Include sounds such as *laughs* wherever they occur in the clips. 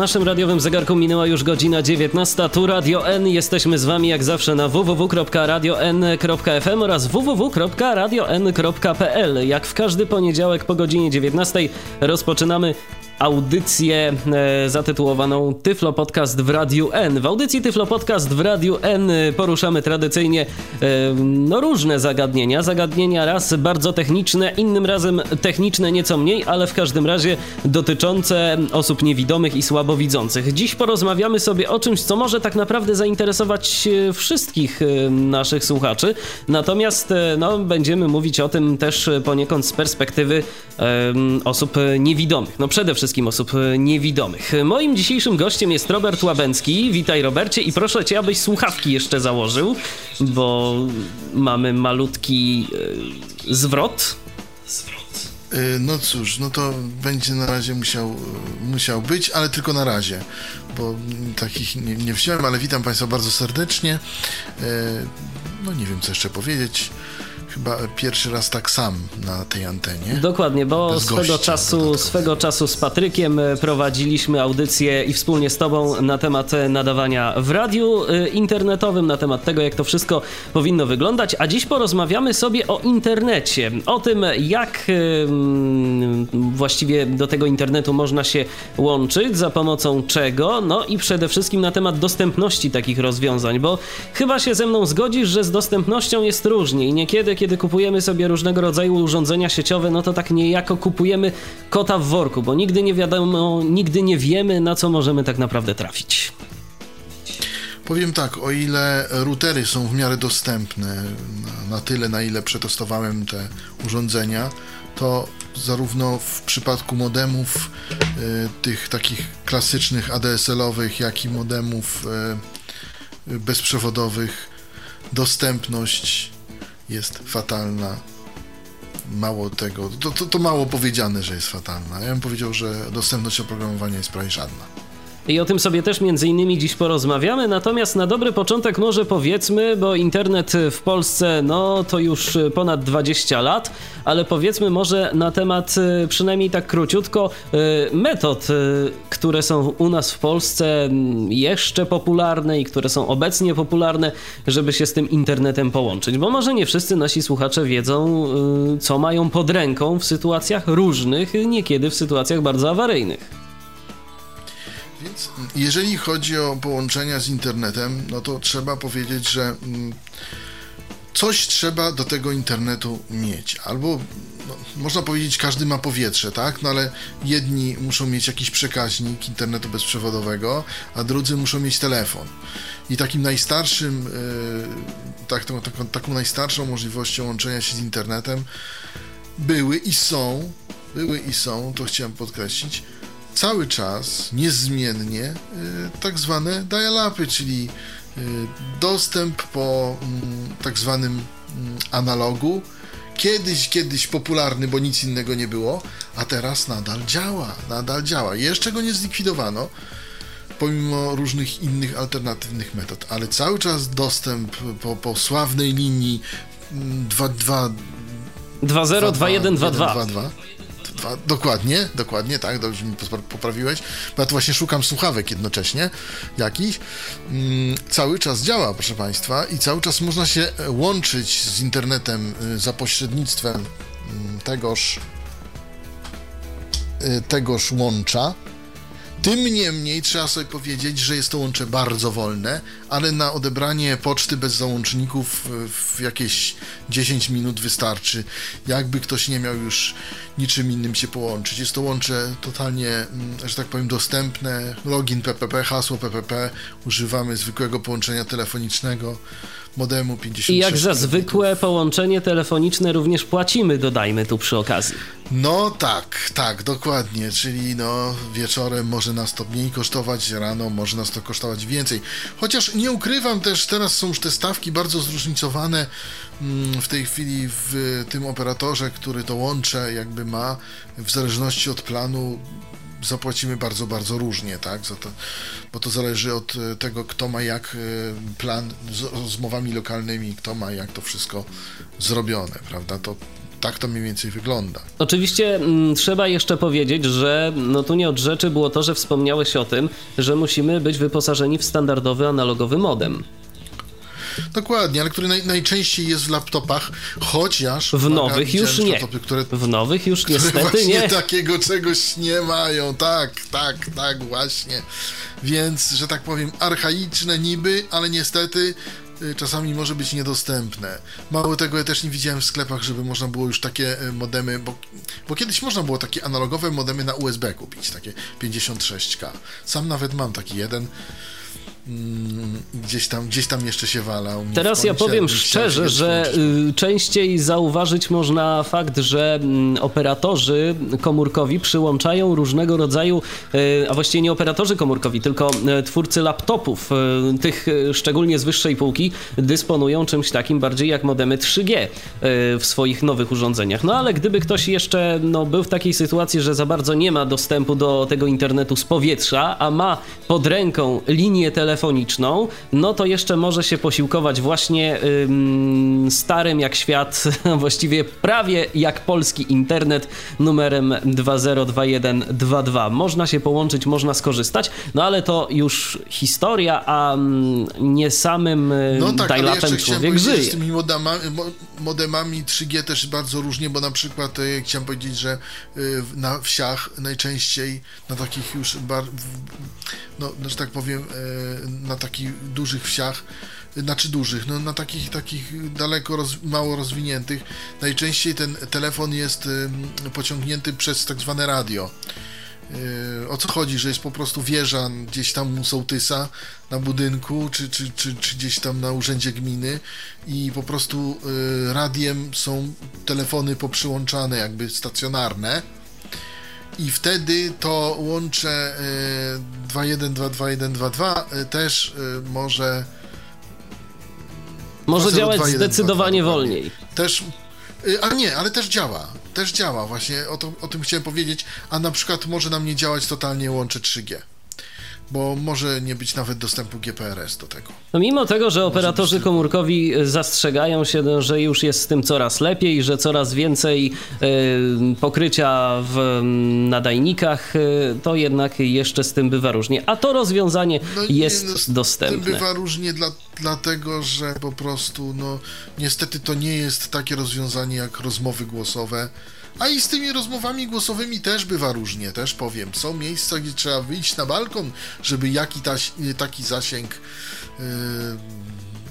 Naszym radiowym zegarku minęła już godzina 19. Tu Radio N. Jesteśmy z Wami jak zawsze na www.radion.fm oraz www.radion.pl. Jak w każdy poniedziałek po godzinie 19 rozpoczynamy audycję e, zatytułowaną Tyflo Podcast w Radiu N. W audycji Tyflo Podcast w Radiu N poruszamy tradycyjnie e, no, różne zagadnienia. Zagadnienia raz bardzo techniczne, innym razem techniczne nieco mniej, ale w każdym razie dotyczące osób niewidomych i słabowidzących. Dziś porozmawiamy sobie o czymś, co może tak naprawdę zainteresować e, wszystkich naszych słuchaczy. Natomiast no, będziemy mówić o tym też poniekąd z perspektywy osób niewidomych. No przede wszystkim wszystkim osób e, niewidomych. Moim dzisiejszym gościem jest Robert Łabęcki. Witaj Robercie i proszę cię, abyś słuchawki jeszcze założył, bo mamy malutki e, zwrot. Zwrot. E, no cóż, no to będzie na razie musiał, musiał być, ale tylko na razie, bo takich nie, nie wziąłem, ale witam Państwa bardzo serdecznie. No nie wiem, co jeszcze powiedzieć chyba pierwszy raz tak sam na tej antenie. Dokładnie, bo swego czasu, swego czasu z Patrykiem e, prowadziliśmy audycję i wspólnie z Tobą na temat e, nadawania w radiu e, internetowym, na temat tego, jak to wszystko powinno wyglądać. A dziś porozmawiamy sobie o internecie, o tym, jak właściwie do tego internetu można się łączyć, za pomocą czego, no i przede wszystkim na temat dostępności takich rozwiązań, bo chyba się ze mną zgodzisz, że z dostępnością jest różnie i niekiedy kiedy kupujemy sobie różnego rodzaju urządzenia sieciowe, no to tak niejako kupujemy kota w worku, bo nigdy nie wiadomo, nigdy nie wiemy, na co możemy tak naprawdę trafić. Powiem tak, o ile routery są w miarę dostępne, na, tyle, na ile przetestowałem te urządzenia, to zarówno w przypadku modemów y, tych takich klasycznych ADSL-owych, jak i modemów y, bezprzewodowych dostępność jest fatalna. Mało tego, to, to, to mało powiedziane, że jest fatalna. Ja bym powiedział, że dostępność oprogramowania jest prawie żadna. I o tym sobie też między innymi dziś porozmawiamy. Natomiast na dobry początek może powiedzmy, bo internet w Polsce no to już ponad 20 lat, ale powiedzmy może na temat y, przynajmniej tak króciutko y, metod, y, które są u nas w Polsce mm, jeszcze popularne i które są obecnie popularne, żeby się z tym internetem połączyć. Bo może nie wszyscy nasi słuchacze wiedzą, co mają pod ręką w sytuacjach różnych, niekiedy w sytuacjach bardzo awaryjnych. Więc jeżeli chodzi o połączenia z internetem, no to trzeba powiedzieć, że mm, coś trzeba do tego internetu mieć. Albo no, można powiedzieć, każdy ma powietrze, tak? No ale jedni muszą mieć jakiś przekaźnik internetu bezprzewodowego, a drudzy muszą mieć telefon. I takim najstarszym, yy, tak, taką, taką, taką najstarszą możliwością łączenia się z internetem były i są, były i są, to chciałem podkreślić, cały czas, niezmiennie, y, tak zwane dial-upy, czyli y, dostęp po mm, tak zwanym mm, analogu. Kiedyś, kiedyś popularny, bo nic innego nie było, a teraz nadal działa, nadal działa. Jeszcze go nie zlikwidowano, pomimo różnych innych alternatywnych metod, ale cały czas dostęp po, po sławnej linii 2.2 202122 Dokładnie, dokładnie, tak, dobrze mi poprawiłeś, bo ja tu właśnie szukam słuchawek jednocześnie, jakiś. Mm, cały czas działa, proszę Państwa, i cały czas można się łączyć z internetem y, za pośrednictwem mm, tegoż, y, tegoż łącza, tym niemniej trzeba sobie powiedzieć, że jest to łącze bardzo wolne, ale na odebranie poczty bez załączników w jakieś 10 minut wystarczy. Jakby ktoś nie miał już niczym innym się połączyć. Jest to łącze totalnie, mm, że tak powiem, dostępne. Login PPP, hasło PPP. Używamy zwykłego połączenia telefonicznego. Modemu 56. I jak za zwykłe połączenie telefoniczne również płacimy, dodajmy tu przy okazji. No tak, tak, dokładnie, czyli no wieczorem może nas to mniej kosztować, rano może nas to kosztować więcej. Chociaż nie ukrywam też, teraz są już te stawki bardzo zróżnicowane mm, w tej chwili w tym operatorze, który to łącze jakby ma, w zależności od planu zapłacimy bardzo, bardzo różnie, tak? Za to, bo to zależy od e, tego, kto ma jak e, plan z rozmowami lokalnymi, kto ma jak to wszystko zrobione, prawda? To tak to mniej więcej wygląda. Oczywiście m, mm, trzeba jeszcze powiedzieć, że no tu nie od rzeczy było to, że wspomniałeś o tym, że musimy być wyposażeni w standardowy analogowy modem. Dokładnie, ale który naj, najczęściej jest w laptopach, chociaż... W nowych już nie. Laptopy, które, w nowych już niestety nie. takiego czegoś nie mają, tak, tak, tak, właśnie. Więc, że tak powiem, archaiczne niby, ale niestety y, czasami może być niedostępne. Mało tego, ja też nie widziałem w sklepach, żeby można było już takie y, modemy, bo, bo kiedyś można było takie analogowe modemy na USB kupić, takie 56K. Sam nawet mam taki jeden, gdzieś tam, gdzieś tam jeszcze się walał. Teraz ja powiem szczerze, że y, częściej zauważyć można fakt, że mm, operatorzy komórkowi przyłączają różnego rodzaju, y, a właściwie nie operatorzy komórkowi, tylko y, twórcy laptopów, tych szczególnie z wyższej półki, dysponują czymś takim bardziej jak modemy 3G w swoich nowych urządzeniach. No ale gdyby ktoś jeszcze no, był w takiej sytuacji, że za bardzo nie ma dostępu do tego internetu z powietrza, a ma pod ręką linię telefoniczną, telefoniczną, no to jeszcze może się posiłkować właśnie ym, starym jak świat, *laughs* właściwie prawie jak polski internet numerem 202122. Można się połączyć, można skorzystać, no ale to już historia, a mm, nie samym no tak, dial-upem człowiek żyje. Z tymi modemami, modemami 3G też bardzo różnie, bo na przykład e, chciałem powiedzieć, że e, na wsiach najczęściej na takich już bar, no, że tak powiem, e, na takich dużych wsiach, znaczy dużych, no na takich, takich daleko roz, mało rozwiniętych, najczęściej ten telefon jest pociągnięty przez tak zwane radio. E, o co chodzi, że jest po prostu wieża gdzieś tam u sołtysa na budynku, czy, czy, czy, czy gdzieś tam na urzędzie gminy i po prostu e, radiem są telefony poprzyłączane, jakby stacjonarne i wtedy to łącze 2.1.2.2.1.2.2 e, też e, może może działać zdecydowanie wolniej. Też e, a nie, ale też działa. Też działa, właśnie o, to, o tym chciałem powiedzieć. A na przykład może nam nie działać totalnie łącze 3G bo może nie być nawet dostępu GPRS do tego. No mimo tego, że operatorzy komórkowi zastrzegają się, że już jest z tym coraz lepiej, że coraz więcej y, pokrycia w nadajnikach, y, to jednak jeszcze z tym bywa różnie. A to rozwiązanie no jest nie, no, dostępne. Z tym bywa różnie dla, dlatego, że po prostu no niestety to nie jest takie rozwiązanie jak rozmowy głosowe a i z tymi rozmowami głosowymi też bywa różnie, też powiem. Są miejsca, gdzie trzeba wyjść na balkon, żeby jaki taki zasięg yy,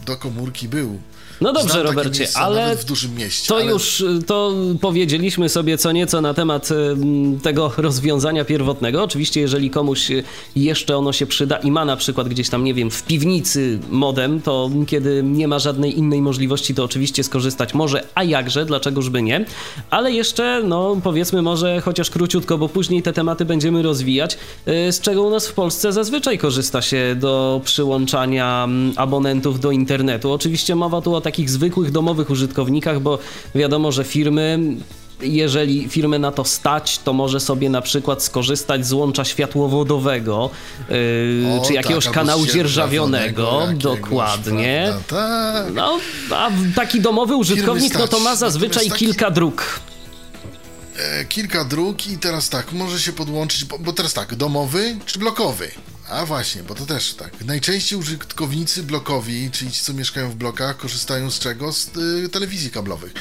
do komórki był. No dobrze, Robercie, ale w dużym mieście, to ale... już y, to powiedzieliśmy sobie co nieco na temat y, tego rozwiązania pierwotnego. Oczywiście, jeżeli komuś y, jeszcze ono się przyda i ma na przykład gdzieś tam, nie wiem, w piwnicy modem, to kiedy nie ma żadnej innej możliwości, to oczywiście skorzystać może, a jakże, dlaczegoż by nie. Ale jeszcze, no powiedzmy może chociaż króciutko, bo później te tematy będziemy rozwijać, z czego u nas w Polsce zazwyczaj korzysta się do przyłączania abonentów do internetu. Oczywiście mowa tu o takich zwykłych domowych użytkownikach, bo wiadomo, że firmy jeżeli firmę na to stać, to może sobie na przykład skorzystać z łącza światłowodowego, yy, o, czy jakiegoś tak, kanału dzierżawionego, dokładnie. tak. No, a taki domowy użytkownik no to ma zazwyczaj taki... kilka dróg e, kilka dróg i teraz tak, może się podłączyć, bo, bo, teraz tak, domowy czy blokowy? A właśnie, bo to też tak. Najczęściej użytkownicy blokowi, czyli ci, co mieszkają w blokach, korzystają z czego? Z y, telewizji kablowych.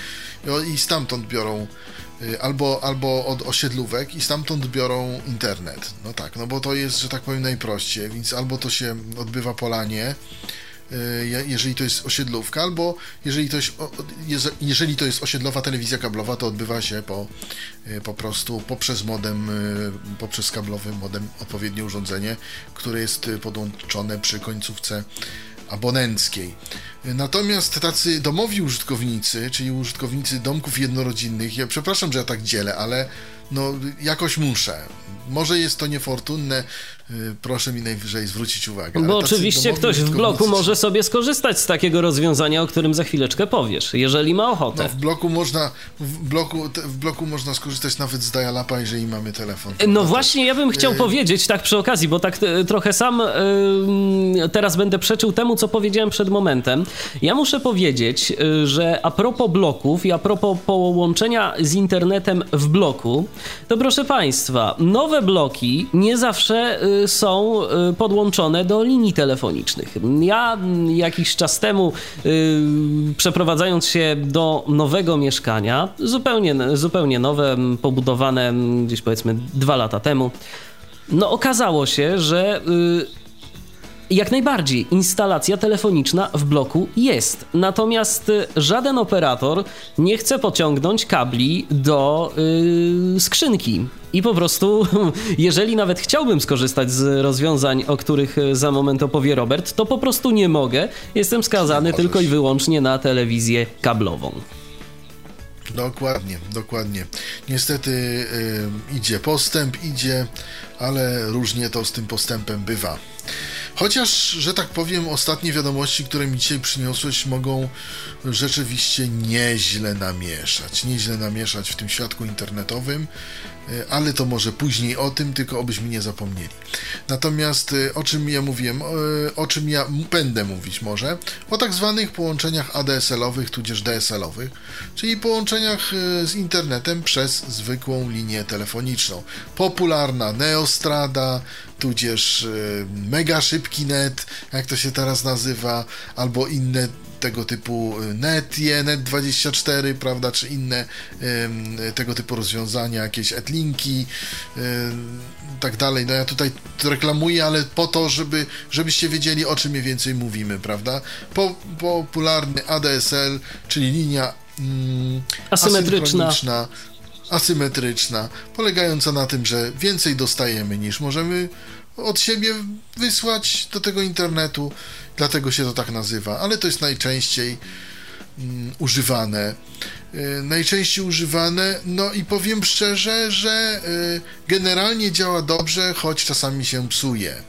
I, I stamtąd biorą y, albo, albo od osiedlówek i stamtąd biorą internet. No tak, no bo to jest, że tak powiem, najprościej, więc albo to się odbywa po lanie, E, jeżeli to jest osiedlówka, albo jeżeli to jest, jeżeli to jest osiedlowa telewizja kablowa, to odbywa się po, e, po prostu poprzez modem, e, poprzez kablowy modem odpowiednie urządzenie, które jest podłączone przy końcówce abonenckiej. Natomiast tacy domowi użytkownicy, czyli użytkownicy domków jednorodzinnych, ja przepraszam, że ja tak dzielę, ale no jakoś muszę. Może jest to niefortunne, proszę mi najwyżej zwrócić uwagę. Bo oczywiście ktoś w bloku może sobie skorzystać z takiego rozwiązania, o którym za chwileczkę powiesz, jeżeli ma ochotę. No, w bloku można w bloku, w bloku można skorzystać nawet z dial-upa, jeżeli mamy telefon. No właśnie, ja bym chciał y powiedzieć tak przy okazji, bo tak y, trochę sam y teraz będę przeczył temu, co powiedziałem przed momentem. Ja muszę powiedzieć, y, że a propos bloków i a propos połączenia z internetem w bloku, to proszę Państwa, nowe bloki nie zawsze y, są y, podłączone do linii telefonicznych. Ja jakiś czas temu, y, przeprowadzając się do nowego mieszkania, zupełnie, zupełnie nowe, pobudowane gdzieś powiedzmy dwa lata temu, no okazało się, że jak najbardziej, instalacja telefoniczna w bloku jest. Natomiast y, żaden operator nie chce pociągnąć kabli do yy, skrzynki. I po prostu, *laughs* jeżeli nawet chciałbym skorzystać z rozwiązań, o których y, za moment opowie Robert, to po prostu nie mogę. Jestem skazany tylko i wyłącznie na telewizję kablową. Dokładnie, dokładnie. Niestety yy, idzie postęp, idzie, ale różnie to z tym postępem bywa. Chociaż, że tak powiem, ostatnie wiadomości, które mi dzisiaj przyniosłeś, mogą rzeczywiście nieźle namieszać. Nieźle namieszać w tym świadku internetowym. E, ale to może później o tym, tylko obyśmy nie zapomnieli. Natomiast e, o czym ja mówiłem, e, o czym ja będę mówić może, o tak zwanych połączeniach ADSL-owych, tudzież DSL-owych, czyli połączeniach z internetem przez zwykłą linię telefoniczną. Popularna Neostrada, tudzież mega szybki net, jak to się teraz nazywa, albo inne tego typu y, Netie, Net24, prawda, czy inne tego typu rozwiązania, jakieś etlinki, tak dalej. No ja tutaj reklamuję, ale po to, żeby, żebyście wiedzieli, o czym mniej więcej mówimy, prawda? Po, popularny ADSL, czyli linia mm, asymetryczna asymetryczna, polegająca na tym, że więcej dostajemy niż możemy od siebie wysłać do tego internetu, dlatego się to tak nazywa, ale to jest najczęściej mm, używane. Y, najczęściej używane, no i powiem szczerze, że y, generalnie działa dobrze, choć czasami się psuje.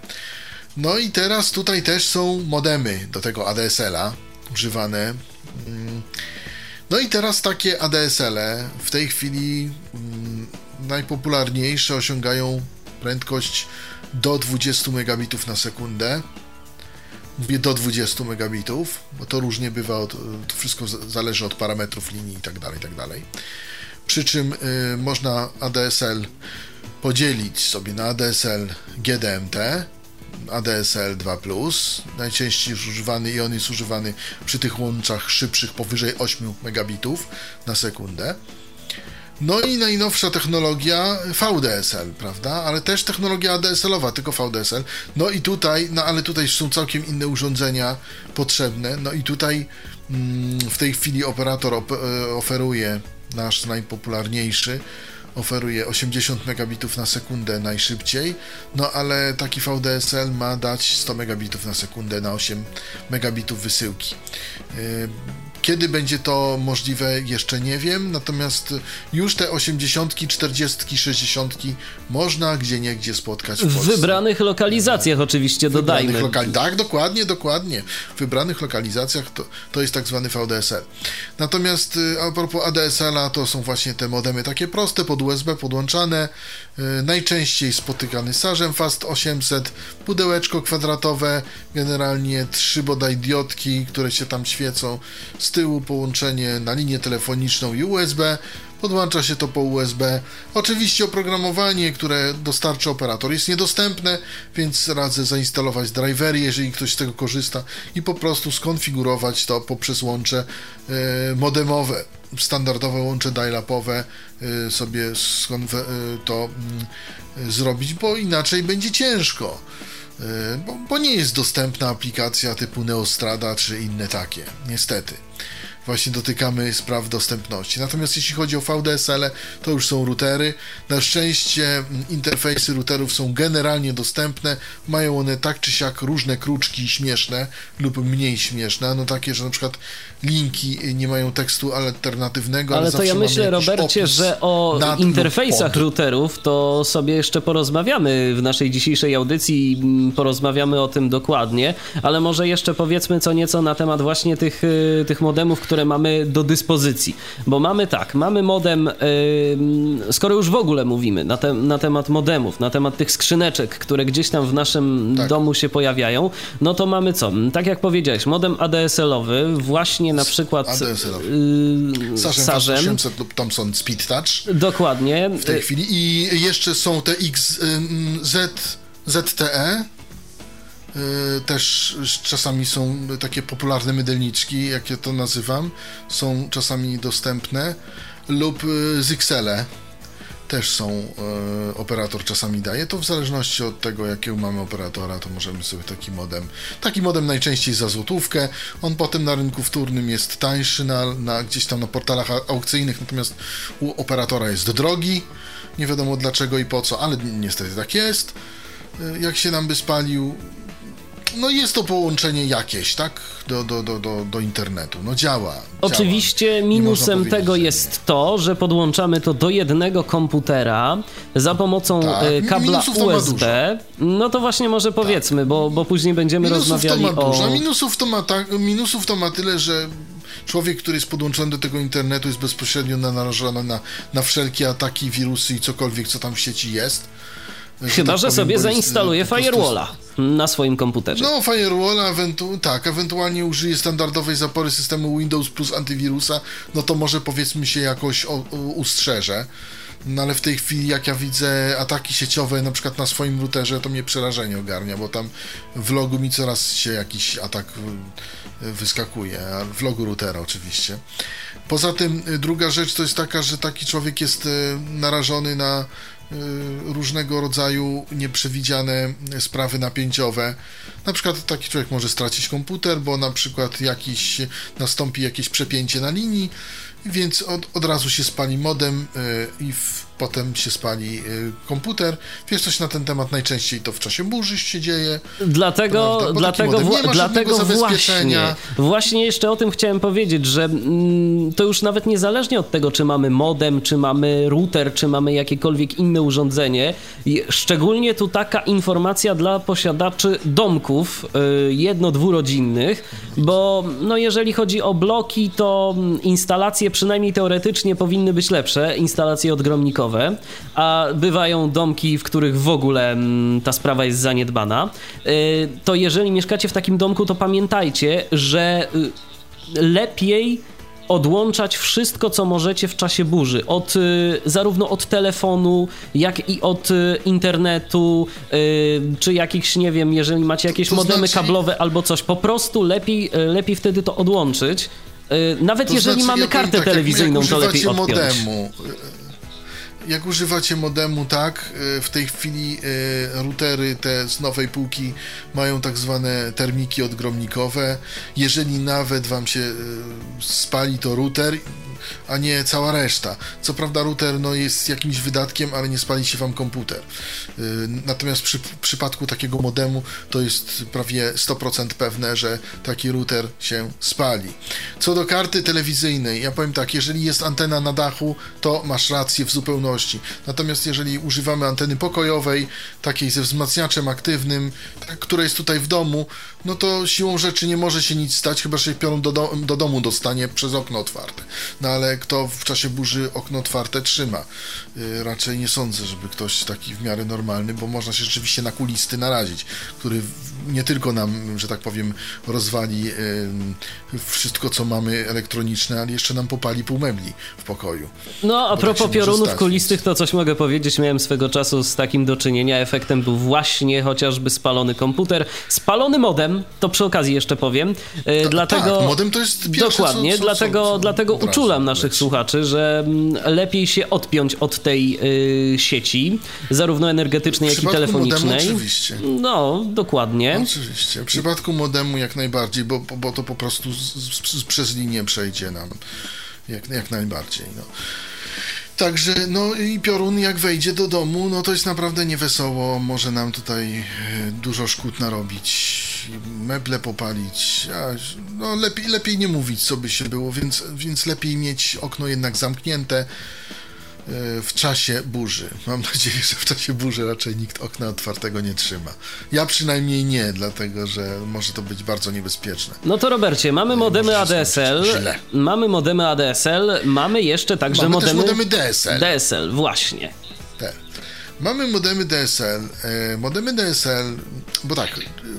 No i teraz tutaj też są modemy do tego ADSL-a używane. Mm. No i teraz takie ADSL-e w tej chwili mm, najpopularniejsze osiągają prędkość do 20 megabitów na sekundę. Do 20 megabitów, bo to różnie bywa, od, to wszystko zależy od parametrów linii i tak dalej, tak dalej. Przy czym y, można ADSL podzielić sobie na ADSL GDMT, ADSL 2+, najczęściej używany i on jest używany przy tych łączach szybszych powyżej 8 megabitów na sekundę no i najnowsza technologia VDSL, prawda? Ale też technologia ADSL-owa, tylko VDSL. No i tutaj, no ale tutaj są całkiem inne urządzenia potrzebne. No i tutaj mm, w tej chwili operator op e, oferuje nasz najpopularniejszy oferuje 80 megabitów na sekundę najszybciej, no ale taki VDSL ma dać 100 megabitów na sekundę na 8 megabitów wysyłki. E, kiedy będzie to możliwe, jeszcze nie wiem, natomiast już te 80, 40, 60 można gdzie niegdzie spotkać. W, w wybranych lokalizacjach oczywiście dodajmy. Wybranych lokali- tak, dokładnie, dokładnie. W wybranych lokalizacjach to, to jest tak zwany VDSL. Natomiast y, a propos ADSL-a, to są właśnie te modemy takie proste, pod USB podłączane, najczęściej spotykany Sarzem Fast 800, pudełeczko kwadratowe, generalnie trzy bodaj diodki, które się tam świecą, z tyłu połączenie na linię telefoniczną i USB, podłącza się to po USB. Oczywiście oprogramowanie, które dostarcza operator jest niedostępne, więc radzę zainstalować drivery, jeżeli ktoś z tego korzysta i po prostu skonfigurować to poprzez łącze e, modemowe. Standardowe łącze dial-upowe e, sobie e, to mm, zrobić, bo inaczej będzie ciężko. Bo, bo nie jest dostępna aplikacja typu Neostrada czy inne takie, niestety. Właśnie dotykamy spraw dostępności. Natomiast jeśli chodzi o VDSL, to już są routery. Na szczęście interfejsy routerów są generalnie dostępne. Mają one tak czy siak różne kruczki śmieszne lub mniej śmieszne. No takie, że na przykład linki nie mają tekstu alternatywnego. Ale, ale to ja myślę, Robercie, że o interfejsach routerów to sobie jeszcze porozmawiamy w naszej dzisiejszej audycji. Porozmawiamy o tym dokładnie, ale może jeszcze powiedzmy co nieco na temat właśnie tych, y, tych modemów, które mamy do dyspozycji. Bo mamy tak, mamy modem, yy, skoro już w ogóle mówimy na, te, na temat modemów, na temat tych skrzyneczek, które gdzieś tam w naszym tak. domu się pojawiają, no to mamy co? Tak jak powiedziałeś, modem ADSL-owy, właśnie na przykład ADSL-owy. Yy, Sarzem, 800 lub Thomson Speed Touch. Dokładnie. W tej chwili. I jeszcze są te XZ, ZTE, Y, też czasami są takie popularne mydelniczki, jak ja to nazywam, są czasami dostępne, lub y, Zixele też są, y, operator czasami daje, to w zależności od tego, jakiego mamy operatora, to możemy sobie taki modem, taki modem najczęściej za złotówkę, on potem na rynku wtórnym jest tańszy, na, na gdzieś tam na portalach aukcyjnych, natomiast u operatora jest drogi, nie wiadomo dlaczego i po co, ale niestety tak jest. Jak się nam by spalił, no jest to połączenie jakieś, tak? Do, do, do, do, do internetu. No działa. Oczywiście działa. minusem tego jest to, że podłączamy to do jednego komputera za pomocą tak. E, kabla USB. No to właśnie może powiedzmy, tak. bo, bo później będziemy minusów rozmawiali to ma o... Dużo. Minusów to ma, tak, minusów to ma tyle, że człowiek, który jest podłączony do tego internetu jest bezpośrednio narażony na, na wszelkie ataki, wirusy i cokolwiek, co tam w sieci jest. Chyba, tak że sobie zainstaluje Firewalla na swoim komputerze. No, Firewalla, ewentu tak, ewentualnie użyje standardowej zapory systemu Windows plus antywirusa, no to może powiedzmy się jakoś o, o, ustrzeże. No ale w tej chwili, jak ja widzę ataki sieciowe, na przykład na swoim routerze, to mnie przerażenie ogarnia, bo tam w logu mi coraz się jakiś atak wyskakuje, w logu routera oczywiście. Poza tym, y, druga rzecz to jest taka, że taki człowiek jest y, narażony na Y, różnego rodzaju nieprzewidziane sprawy napięciowe. Na przykład taki człowiek może stracić komputer, bo na przykład jakiś, nastąpi jakieś przepięcie na linii, więc od, od razu się spali modem y, i w, potem się spali y, komputer. Wiesz coś na ten temat najczęściej to w czasie burzy się dzieje. Dlatego, dlatego, dlatego właśnie, właśnie jeszcze o tym chciałem powiedzieć, że mm, to już nawet niezależnie od tego, czy mamy modem, czy mamy router, czy mamy jakiekolwiek inne urządzenie, szczególnie tu taka informacja dla posiadaczy domków y, jedno-dwurodzinnych, bo no jeżeli chodzi o bloki, to mm, instalacje przynajmniej teoretycznie powinny być lepsze, instalacje odgromnikowe a bywają domki, w których w ogóle mm, ta sprawa jest zaniedbana, y, to jeżeli mieszkacie w takim domku, to pamiętajcie, że y, lepiej odłączać wszystko, co możecie w czasie burzy. Od, y, zarówno od telefonu, jak i od internetu, czy jakichś, nie wiem, jeżeli macie jakieś to modemy znaczy... kablowe albo coś. Po prostu lepiej, lepiej wtedy to odłączyć. Nawet to jeżeli znaczy, mamy ja kartę tak, telewizyjną, to lepiej odpiąć. modemu jak używacie modemu, tak, y, w tej chwili y, routery te z nowej półki mają tak zwane termiki odgromnikowe. Jeżeli nawet wam się y, spali to router, a nie cała reszta. Co prawda router no, jest jakimś wydatkiem, ale nie spali się wam komputer. Natomiast przy przypadku takiego modemu to jest prawie 100% pewne, że taki router się spali. Co do karty telewizyjnej, ja powiem tak, jeżeli jest antena na dachu, to masz rację w zupełności Natomiast jeżeli używamy anteny pokojowej, takiej ze wzmacniaczem aktywnym, która jest tutaj w domu, no to siłą rzeczy nie może się nic stać, chyba że się piorun do, do, do domu dostanie przez okno otwarte. No ale kto w czasie burzy okno otwarte trzyma? Yy, raczej nie sądzę, żeby ktoś taki w miarę normalny, bo można się rzeczywiście na kulisty narazić, który nie tylko nam, że tak powiem, rozwali wszystko, co mamy elektroniczne, ale jeszcze nam popali pół mebli w pokoju. No, a tak propos tak piorunów kulistych, to coś mogę powiedzieć. Miałem swego czasu z takim do czynienia. Efektem był właśnie chociażby spalony komputer, spalony modem, to przy okazji jeszcze powiem. E, dlatego, tak, modem to jest pierwsze, Dokładnie, co, co, dlatego, co dlatego uczulam naszych słuchaczy, że mm, lepiej się odpiąć od tej y, sieci, zarówno energetycznej, jak i telefonicznej. Modemu oczywiście. No, dokładnie. Oczywiście. W przypadku modemu jak najbardziej, bo, bo to po prostu z, z, przez linię przejdzie nam. Jak, jak najbardziej. No. Także, no i piorun jak wejdzie do domu, no to jest naprawdę niewesoło, może nam tutaj e, dużo szkód narobić, meble popalić, a, no lepiej, lepiej nie mówić, co by się było, więc, więc lepiej mieć okno jednak zamknięte, E, w czasie burzy. Mam nadzieję, że w czasie burzy raczej nikt okna otwartego nie trzyma. Ja przynajmniej nie, dlatego że może to być bardzo niebezpieczne. No to Robercie, mamy modemy ADSL, mamy modemy ADSL, mamy jeszcze także mamy modemy... modemy DSL. DSL, właśnie. Tak. Mamy modemy DSL. E, modemy DSL, bo tak,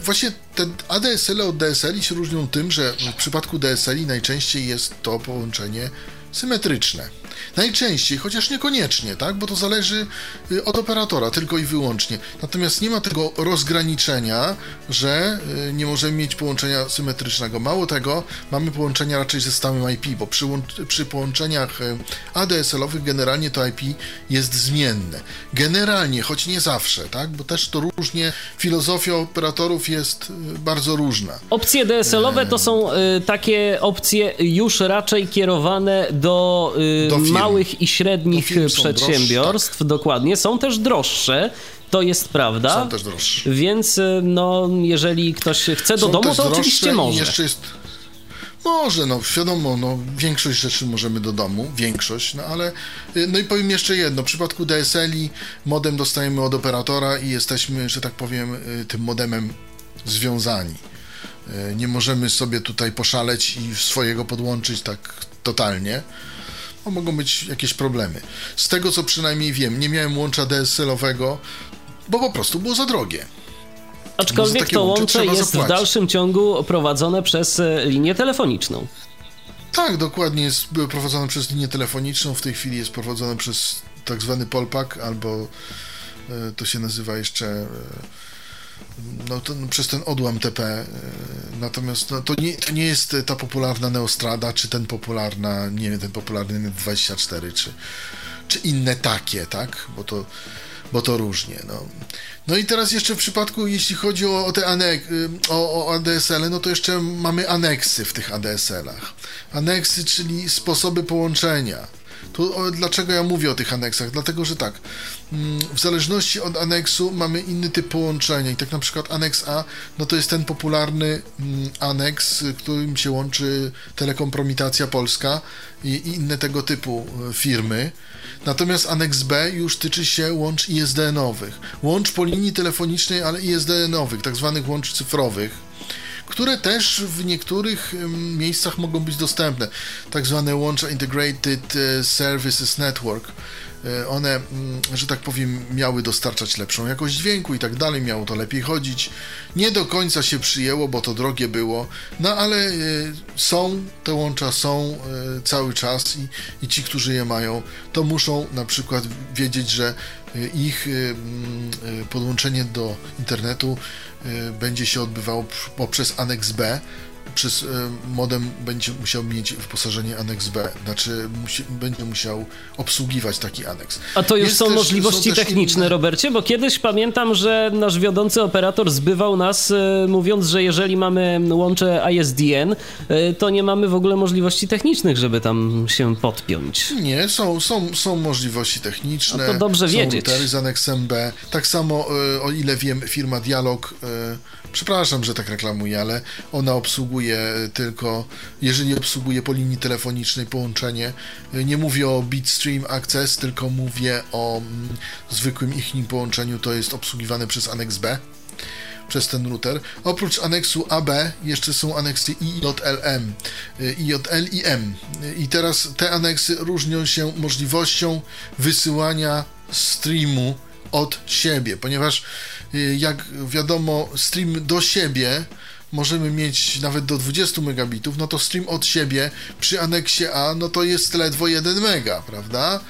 właśnie te ADSL od DSL się różnią tym, że w przypadku DSL najczęściej jest to połączenie symetryczne. Najczęściej, chociaż niekoniecznie, tak? Bo to zależy y, od operatora tylko i wyłącznie. Natomiast nie ma tego rozgraniczenia, że y, nie możemy mieć połączenia symetrycznego. Mało tego, mamy połączenia raczej ze stałym IP, bo przy, przy połączeniach y, ADSL-owych generalnie to IP jest zmienne. Generalnie, choć nie zawsze, tak? Bo też to różnie, filozofia operatorów jest bardzo różna. Opcje DSL-owe to są y, takie opcje już raczej kierowane do, y, do małych i średnich przedsiębiorstw, tak. dokładnie, są też droższe. To jest prawda. Są też droższe. Więc y, no, jeżeli ktoś chce do są domu, to oczywiście może. Jeszcze jest... Może, no wiadomo, no, większość rzeczy możemy do domu, większość, no ale, y, no i powiem jeszcze jedno, w przypadku DSL-i modem dostajemy od operatora i jesteśmy, że tak powiem, y, tym modemem związani. Nie możemy sobie tutaj poszaleć i swojego podłączyć tak totalnie no, mogą być jakieś problemy. Z tego co przynajmniej wiem, nie miałem łącza DSL-owego, bo po prostu było za drogie. Aczkolwiek to łącze jest zapłacić. w dalszym ciągu prowadzone przez e, linię telefoniczną. Tak, dokładnie jest prowadzone przez linię telefoniczną. W tej chwili jest prowadzone przez tak zwany Polpak, albo e, to się nazywa jeszcze e, no, to, no, przez ten odłam TP. E, natomiast no, to, nie, to nie jest ta popularna Neostrada, czy ten popularna, nie wiem, ten popularny N24, czy, czy inne takie, tak? Bo to, bo to różnie. No. no i teraz jeszcze w przypadku, jeśli chodzi o, o te anek y, o, o ADSL, no to jeszcze mamy aneksy w tych ADSL-ach. Aneksy, czyli sposoby połączenia to dlaczego ja mówię o tych aneksach? Dlatego, że tak, w zależności od aneksu mamy inny typ połączenia i tak na przykład aneks A, no to jest ten popularny mm, aneks, którym się łączy telekompromitacja polska i, inne tego typu e, firmy. Natomiast aneks B już tyczy się łącz ISDN-owych. Łącz po linii telefonicznej, ale ISDN-owych, tak zwanych łącz cyfrowych które też w niektórych miejscach mogą być dostępne. Tak zwane łącza Integrated e, Services Network. E, one, mm, że tak powiem, miały dostarczać lepszą jakość dźwięku i tak dalej, miało to lepiej chodzić. Nie do końca się przyjęło, bo to drogie było, no ale e, są, te łącza są cały czas i, i ci, którzy je mają, to muszą na przykład wiedzieć, że ich mm, podłączenie do internetu będzie się odbywało poprzez aneks B, przez e, modem będzie musiał mieć wyposażenie aneks B, znaczy musi, będzie musiał obsługiwać taki aneks. A to już Jest są też, możliwości są techniczne, inne... Robercie, bo kiedyś pamiętam, że nasz wiodący operator zbywał nas, e, mówiąc, że jeżeli mamy łącze ISDN, e, to nie mamy w ogóle możliwości technicznych, żeby tam się podpiąć. Nie, są, są, są możliwości techniczne. No to dobrze są wiedzieć. Są z aneksem B. Tak samo, o ile wiem, firma Dialog Przepraszam, że tak reklamuję, ale ona obsługuje tylko, jeżeli obsługuje po linii telefonicznej połączenie, nie mówię o Bitstream Access, tylko mówię o mm, zwykłym ich połączeniu, to jest obsługiwane przez Annex B przez ten router. Oprócz aneksu AB jeszcze są aneksy IJLM, IJL i M. I teraz te aneksy różnią się możliwością wysyłania streamu od siebie, ponieważ y, jak wiadomo, stream do siebie możemy mieć nawet do 20 megabitów, no to stream od siebie przy aneksie A, no to jest ledwo 1 mega, prawda?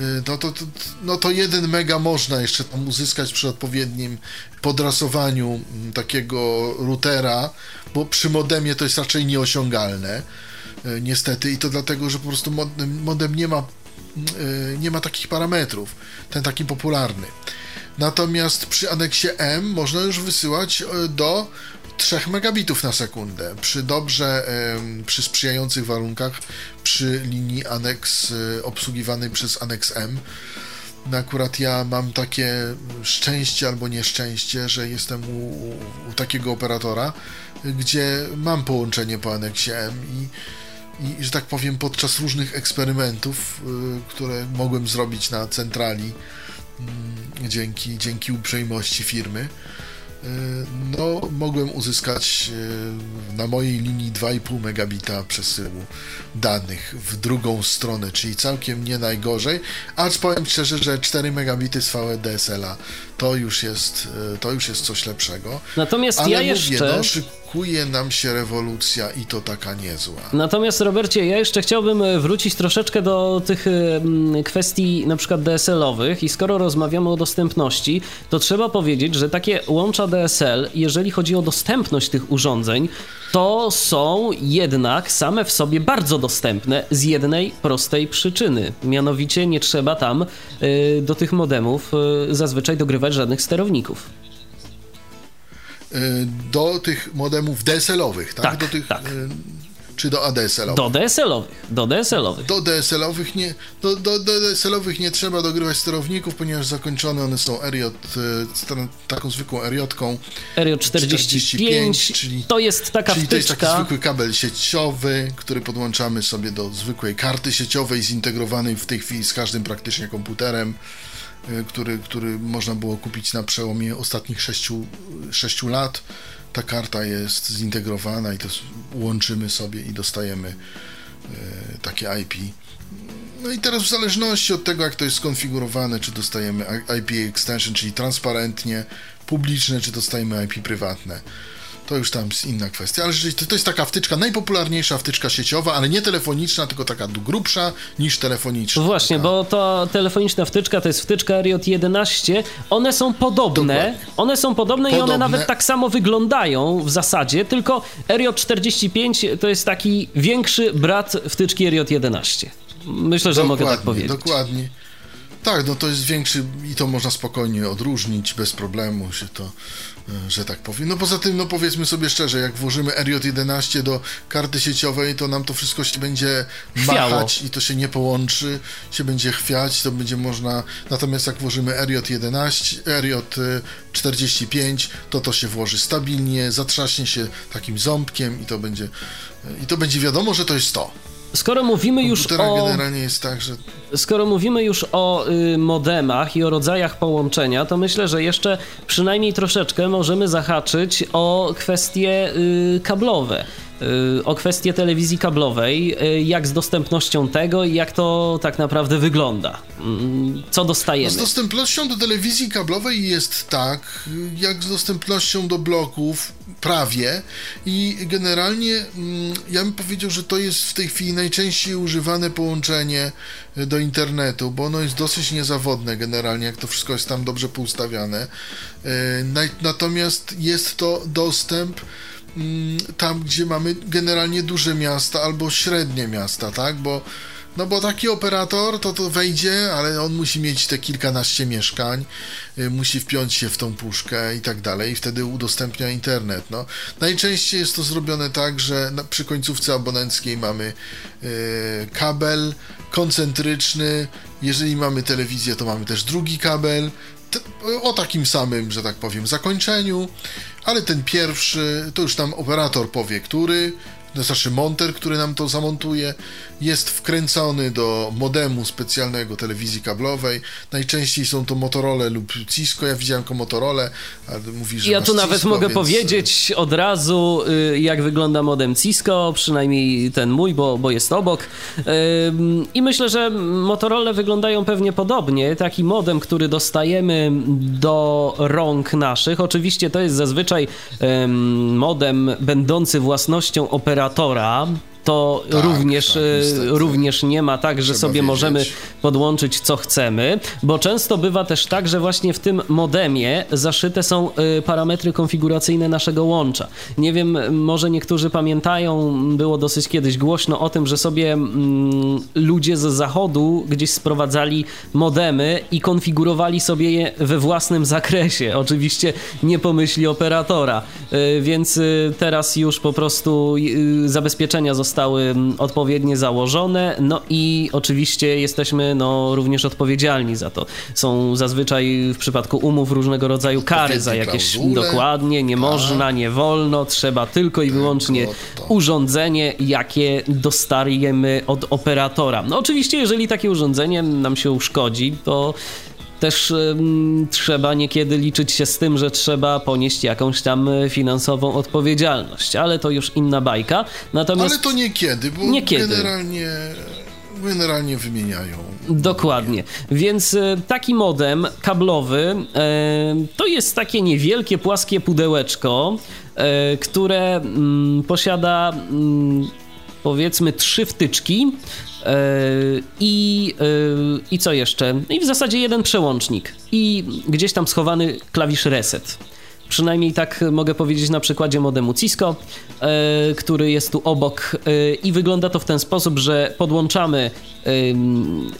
Y, no to, to, no to 1 mega można jeszcze tam uzyskać przy odpowiednim podrasowaniu mm, takiego routera, bo przy modemie to jest raczej nieosiągalne. niestety i to dlatego, że po prostu modem, nie ma nie ma takich parametrów, ten taki popularny. Natomiast przy aneksie M można już wysyłać do 3 megabitów na sekundę. Przy dobrze, przy sprzyjających warunkach, przy linii aneks obsługiwanej przez aneks M. No akurat ja mam takie szczęście albo nieszczęście, że jestem u, u takiego operatora, gdzie mam połączenie po aneksie M i, i, że tak powiem, podczas różnych eksperymentów, y, które mogłem zrobić na centrali y, dzięki, dzięki uprzejmości firmy, no, mogłem uzyskać y, na mojej linii 2,5 megabita przesyłu danych w drugą stronę, czyli całkiem nie najgorzej, acz powiem szczerze, że 4 megabity z VDSL-a to już jest, y, to już jest coś lepszego. Natomiast Ale ja mówię, jeszcze... no, szykuje nam się rewolucja i to taka niezła. Natomiast Robercie, ja jeszcze chciałbym e, wrócić troszeczkę do tych e, kwestii na przykład DSL-owych i skoro rozmawiamy o dostępności, to trzeba powiedzieć, że takie łącza DSL, jeżeli chodzi o dostępność tych urządzeń, to są jednak same w sobie bardzo dostępne z jednej prostej przyczyny. Mianowicie nie trzeba tam y, do tych modemów zazwyczaj dogrywać żadnych sterowników. Y, do tych modemów DSL-owych, tak? Tak, do tych, tak. y, Czy do ADSL-owych? Do DSL-owych. Do DSL-owych. Do DSL-owych nie, do, do, do DSL-owych nie trzeba dogrywać sterowników, ponieważ zakończone one są RJ, y, taką zwykłą RJ-ką. RJ45, czyli, to jest taka czyli wtyczka. to jest taki zwykły kabel sieciowy, który podłączamy sobie do zwykłej karty sieciowej, zintegrowanej w tej chwili z każdym praktycznie komputerem. Y, który, który można było kupić na przełomie ostatnich 6, 6 lat. Ta karta jest zintegrowana i to łączymy sobie i dostajemy y, takie IP. No i teraz w zależności od tego, jak to jest skonfigurowane, czy dostajemy IP extension, czyli transparentnie, publiczne, czy dostajemy IP prywatne to już tam jest inna kwestia. Ale to, to jest taka wtyczka, najpopularniejsza wtyczka sieciowa, ale nie telefoniczna, tylko taka grubsza niż telefoniczna. No właśnie, taka... bo ta telefoniczna wtyczka to jest wtyczka RJ11. One są podobne, Dokładnie. one są podobne, podobne, i one nawet tak samo wyglądają w zasadzie, tylko RJ45 to jest taki większy brat wtyczki RJ11. Myślę, że dokładnie, mogę tak powiedzieć. Dokładnie. Tak, no to jest większy i to można spokojnie odróżnić, bez problemu się to E, że tak powiem. No poza tym, no powiedzmy sobie szczerze, jak włożymy RJ11 do karty sieciowej, to nam to wszystko się będzie Chwiało. machać i to się nie połączy, się będzie chwiać, to będzie można, natomiast jak włożymy RJ11, RJ45, to to się włoży stabilnie, zatrzaśnie się takim ząbkiem i to będzie, i to będzie wiadomo, że to jest to. Skoro mówimy już o. generalnie jest tak, że. Skoro mówimy już o y, modemach i o rodzajach połączenia, to myślę, że jeszcze przynajmniej troszeczkę możemy zahaczyć o kwestie y, kablowe. Y, o kwestię telewizji kablowej, y, jak z dostępnością tego i jak to tak naprawdę wygląda. Mm, co dostajemy? No z dostępnością do telewizji kablowej jest tak, jak z dostępnością do bloków, prawie. I generalnie mm, ja bym powiedział, że to jest w tej chwili najczęściej używane połączenie y, do internetu, bo ono jest dosyć niezawodne generalnie, jak to wszystko jest tam dobrze poustawiane. Natomiast jest to dostęp tam, gdzie mamy generalnie duże miasta albo średnie miasta, tak? Bo, no bo taki operator to to wejdzie, ale on musi mieć te kilkanaście mieszkań, y, musi wpiąć się w tą puszkę i tak dalej, i wtedy udostępnia internet. No. Najczęściej jest to zrobione tak, że przy końcówce abonenckiej mamy y, kabel koncentryczny, jeżeli mamy telewizję, to mamy też drugi kabel, o takim samym, że tak powiem, zakończeniu, ale ten pierwszy, to już tam operator powie, który, to znaczy monter, który nam to zamontuje, jest wkręcony do modemu specjalnego telewizji kablowej. Najczęściej są to Motorola lub Cisco. Ja widziałem tylko Motorola, ale mówi, że Ja tu nawet Cisco, mogę więc... powiedzieć od razu, y, jak wygląda modem Cisco, przynajmniej ten mój, bo, bo jest obok. I myślę, że Motorola wyglądają pewnie podobnie. Taki modem, który dostajemy do rąk naszych. Oczywiście to jest zazwyczaj modem będący własnością operatora to Tak, również, tak, e, niestety. również nie ma tak, że Trzeba sobie wiedzieć. możemy podłączyć co chcemy, bo często bywa też tak, że właśnie w tym modemie zaszyte są y, parametry konfiguracyjne naszego łącza. Nie wiem, może niektórzy pamiętają, było dosyć kiedyś głośno o tym, że sobie mm, ludzie z zachodu gdzieś sprowadzali modemy i konfigurowali sobie je we własnym zakresie. Oczywiście nie pomyśli operatora, y, więc teraz już po prostu zabezpieczenia zostały mm, odpowiednio założone, no i oczywiście jesteśmy no, również odpowiedzialni za to. Są zazwyczaj w przypadku umów różnego rodzaju kary za jakieś klauzule. dokładnie, nie można, nie wolno, trzeba tylko i wyłącznie urządzenie, jakie dostajemy od operatora. No oczywiście, jeżeli takie urządzenie nam się uszkodzi, to też ym, trzeba niekiedy liczyć się z tym, że trzeba ponieść jakąś tam y, finansową odpowiedzialność, ale to już inna bajka. Natomiast Ale to niekiedy, bo Niekiedy. generalnie generalnie wymieniają. Dokładnie. Więc e, taki modem kablowy e, to jest takie niewielkie, płaskie pudełeczko, e, które mm, posiada mm, powiedzmy trzy wtyczki. e, I, e, I co jeszcze? I w zasadzie jeden przełącznik. I gdzieś tam schowany klawisz reset. Przynajmniej tak mogę powiedzieć na przykładzie modemu Cisco, e, który jest tu obok e, i wygląda to w ten sposób, że podłączamy ym,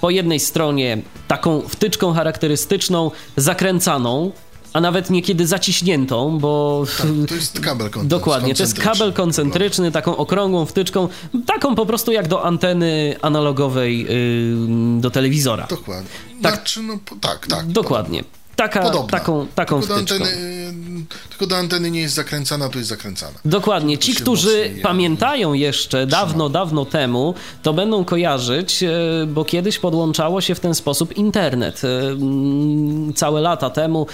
po jednej stronie taką wtyczką charakterystyczną, zakręcaną, a nawet niekiedy zaciśniętą, bo Tak, to jest kabel koncentryczny. Dokładnie, to jest kabel koncentryczny, taką okrągłą wtyczką, taką po prostu jak do anteny analogowej yy, do telewizora. Dokładnie. Tak. Znaczy, no, tak, tak. Dokładnie. Taka, Podobna. taką, taką tylko do, wtyczką. anteny, y, tylko do anteny nie jest zakręcana, to jest zakręcana. Dokładnie. Ci, którzy pamiętają jeszcze dawno, dawno temu, to będą kojarzyć, e, bo kiedyś podłączało się w ten sposób internet. E, mm, Całe lata temu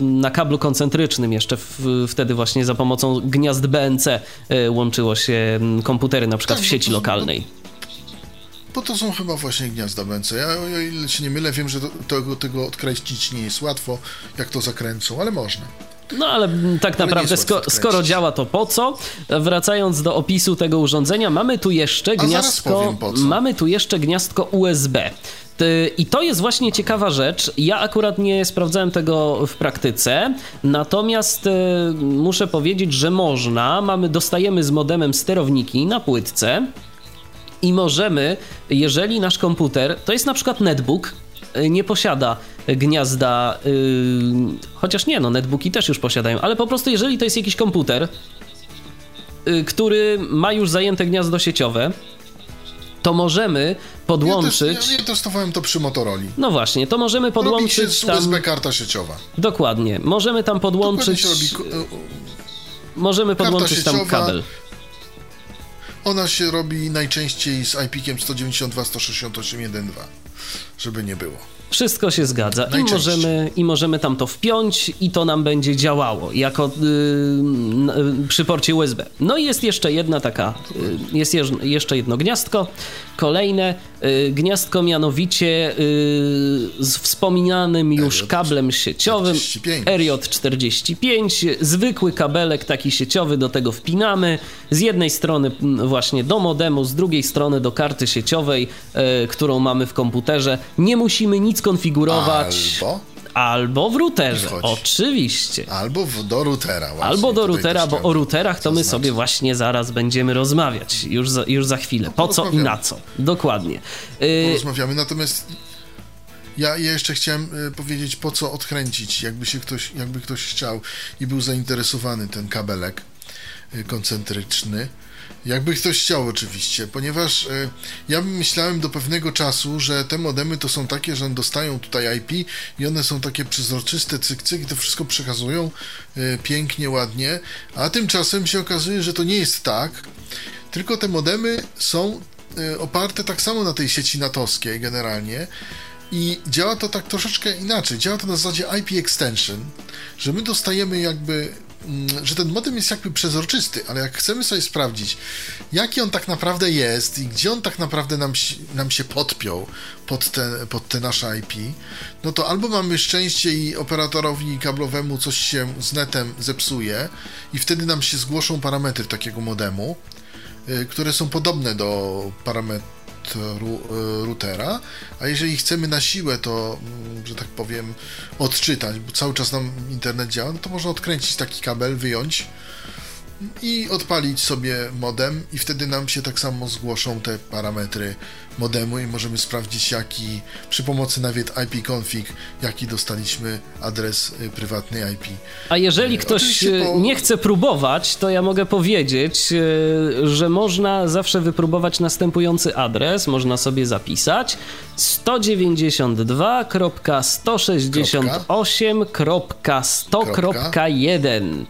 na kablu koncentrycznym, jeszcze wtedy właśnie za pomocą gniazd BNC łączyło się mm, komputery na przykład Tak, w bo sieci lokalnej. Bo to są chyba właśnie gniazda BNC. Ja, o ile się nie mylę, wiem, że to, tego, tego odkreślić nie jest łatwo, jak to zakręcą, ale można. No ale tak nie naprawdę, sko- skoro działa, to po co? Wracając do opisu tego urządzenia, mamy tu jeszcze gniazdko. powiem. Mamy tu jeszcze gniazdko USB. I to jest właśnie ciekawa rzecz. Ja akurat nie sprawdzałem tego w praktyce, natomiast e, muszę powiedzieć, że można. Mamy, dostajemy z modemem sterowniki na płytce i możemy, jeżeli nasz komputer, to jest na przykład netbook, y, nie posiada gniazda, yy, chociaż nie, no netbooki też już posiadają, ale po prostu jeżeli to jest jakiś komputer, yy, który ma już zajęte gniazdo sieciowe, to możemy Ja, podłączyć. też, ja, ja testowałem to przy Motorola. No właśnie, to możemy Robi się podłączyć tam. USB karta sieciowa. Dokładnie, możemy tam podłączyć. robi, Możemy podłączyć tam kabel. Ona się robi najczęściej z IP-kiem 192.168.1.2, żeby nie było. Wszystko się zgadza i możemy, i możemy tam to wpiąć i to nam będzie działało jako yy, przy porcie USB. No i jest jeszcze jedna taka, y, jest jeż- jeszcze jedno gniazdko, kolejne y, gniazdko mianowicie y, z wspominanym już RJ45. kablem sieciowym RJ45, zwykły kabelek taki sieciowy do tego wpinamy, z jednej strony właśnie do modemu, z drugiej strony do karty sieciowej, y, którą mamy w komputerze. Nie musimy nic konfigurować. Albo, Albo w routerze, oczywiście. albo w, do routera. Właśnie, Albo do routera, bo o routerach to my zaznaczyć. sobie właśnie zaraz będziemy rozmawiać. Już za, już za chwilę. Po co i na co? Dokładnie. Y, Rozmawiamy, natomiast ja, ja jeszcze chciałem y, powiedzieć, po co odkręcić, jakby się ktoś, jakby ktoś chciał i był zainteresowany ten kabelek y, koncentryczny. Jakby ktoś chciał oczywiście, ponieważ y, ja myślałem do pewnego czasu, że te modemy to są takie, że dostają tutaj IP i one są takie przezroczyste, cyk, cyk i to wszystko przekazują y, pięknie, ładnie, a tymczasem się okazuje, że to nie jest tak, tylko te modemy są y, oparte tak samo na tej sieci natowskiej generalnie i działa to tak troszeczkę inaczej. Działa to na zasadzie IP extension, że my dostajemy jakby, że ten modem jest jakby przezroczysty, ale jak chcemy sobie sprawdzić, jaki on tak naprawdę jest i gdzie on tak naprawdę nam, nam się podpiął pod te, pod te nasze IP, no to albo mamy szczęście i operatorowi kablowemu coś się z netem zepsuje i wtedy nam się zgłoszą parametry takiego modemu, które są podobne do parametru routera, a jeżeli chcemy na siłę to, mm, że tak powiem, odczytać, bo cały czas nam internet działa, no to można odkręcić taki kabel, wyjąć i odpalić sobie modem i wtedy nam się tak samo zgłoszą te parametry modemu i możemy sprawdzić jaki przy pomocy nawet ipconfig jaki dostaliśmy adres y, prywatny IP. A jeżeli y, ktoś y, po... nie chce próbować, to ja mogę powiedzieć, że można zawsze wypróbować następujący adres, można sobie zapisać 192.168.100.1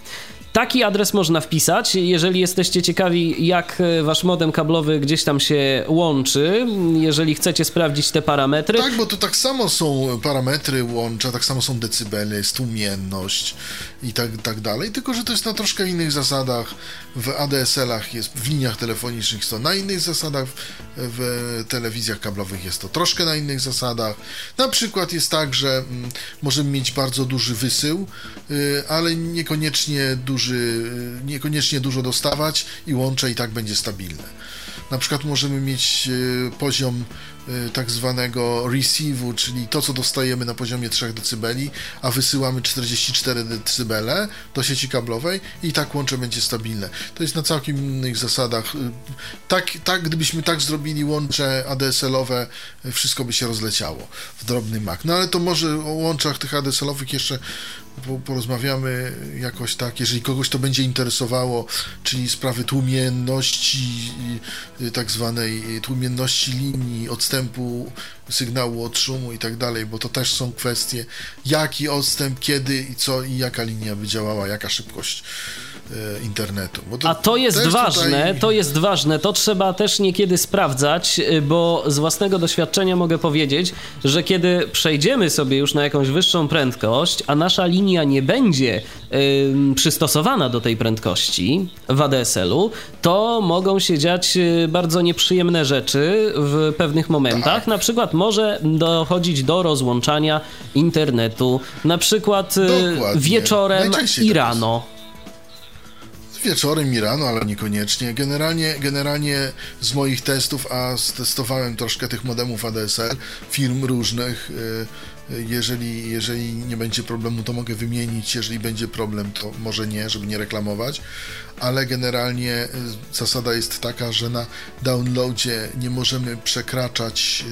Taki adres można wpisać, jeżeli jesteście ciekawi, jak e, wasz modem kablowy gdzieś tam się łączy, jeżeli chcecie sprawdzić te parametry. Tak, bo to tak samo są parametry łącza, tak samo są decybele, stłumienność i tak, tak dalej, tylko że to jest na troszkę innych zasadach. W ADSL-ach jest, w liniach telefonicznych jest to na innych zasadach, w telewizjach kablowych jest to troszkę na innych zasadach. Na przykład jest tak, że mm, możemy mieć bardzo duży wysył, y, ale niekoniecznie duży duży, niekoniecznie dużo dostawać i łącze i tak będzie stabilne. Na przykład możemy mieć e, poziom e, tak zwanego receive'u, czyli to, co dostajemy na poziomie 3 dB, a wysyłamy 44 dB do sieci kablowej i tak łącze będzie stabilne. To jest na całkiem innych zasadach. E, tak, tak gdybyśmy tak zrobili łącze ADSL-owe, wszystko by się rozleciało w drobny mak. No ale to może o łączach tych ADSL-owych jeszcze porozmawiamy jakoś tak, jeżeli kogoś to będzie interesowało, czyli sprawy tłumienności, tak zwanej tłumienności linii, odstępu sygnału od szumu i tak dalej, bo to też są kwestie, jaki odstęp, kiedy i co i jaka linia by działała, jaka szybkość E, internetu. To A to jest ważne, tutaj... to jest ważne, to trzeba też niekiedy sprawdzać, e, bo z własnego doświadczenia mogę powiedzieć, że kiedy przejdziemy sobie już na jakąś wyższą prędkość, a nasza linia nie będzie przystosowana do tej prędkości w ADSL-u, to mogą się dziać bardzo nieprzyjemne rzeczy w pewnych momentach. Tak. Na przykład może dochodzić do rozłączania internetu, na przykład Dokładnie. wieczorem i rano wieczorem i rano, ale niekoniecznie. Generalnie, generalnie z moich testów, a testowałem troszkę tych modemów ADSL, firm różnych, y, y, jeżeli, jeżeli nie będzie problemu, to mogę wymienić, jeżeli będzie problem, to może nie, żeby nie reklamować, ale generalnie y, zasada jest taka, że na downloadzie nie możemy przekraczać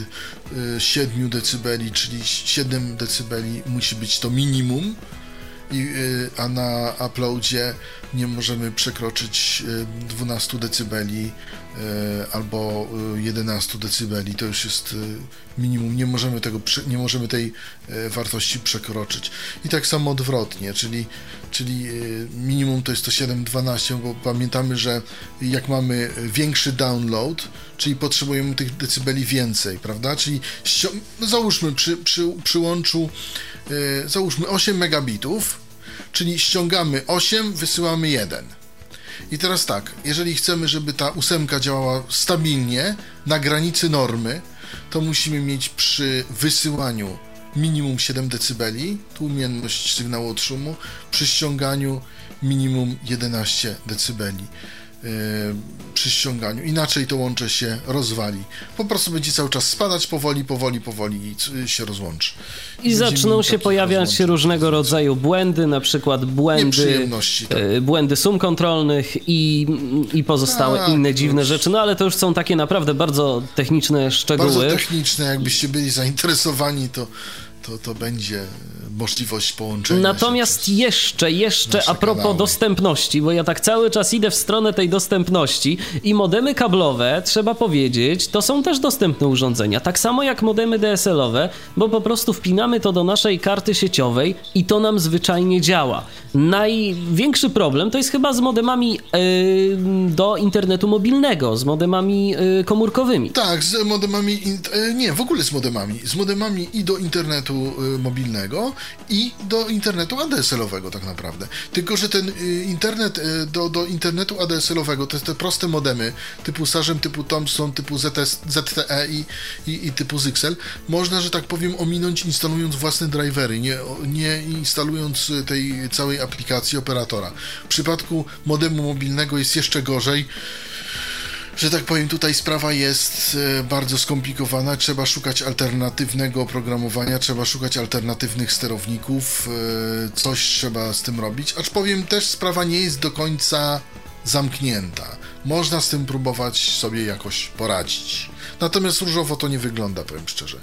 7 dB, czyli 7 dB musi być to minimum, i, a na uploadzie nie możemy przekroczyć 12 e, dB e, albo 11 e, dB. To już jest minimum. Nie możemy, tego, nie możemy tej wartości przekroczyć. I tak samo odwrotnie, czyli, czyli minimum to jest to 7-12, bo pamiętamy, że jak mamy większy download, czyli potrzebujemy tych decybeli więcej, prawda? Czyli załóżmy przy, przy przyłączu, załóżmy 8 megabitów, czyli ściągamy 8, wysyłamy 1. I teraz tak, jeżeli chcemy, żeby ta ósemka działała stabilnie, na granicy normy, to musimy mieć przy wysyłaniu minimum 7 dB, tłumienność sygnału od szumu, przy ściąganiu minimum 11 dB. Yy, przy ściąganiu. Inaczej to łącze się rozwali. Po prostu będzie cały czas spadać powoli, powoli, powoli i się rozłączy. I zaczną się pojawiać różnego rodzaju błędy, na przykład błędy, tak. Yy, błędy sum kontrolnych i, i pozostałe tak, inne dziwne już. rzeczy. No ale to już są takie naprawdę bardzo techniczne szczegóły. Bardzo techniczne, jakbyście byli zainteresowani, to, to, to będzie możliwość połączenia. Natomiast jeszcze, jeszcze a propos kanały. dostępności, bo ja tak cały czas idę w stronę tej dostępności i modemy kablowe, trzeba powiedzieć, to są też dostępne urządzenia. Tak samo jak modemy DSL-owe, bo po prostu wpinamy to do naszej karty sieciowej i to nam zwyczajnie działa. Największy problem to jest chyba z modemami yy, do internetu mobilnego, z modemami yy, komórkowymi. Tak, z modemami, yy, nie, w ogóle z modemami. Z modemami i do internetu mobilnego i do internetu ADSL-owego tak naprawdę. Tylko, że ten y, internet y, do, do internetu ADSL-owego, te, te proste modemy typu Sarzem, typu Thomson, typu ZTE i, i, i typu Zyxel, można, że tak powiem, ominąć instalując własne drivery, nie, nie instalując tej całej aplikacji operatora. W przypadku modemu mobilnego jest jeszcze gorzej że tak powiem, tutaj sprawa jest e, bardzo skomplikowana. Trzeba szukać alternatywnego oprogramowania, trzeba szukać alternatywnych sterowników, e, coś trzeba z tym robić. Acz powiem też, sprawa nie jest do końca zamknięta. Można z tym próbować sobie jakoś poradzić. Natomiast różowo to nie wygląda, powiem szczerze.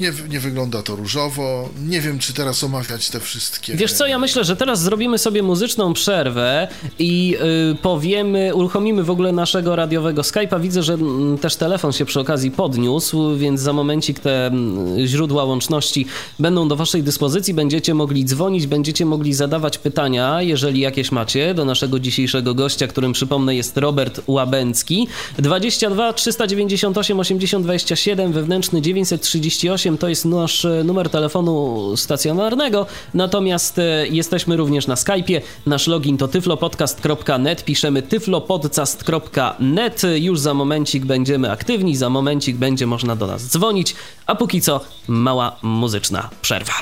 Nie, nie wygląda to różowo. Nie wiem, czy teraz omawiać te wszystkie. Wiesz co, ja myślę, że teraz zrobimy sobie muzyczną przerwę i yy, powiemy, uruchomimy w ogóle naszego radiowego Skype'a. Widzę, że mm, też telefon się przy okazji podniósł, więc za momencik te mm, źródła łączności będą do Waszej dyspozycji. Będziecie mogli dzwonić, będziecie mogli zadawać pytania, jeżeli jakieś macie, do naszego dzisiejszego gościa, którym przypomnę jest Robert Łabęcki. 22 398 80 27, wewnętrzny 938 to jest nasz e, numer telefonu stacjonarnego, natomiast e, jesteśmy również na Skype'ie. Nasz login to tyflopodcast.net, piszemy tyflopodcast.net. Już za momencik będziemy aktywni, za momencik będzie można do nas dzwonić, a póki co mała muzyczna przerwa.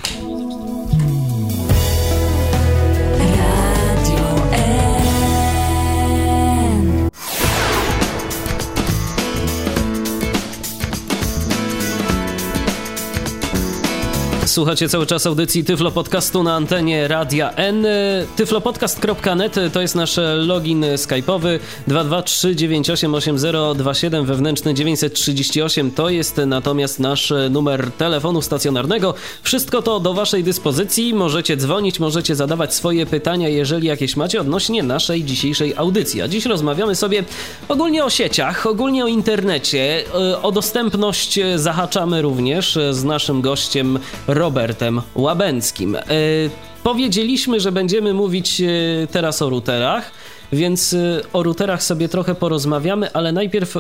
Słuchacie cały czas audycji Tyflo Podcastu na antenie Radia N. Tyflopodcast.net to jest nasz login skype'owy 223988027 wewnętrzny 938 to jest natomiast nasz numer telefonu stacjonarnego. Wszystko to do waszej dyspozycji. Możecie dzwonić, możecie zadawać swoje pytania, jeżeli jakieś macie odnośnie naszej dzisiejszej audycji. A dziś rozmawiamy sobie ogólnie o sieciach, ogólnie o internecie. O dostępność zahaczamy również z naszym gościem Łabęckim. E, powiedzieliśmy, że będziemy mówić e, teraz o routerach. Więc e, o routerach sobie trochę porozmawiamy, ale najpierw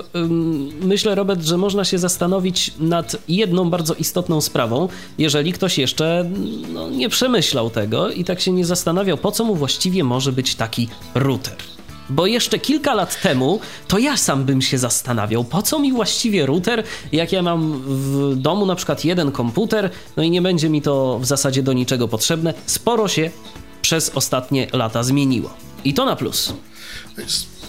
myślę, Robert, że można się zastanowić nad jedną bardzo istotną sprawą, jeżeli ktoś jeszcze no, nie przemyślał tego i tak się nie zastanawiał, po co mu właściwie może być taki router. Bo jeszcze kilka lat temu to ja sam bym się zastanawiał, po co mi właściwie router, jak ja mam w domu na przykład jeden komputer, no i nie będzie mi to w zasadzie do niczego potrzebne. Sporo się przez ostatnie lata zmieniło. I to na plus.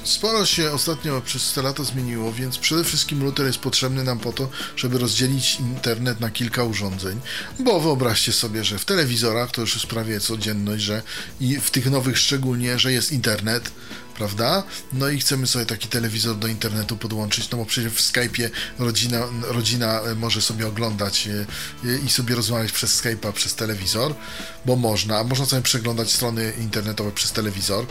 Sporo się ostatnio przez te lata zmieniło, więc przede wszystkim router jest potrzebny nam po to, żeby rozdzielić internet na kilka urządzeń, bo wyobraźcie sobie, że w telewizorach to już jest prawie codzienność, że i w tych nowych szczególnie, że jest internet, prawda? No i chcemy sobie taki telewizor do internetu podłączyć, no bo przecież w Skype'ie rodzina, rodzina może sobie oglądać e, i sobie rozmawiać przez Skype'a, przez telewizor, bo można, można sobie przeglądać strony internetowe przez telewizor.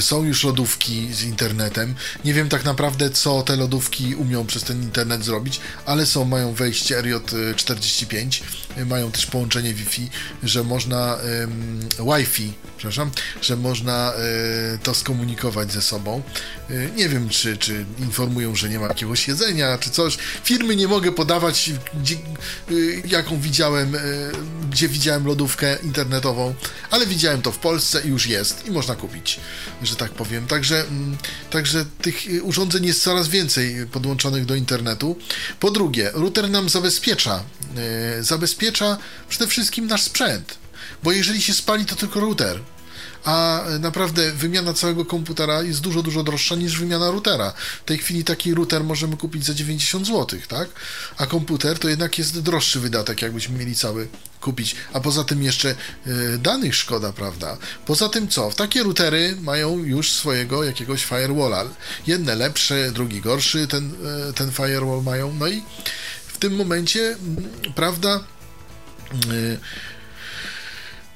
Są już lodówki z internetem. Nie wiem tak naprawdę, co te lodówki umią przez ten internet zrobić, ale są, mają wejście RJ45, mają też połączenie Wi-Fi, że można um, Wi-Fi, przepraszam, że można um, to skomunikować ze sobą. Y, nie wiem, czy, czy informują, że nie ma jakiegoś jedzenia, czy coś. Firmy nie mogę podawać, gdzie, y, jaką widziałem, y, gdzie widziałem lodówkę internetową, ale widziałem to w Polsce i już jest i można kupić, że tak powiem. Także, mm, także tych urządzeń jest coraz więcej podłączonych do internetu. Po drugie, router nam zabezpiecza, zabezpiecza przede wszystkim nasz sprzęt. Bo jeżeli się spali, to tylko router a naprawdę wymiana całego komputera jest dużo, dużo droższa niż wymiana routera. W tej chwili taki router możemy kupić za 90 zł, tak? A komputer to jednak jest droższy wydatek, jakbyśmy mieli cały kupić. A poza tym jeszcze y, danych szkoda, prawda? Poza tym co? Takie routery mają już swojego jakiegoś firewalla. Jedne lepsze, drugi gorszy ten, y, ten firewall mają. No i w tym momencie, prawda, y,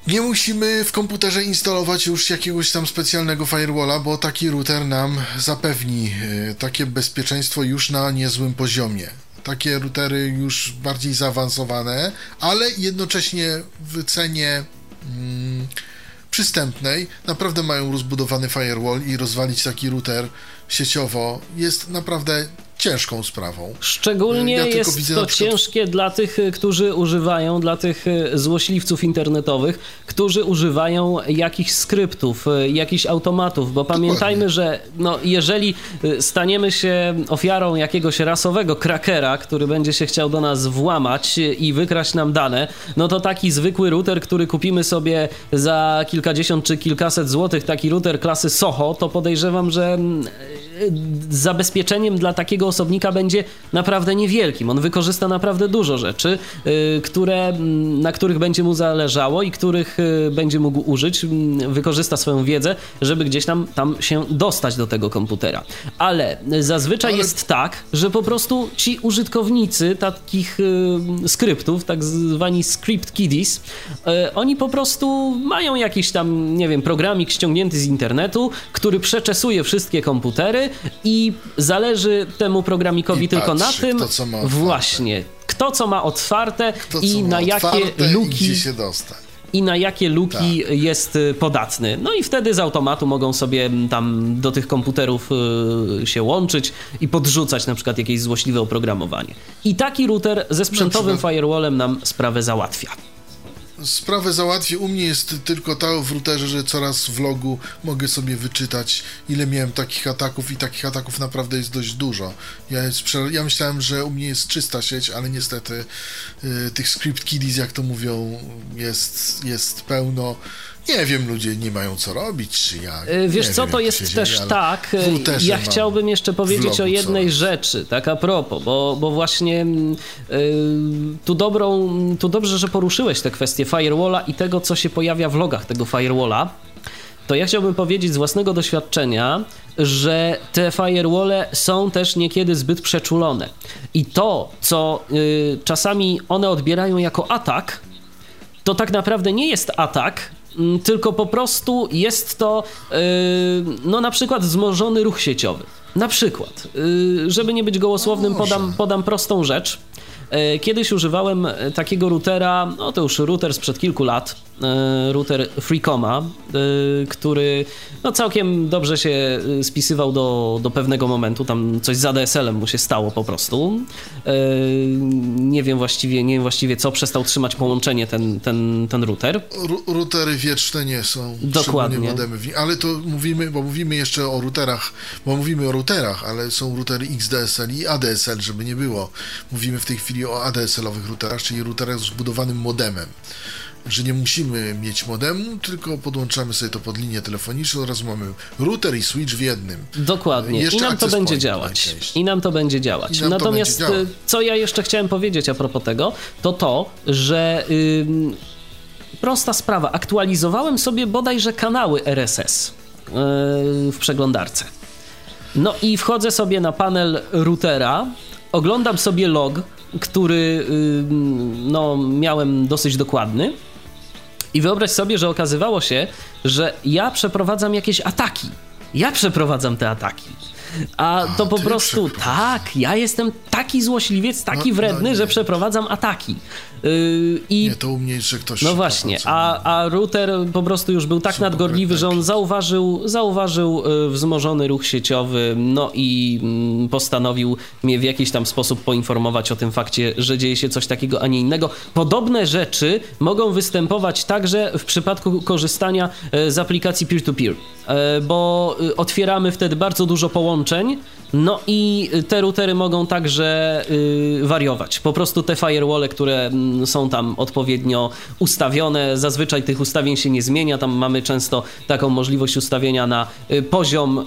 nie musimy w komputerze instalować już jakiegoś tam specjalnego firewalla, bo taki router nam zapewni e, takie bezpieczeństwo już na niezłym poziomie. Takie routery już bardziej zaawansowane, ale jednocześnie w cenie mm, przystępnej naprawdę mają rozbudowany firewall i rozwalić taki router sieciowo jest naprawdę ciężką sprawą. Szczególnie ja jest to przykład... ciężkie dla tych, y, którzy używają, dla tych y, złośliwców internetowych, którzy używają jakichś skryptów, y, jakichś automatów, bo Dokładnie. pamiętajmy, że no, jeżeli staniemy się ofiarą jakiegoś rasowego krakera, który będzie się chciał do nas włamać i wykraść nam dane, no to taki zwykły router, który kupimy sobie za kilkadziesiąt czy kilkaset złotych, taki router klasy Soho, to podejrzewam, że mm, zabezpieczeniem dla takiego osobnika będzie naprawdę niewielkim. On wykorzysta naprawdę dużo rzeczy, y, które, mm, na których będzie mu zależało i których y, będzie mógł użyć. Mm, wykorzysta swoją wiedzę, żeby gdzieś tam, tam się dostać do tego komputera. Ale zazwyczaj Ale... jest tak, że po prostu ci użytkownicy takich y, skryptów, tak zwani script kiddies, oni po prostu mają jakiś tam, nie wiem, programik ściągnięty z internetu, który przeczesuje wszystkie komputery i zależy temu programikowi I tylko na tym, właśnie, kto co ma otwarte kto, i na jakie luki się dostać i na jakie luki tak. jest y, podatny. No i wtedy z automatu mogą sobie tam do tych komputerów y, się łączyć i podrzucać na przykład jakieś złośliwe oprogramowanie. I taki router ze sprzętowym no, firewallem nam sprawę załatwia sprawę załatwię. U mnie jest tylko ta w routerze, że coraz w logu mogę sobie wyczytać, ile miałem takich ataków i takich ataków naprawdę jest dość dużo. Ja, jest, ja myślałem, że u mnie jest czysta sieć, ale niestety y, tych script kiddies, jak to mówią, jest, jest pełno. Nie wiem, ludzie nie mają co robić, czy ja. E, wiesz co, wiem, to jest też dzieje, tak. E, ja chciałbym jeszcze powiedzieć o jednej rzeczy, tak a propos, bo, bo właśnie yy, tu dobrą, tu dobrze, że poruszyłeś tę kwestię firewalla i tego, co się pojawia w logach tego firewalla. To ja chciałbym powiedzieć z własnego doświadczenia, że te firewalle są też niekiedy zbyt przeczulone. I to, co yy, czasami one odbierają jako atak, to tak naprawdę nie jest atak, tylko po prostu jest to yy, no na przykład wzmożony ruch sieciowy. Na przykład, yy, żeby nie być gołosłownym, podam, podam prostą rzecz. Yy, kiedyś używałem takiego routera, no to już router sprzed kilku lat, router Freecoma, e, który no całkiem dobrze się e, spisywał do, do pewnego momentu, tam coś z ADSL-em mu się stało po prostu. Nie wiem właściwie, nie wiem właściwie co, przestał trzymać połączenie ten, ten, ten router. R routery wieczne nie są. Dokładnie. Modemy, ale to mówimy, bo mówimy jeszcze o routerach, bo mówimy o routerach, ale są routery XDSL i ADSL, żeby nie było. Mówimy w tej chwili o ADSL-owych routerach, czyli routerach z zbudowanym modemem że nie musimy mieć modemu, tylko podłączamy sobie to pod linię telefoniczną, oraz mamy router i switch w jednym. Dokładnie. Jeszcze I nam to będzie działać. I nam to będzie działać. Natomiast będzie działać. co ja jeszcze chciałem powiedzieć a propos tego, to to, że yy, prosta sprawa. Aktualizowałem sobie bodajże kanały RSS yy, w przeglądarce. No i wchodzę sobie na panel routera, oglądam sobie log, który yy, no, miałem dosyć dokładny i wyobraź sobie, że okazywało się, że ja przeprowadzam jakieś ataki. Ja przeprowadzam te ataki. A, A to po prostu tak, ja jestem taki złośliwiec, taki no, wredny, no że przeprowadzam ataki. Yy, I, nie, to u mnie, że ktoś... No właśnie, a, a router po prostu już był tak nadgorliwy, że on zauważył, zauważył yy, wzmożony ruch sieciowy, no i mm, postanowił mnie w jakiś tam sposób poinformować o tym fakcie, że dzieje się coś takiego, a nie innego. Podobne rzeczy mogą występować także w przypadku korzystania yy, z aplikacji peer-to-peer, -peer, bo otwieramy wtedy bardzo dużo połączeń, no i te routery mogą także wariować. Po prostu te firewalle, które mm, są tam odpowiednio ustawione, zazwyczaj tych ustawień się nie zmienia. Tam mamy często taką możliwość ustawienia na y, poziom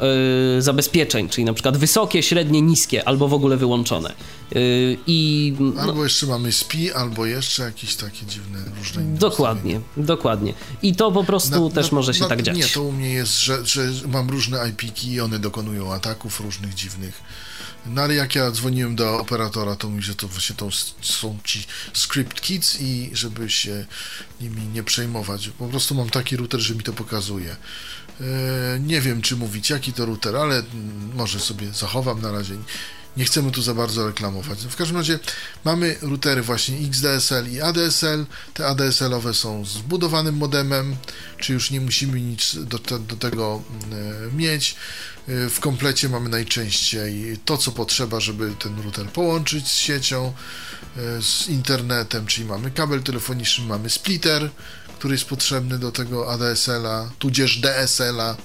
y, zabezpieczeń, czyli na przykład wysokie, średnie, niskie albo w ogóle wyłączone. Y, I, no, albo jeszcze mamy SPI, albo jeszcze jakieś takie dziwne, różne inne Dokładnie, ustawienia. dokładnie. I to po prostu na, też na, może się na, tak dziać. Nie, to u mnie jest, że, że mam różne IP-ki i one dokonują ataków różnych dziwnych. No ale jak ja dzwoniłem do operatora, to mówi, że to właśnie to są ci script kits i żeby się nimi nie przejmować. Po prostu mam taki router, że mi to pokazuje. E, nie wiem, czy mówić jaki to router, ale może sobie zachowam na razie. Nie chcemy tu za bardzo reklamować. W każdym razie mamy routery właśnie XDSL i ADSL. Te ADSL-owe są z budowanym modemem, czy już nie musimy nic do, te, do tego e, mieć. E, w komplecie mamy najczęściej to, co potrzeba, żeby ten router połączyć z siecią, e, z internetem, czyli mamy kabel telefoniczny, mamy splitter, który jest potrzebny do tego ADSL-a, tudzież DSL-a,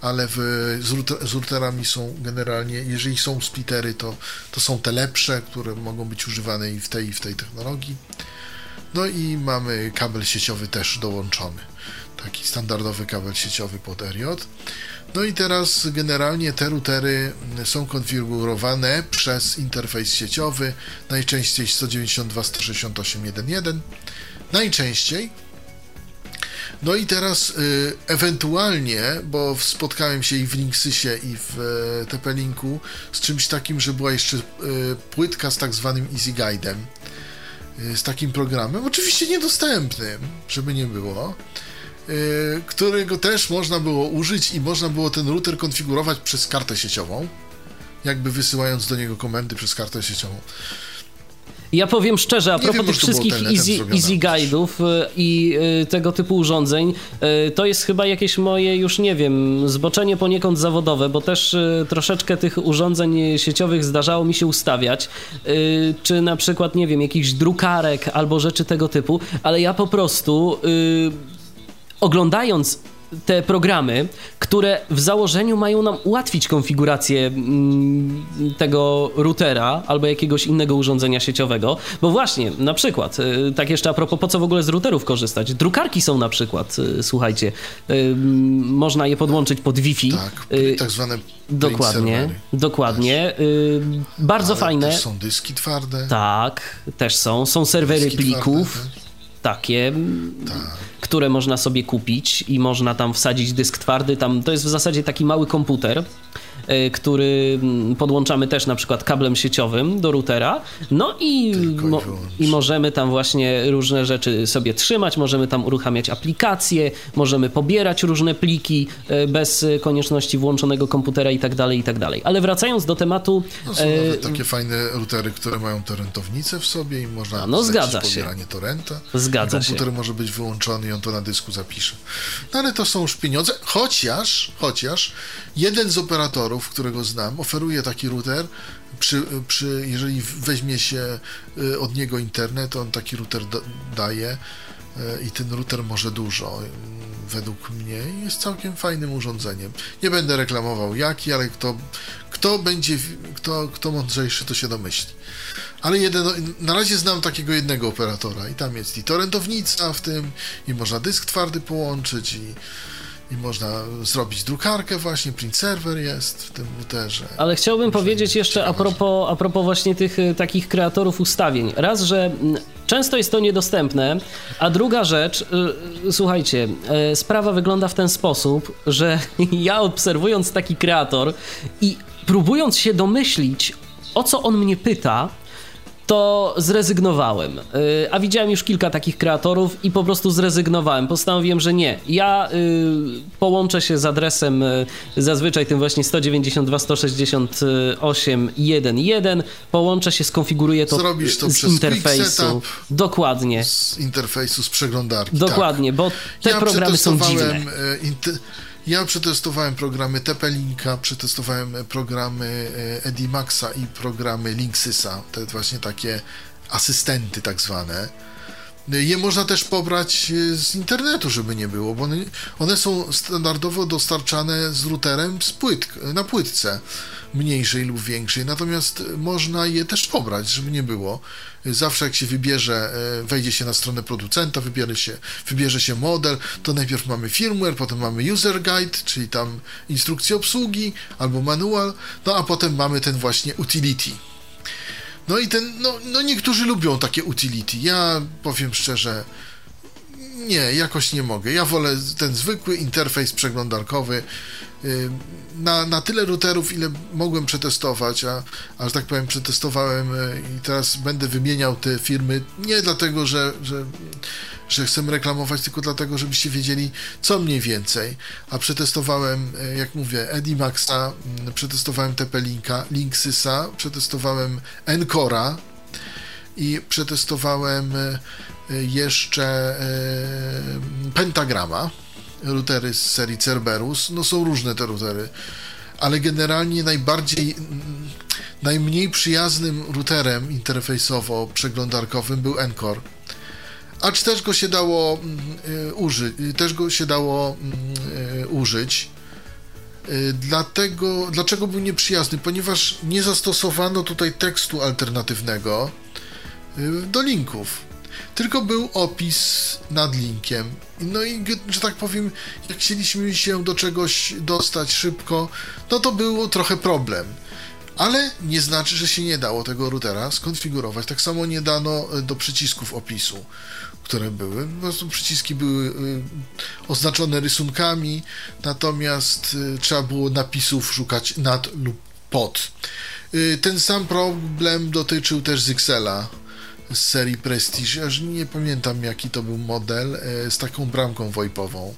ale w, z, router, z routerami są generalnie, jeżeli są splittery, to, to są te lepsze, które mogą być używane i w tej, i w tej technologii. No i mamy kabel sieciowy też dołączony, taki standardowy kabel sieciowy pod RJ. No i teraz generalnie te routery są konfigurowane przez interfejs sieciowy, najczęściej 192.168.1.1, najczęściej no i teraz y, ewentualnie, bo spotkałem się i w Linksysie i w y, TP-Linku z czymś takim, że była jeszcze y, płytka z tak zwanym Easy Guide'em, y, z takim programem, oczywiście niedostępnym, żeby nie było, y, którego też można było użyć i można było ten router konfigurować przez kartę sieciową, jakby wysyłając do niego komendy przez kartę sieciową. Ja powiem szczerze, a propos tych wszystkich easy, easy guide'ów y, i y, tego typu urządzeń, y, to jest chyba jakieś moje już, nie wiem, zboczenie poniekąd zawodowe, bo też troszeczkę tych urządzeń sieciowych zdarzało mi się ustawiać, czy na przykład, nie wiem, jakichś drukarek albo rzeczy tego typu, ale ja po prostu oglądając te programy, które w założeniu mają nam ułatwić konfigurację mm, tego routera albo jakiegoś innego urządzenia sieciowego, bo właśnie, na przykład, y, tak jeszcze a propos, po co w ogóle z routerów korzystać? Drukarki są na przykład, y, słuchajcie, y, można je podłączyć pod Wi-Fi. Tak, tak zwane Dokładnie, serwery. dokładnie. Bardzo Ale fajne. Też są dyski twarde. Tak, też są. Są serwery dyski plików. Twarde, takie, tak. Które można sobie kupić i można tam wsadzić dysk twardy. Tam to jest w zasadzie taki mały komputer który mm, podłączamy też na przykład kablem sieciowym do routera. No i, mo i możemy tam właśnie różne rzeczy sobie trzymać, możemy tam uruchamiać aplikacje, możemy pobierać różne pliki e, bez konieczności włączonego komputera i tak dalej, i tak dalej. Ale wracając do tematu... No są e... takie fajne routery, które mają torrentownicę w sobie i można A, no, zgadza się. pobieranie torrenta. Zgadza komputer się. może być wyłączony i on to na dysku zapisze. No ale to są już pieniądze, chociaż, chociaż jeden z operatorów którego znam, oferuje taki router. Przy, przy, jeżeli weźmie się y, od niego internet, on taki router daje y, i ten router może dużo. Według mnie jest całkiem fajnym urządzeniem. Nie będę reklamował jaki, ale kto, kto będzie, kto, kto mądrzejszy, to się domyśli. Ale jeden, na razie znam takiego jednego operatora i tam jest i torrentownica w tym, i można dysk twardy połączyć, i i można zrobić drukarkę właśnie, print server jest w tym routerze. Ale chciałbym powiedzieć jeszcze a propos, a propos właśnie tych y, takich kreatorów ustawień. Raz, że często jest to niedostępne, a druga rzecz, y, słuchajcie, y, sprawa wygląda w ten sposób, że *laughs* ja obserwując taki kreator i próbując się domyślić, o co on mnie pyta, to zrezygnowałem. Y, a widziałem już kilka takich kreatorów i po prostu zrezygnowałem. Postanowiłem, że nie. Ja y, połączę się z adresem y, zazwyczaj tym właśnie 192.168.1.1. Połączę się, skonfiguruję to to z interfejsu. Dokładnie. Z interfejsu, z przeglądarki. Dokładnie, tak. bo te ja programy są dziwne. Ja przetestowałem programy TP-Linka, przetestowałem programy e, Edimaxa i programy Linksysa, te właśnie takie asystenty tak zwane. Je można też pobrać e, z internetu, żeby nie było, bo one, są standardowo dostarczane z routerem z płyt, na płytce mniejszej lub większej, natomiast można je też pobrać, żeby nie było. Zawsze jak się wybierze, e, wejdzie się na stronę producenta, wybierze się, wybierze się model, to najpierw mamy firmware, potem mamy user guide, czyli tam instrukcję obsługi albo manual, no a potem mamy ten właśnie utility. No i ten, no, no niektórzy lubią takie utility. Ja powiem szczerze, nie, jakoś nie mogę. Ja wolę ten zwykły interfejs przeglądarkowy. Y, na, na tyle routerów, ile mogłem przetestować, a, a że tak powiem, przetestowałem y, i teraz będę wymieniał te firmy nie dlatego, że, że, że chcę reklamować, tylko dlatego, żebyście wiedzieli, co mniej więcej. A przetestowałem, y, jak mówię, Edimaxa, przetestowałem TP-Linka, Linksysa, przetestowałem Encora i przetestowałem jeszcze Pentagrama routery z serii Cerberus. No są różne te routery, ale generalnie najbardziej, najmniej przyjaznym routerem interfejsowo-przeglądarkowym był Encore. Acz też go się dało y, użyć, też go się dało y, użyć. Dlatego, dlaczego był nieprzyjazny? Ponieważ nie zastosowano tutaj tekstu alternatywnego do linków tylko był opis nad linkiem. No i, że tak powiem, jak chcieliśmy się do czegoś dostać szybko, no to był trochę problem. Ale nie znaczy, że się nie dało tego routera skonfigurować. Tak samo nie dano e, do przycisków opisu, które były. Po prostu przyciski były y, oznaczone rysunkami, natomiast y, trzeba było napisów szukać nad lub pod. Ten sam problem dotyczył też Zixela z serii Prestige, aż nie pamiętam jaki to był model, e, z taką bramką wojpową.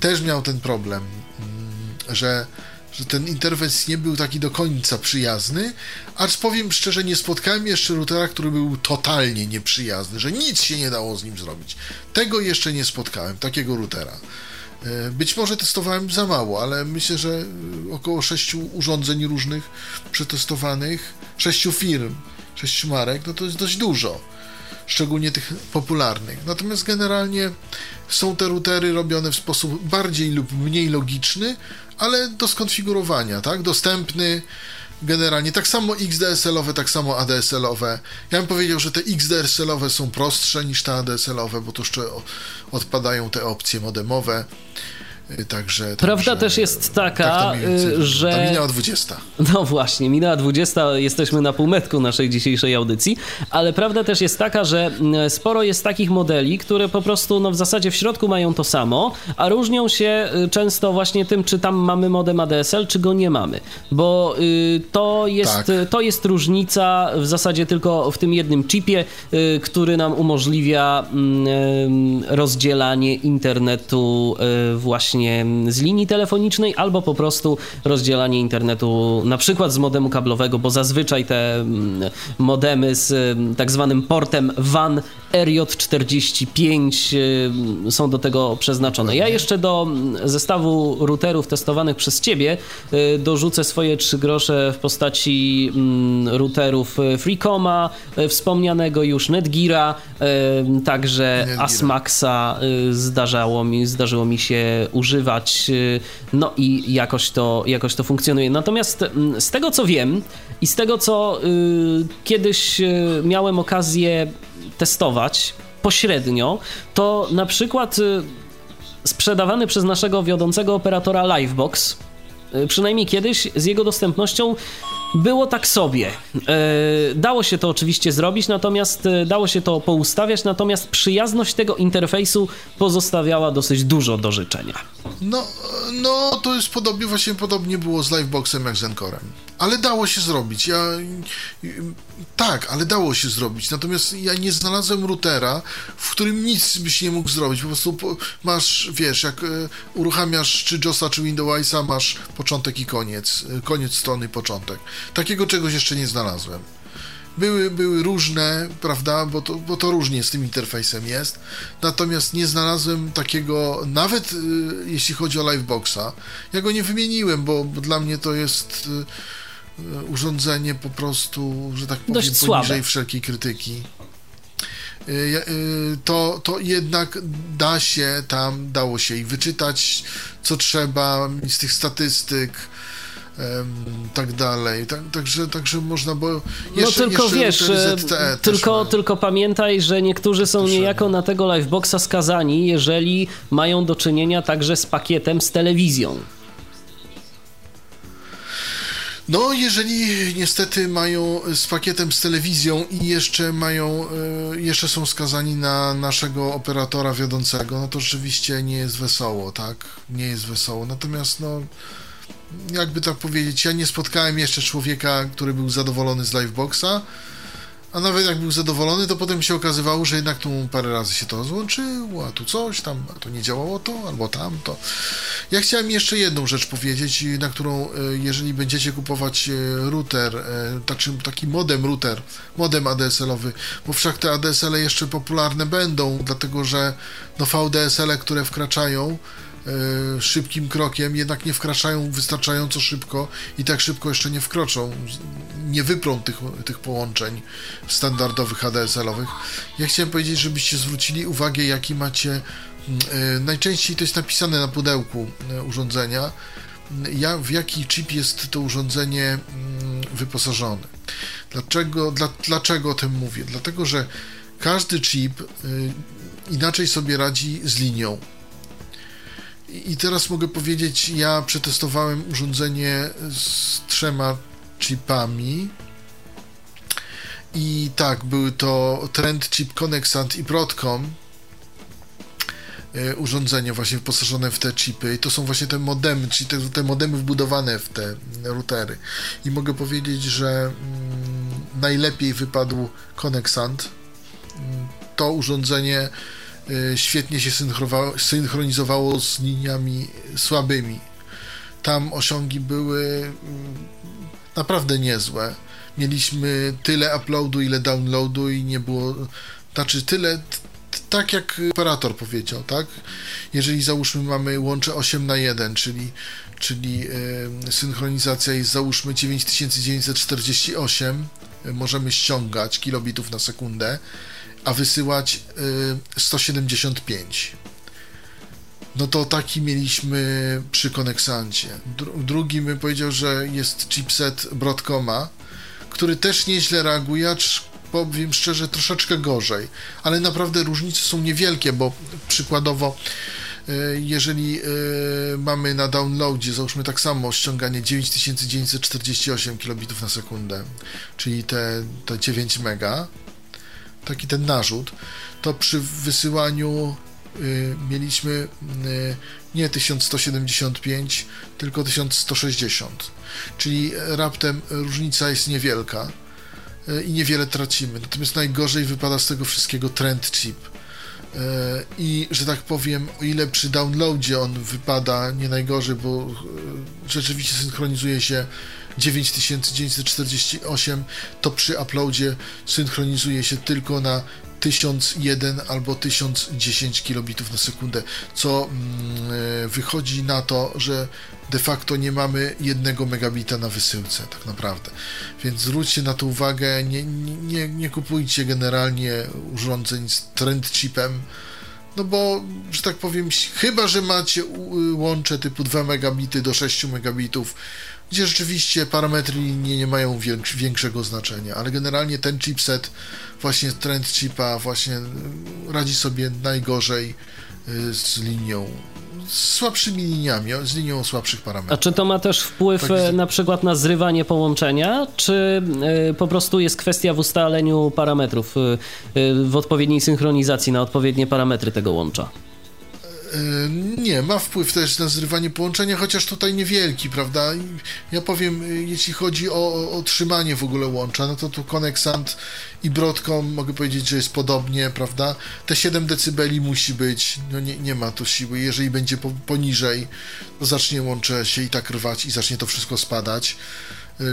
Też miał ten problem, mm, że, że ten interfejs nie był taki do końca przyjazny, acz powiem szczerze, nie spotkałem jeszcze routera, który był totalnie nieprzyjazny, że nic się nie dało z nim zrobić. Tego jeszcze nie spotkałem, takiego routera. E, być może testowałem za mało, ale myślę, że około sześciu urządzeń różnych przetestowanych, sześciu firm, sześciu marek, no to jest dość dużo szczególnie tych popularnych. Natomiast generalnie są te routery robione w sposób bardziej lub mniej logiczny, ale do skonfigurowania, tak? Dostępny generalnie. Tak samo XDSL-owe, tak samo ADSL-owe. Ja bym powiedział, że te XDSL-owe są prostsze niż te ADSL-owe, bo tu jeszcze odpadają te opcje modemowe. Y, także, Prawda też jest taka, tak że. To minęła 20. No właśnie, minęła 20, jesteśmy na półmetku naszej dzisiejszej audycji, ale prawda też jest taka, że mm, sporo jest takich modeli, które po prostu no, w zasadzie w środku mają to samo, a różnią się y, często właśnie tym, czy tam mamy modem ADSL, czy go nie mamy. Bo y, to, jest, tak. to jest różnica w zasadzie tylko w tym jednym chipie, y, który nam umożliwia y, rozdzielanie internetu y, właśnie właśnie z linii telefonicznej, albo po prostu rozdzielanie internetu na przykład z modemu kablowego, bo zazwyczaj te mm, modemy z mm, tak zwanym portem WAN RJ45 y, są do tego przeznaczone. Ja jeszcze do mm, zestawu routerów testowanych przez Ciebie y, dorzucę swoje trzy grosze w postaci routerów Freecoma, y, wspomnianego już Netgeara, także Asmaxa zdarzało mi, zdarzyło mi się używać, y, no i jakoś to, jakoś to funkcjonuje. Natomiast mm, z tego co wiem i z tego co y, kiedyś y, miałem okazję testować pośrednio, to na przykład sprzedawany przez naszego wiodącego operatora Livebox, przynajmniej kiedyś z jego dostępnością było tak sobie. E, dało się to oczywiście zrobić, natomiast e, dało się to poustawiać, natomiast przyjazność tego interfejsu pozostawiała dosyć dużo do życzenia. No, no to jest podobnie, właśnie podobnie było z Liveboxem jak z Encorem. Ale dało się zrobić. Ja, tak, ale dało się zrobić. Natomiast ja nie znalazłem routera, w którym nic byś nie mógł zrobić. Po prostu masz, wiesz, jak e, uruchamiasz czy JOSa, czy Windowsa, masz początek i koniec. Koniec strony, początek. Takiego czegoś jeszcze nie znalazłem. Były, były różne, prawda, bo to, bo to różnie z tym interfejsem jest. Natomiast nie znalazłem takiego, nawet y, jeśli chodzi o Liveboxa. Ja go nie wymieniłem, bo, bo dla mnie to jest y urządzenie po prostu, że tak powiem, Dość poniżej słabe. wszelkiej krytyki. Y, y, to, to jednak da się tam, dało się i wyczytać co trzeba z tych statystyk, tak dalej. Tak, także, także można, bo no jeszcze, No tylko wiesz, ZTE tylko, tylko pamiętaj, że niektórzy są niejako na tego liveboxa skazani, jeżeli mają do czynienia także z pakietem z telewizją. No, jeżeli niestety mają z pakietem z telewizją i jeszcze mają, e, jeszcze są skazani na naszego operatora wiodącego, no to rzeczywiście nie jest wesoło, tak? Nie jest wesoło. Natomiast, no, jakby tak powiedzieć, ja nie spotkałem jeszcze człowieka, który był zadowolony z Liveboxa, a nawet jak był zadowolony, to potem się okazywało, że jednak tu parę razy się to złączyło, a tu coś tam, a to nie działało to, albo tamto. Ja chciałem jeszcze jedną rzecz powiedzieć, na którą, e, jeżeli będziecie kupować e, router, e, taki, modem router, modem ADSL-owy, bo wszak te ADSL-e jeszcze popularne będą, dlatego że no VDSL-e, które wkraczają, szybkim krokiem, jednak nie wkraczają wystarczająco szybko i tak szybko jeszcze nie wkroczą, nie wyprą tych, tych połączeń standardowych ADSL-owych. Ja chciałem powiedzieć, żebyście zwrócili uwagę, jaki macie, e, najczęściej to jest napisane na pudełku e, urządzenia, w jaki chip jest to urządzenie wyposażone. Dlaczego, dla, dlaczego o tym mówię? Dlatego, że każdy chip inaczej sobie radzi z linią. I teraz mogę powiedzieć, ja przetestowałem urządzenie z trzema chipami. I tak, były to Trend Chip Connexant i Broadcom. E, urządzenia właśnie wyposażone w te chipy i to są właśnie te modemy, czyli te, te modemy wbudowane w te routery. I mogę powiedzieć, że mm, najlepiej wypadł Connexant. Mm, to urządzenie świetnie się synchronizowało z liniami słabymi. Tam osiągi były mm, naprawdę niezłe. Mieliśmy tyle uploadu, ile downloadu i nie było, znaczy tyle, tak jak operator powiedział, tak? Jeżeli załóżmy mamy łącze 8 na 1, czyli, czyli yy, synchronizacja jest załóżmy 9948, yy, możemy ściągać kilobitów na sekundę, a wysyłać 175. Y, no to taki mieliśmy przy Koneksancie. Drugi bym powiedział, że jest chipset Broadcoma, który też nieźle reaguje, acz powiem szczerze, troszeczkę gorzej, ale naprawdę różnice są niewielkie, bo przykładowo y, jeżeli y, mamy na downloadzie, załóżmy tak samo, ściąganie 9948 kilobitów na sekundę, czyli te, te 9 mega, taki ten narzut, to przy wysyłaniu y, mieliśmy y, nie 1175, tylko 1160. Czyli raptem różnica jest niewielka y, i niewiele tracimy. Natomiast najgorzej wypada z tego wszystkiego trend chip. Y, I że tak powiem, o ile przy downloadzie on wypada nie najgorzej, bo y, rzeczywiście synchronizuje się 9948, to przy uploadzie synchronizuje się tylko na 1001 albo 1010 kilobitów na sekundę, co mm, e, wychodzi na to, że de facto nie mamy jednego megabita na wysyłce, tak naprawdę. Więc zwróćcie na to uwagę, nie, nie, nie kupujcie generalnie urządzeń z trend chipem, no bo, że tak powiem, chyba, że macie łącze typu 2 megabity do 6 megabitów, gdzie rzeczywiście parametry nie, nie mają większego znaczenia, ale generalnie ten chipset, właśnie trend chipa, właśnie radzi sobie najgorzej y, z linią z słabszymi liniami, z linią słabszych parametrów. A czy to ma też wpływ tak, na przykład na zrywanie połączenia, czy y, po prostu jest kwestia w ustaleniu parametrów, y, y, w odpowiedniej synchronizacji na odpowiednie parametry tego łącza? Nie, ma wpływ też na zrywanie połączenia, chociaż tutaj niewielki, prawda? Ja powiem, y, jeśli chodzi o, o trzymanie w ogóle łącza, no to tu Connexant i Broadcom mogę powiedzieć, że jest podobnie, prawda? Te 7 dB musi być, no nie, nie ma tu siły. Jeżeli będzie po, poniżej, to zacznie łącze się i tak rwać i zacznie to wszystko spadać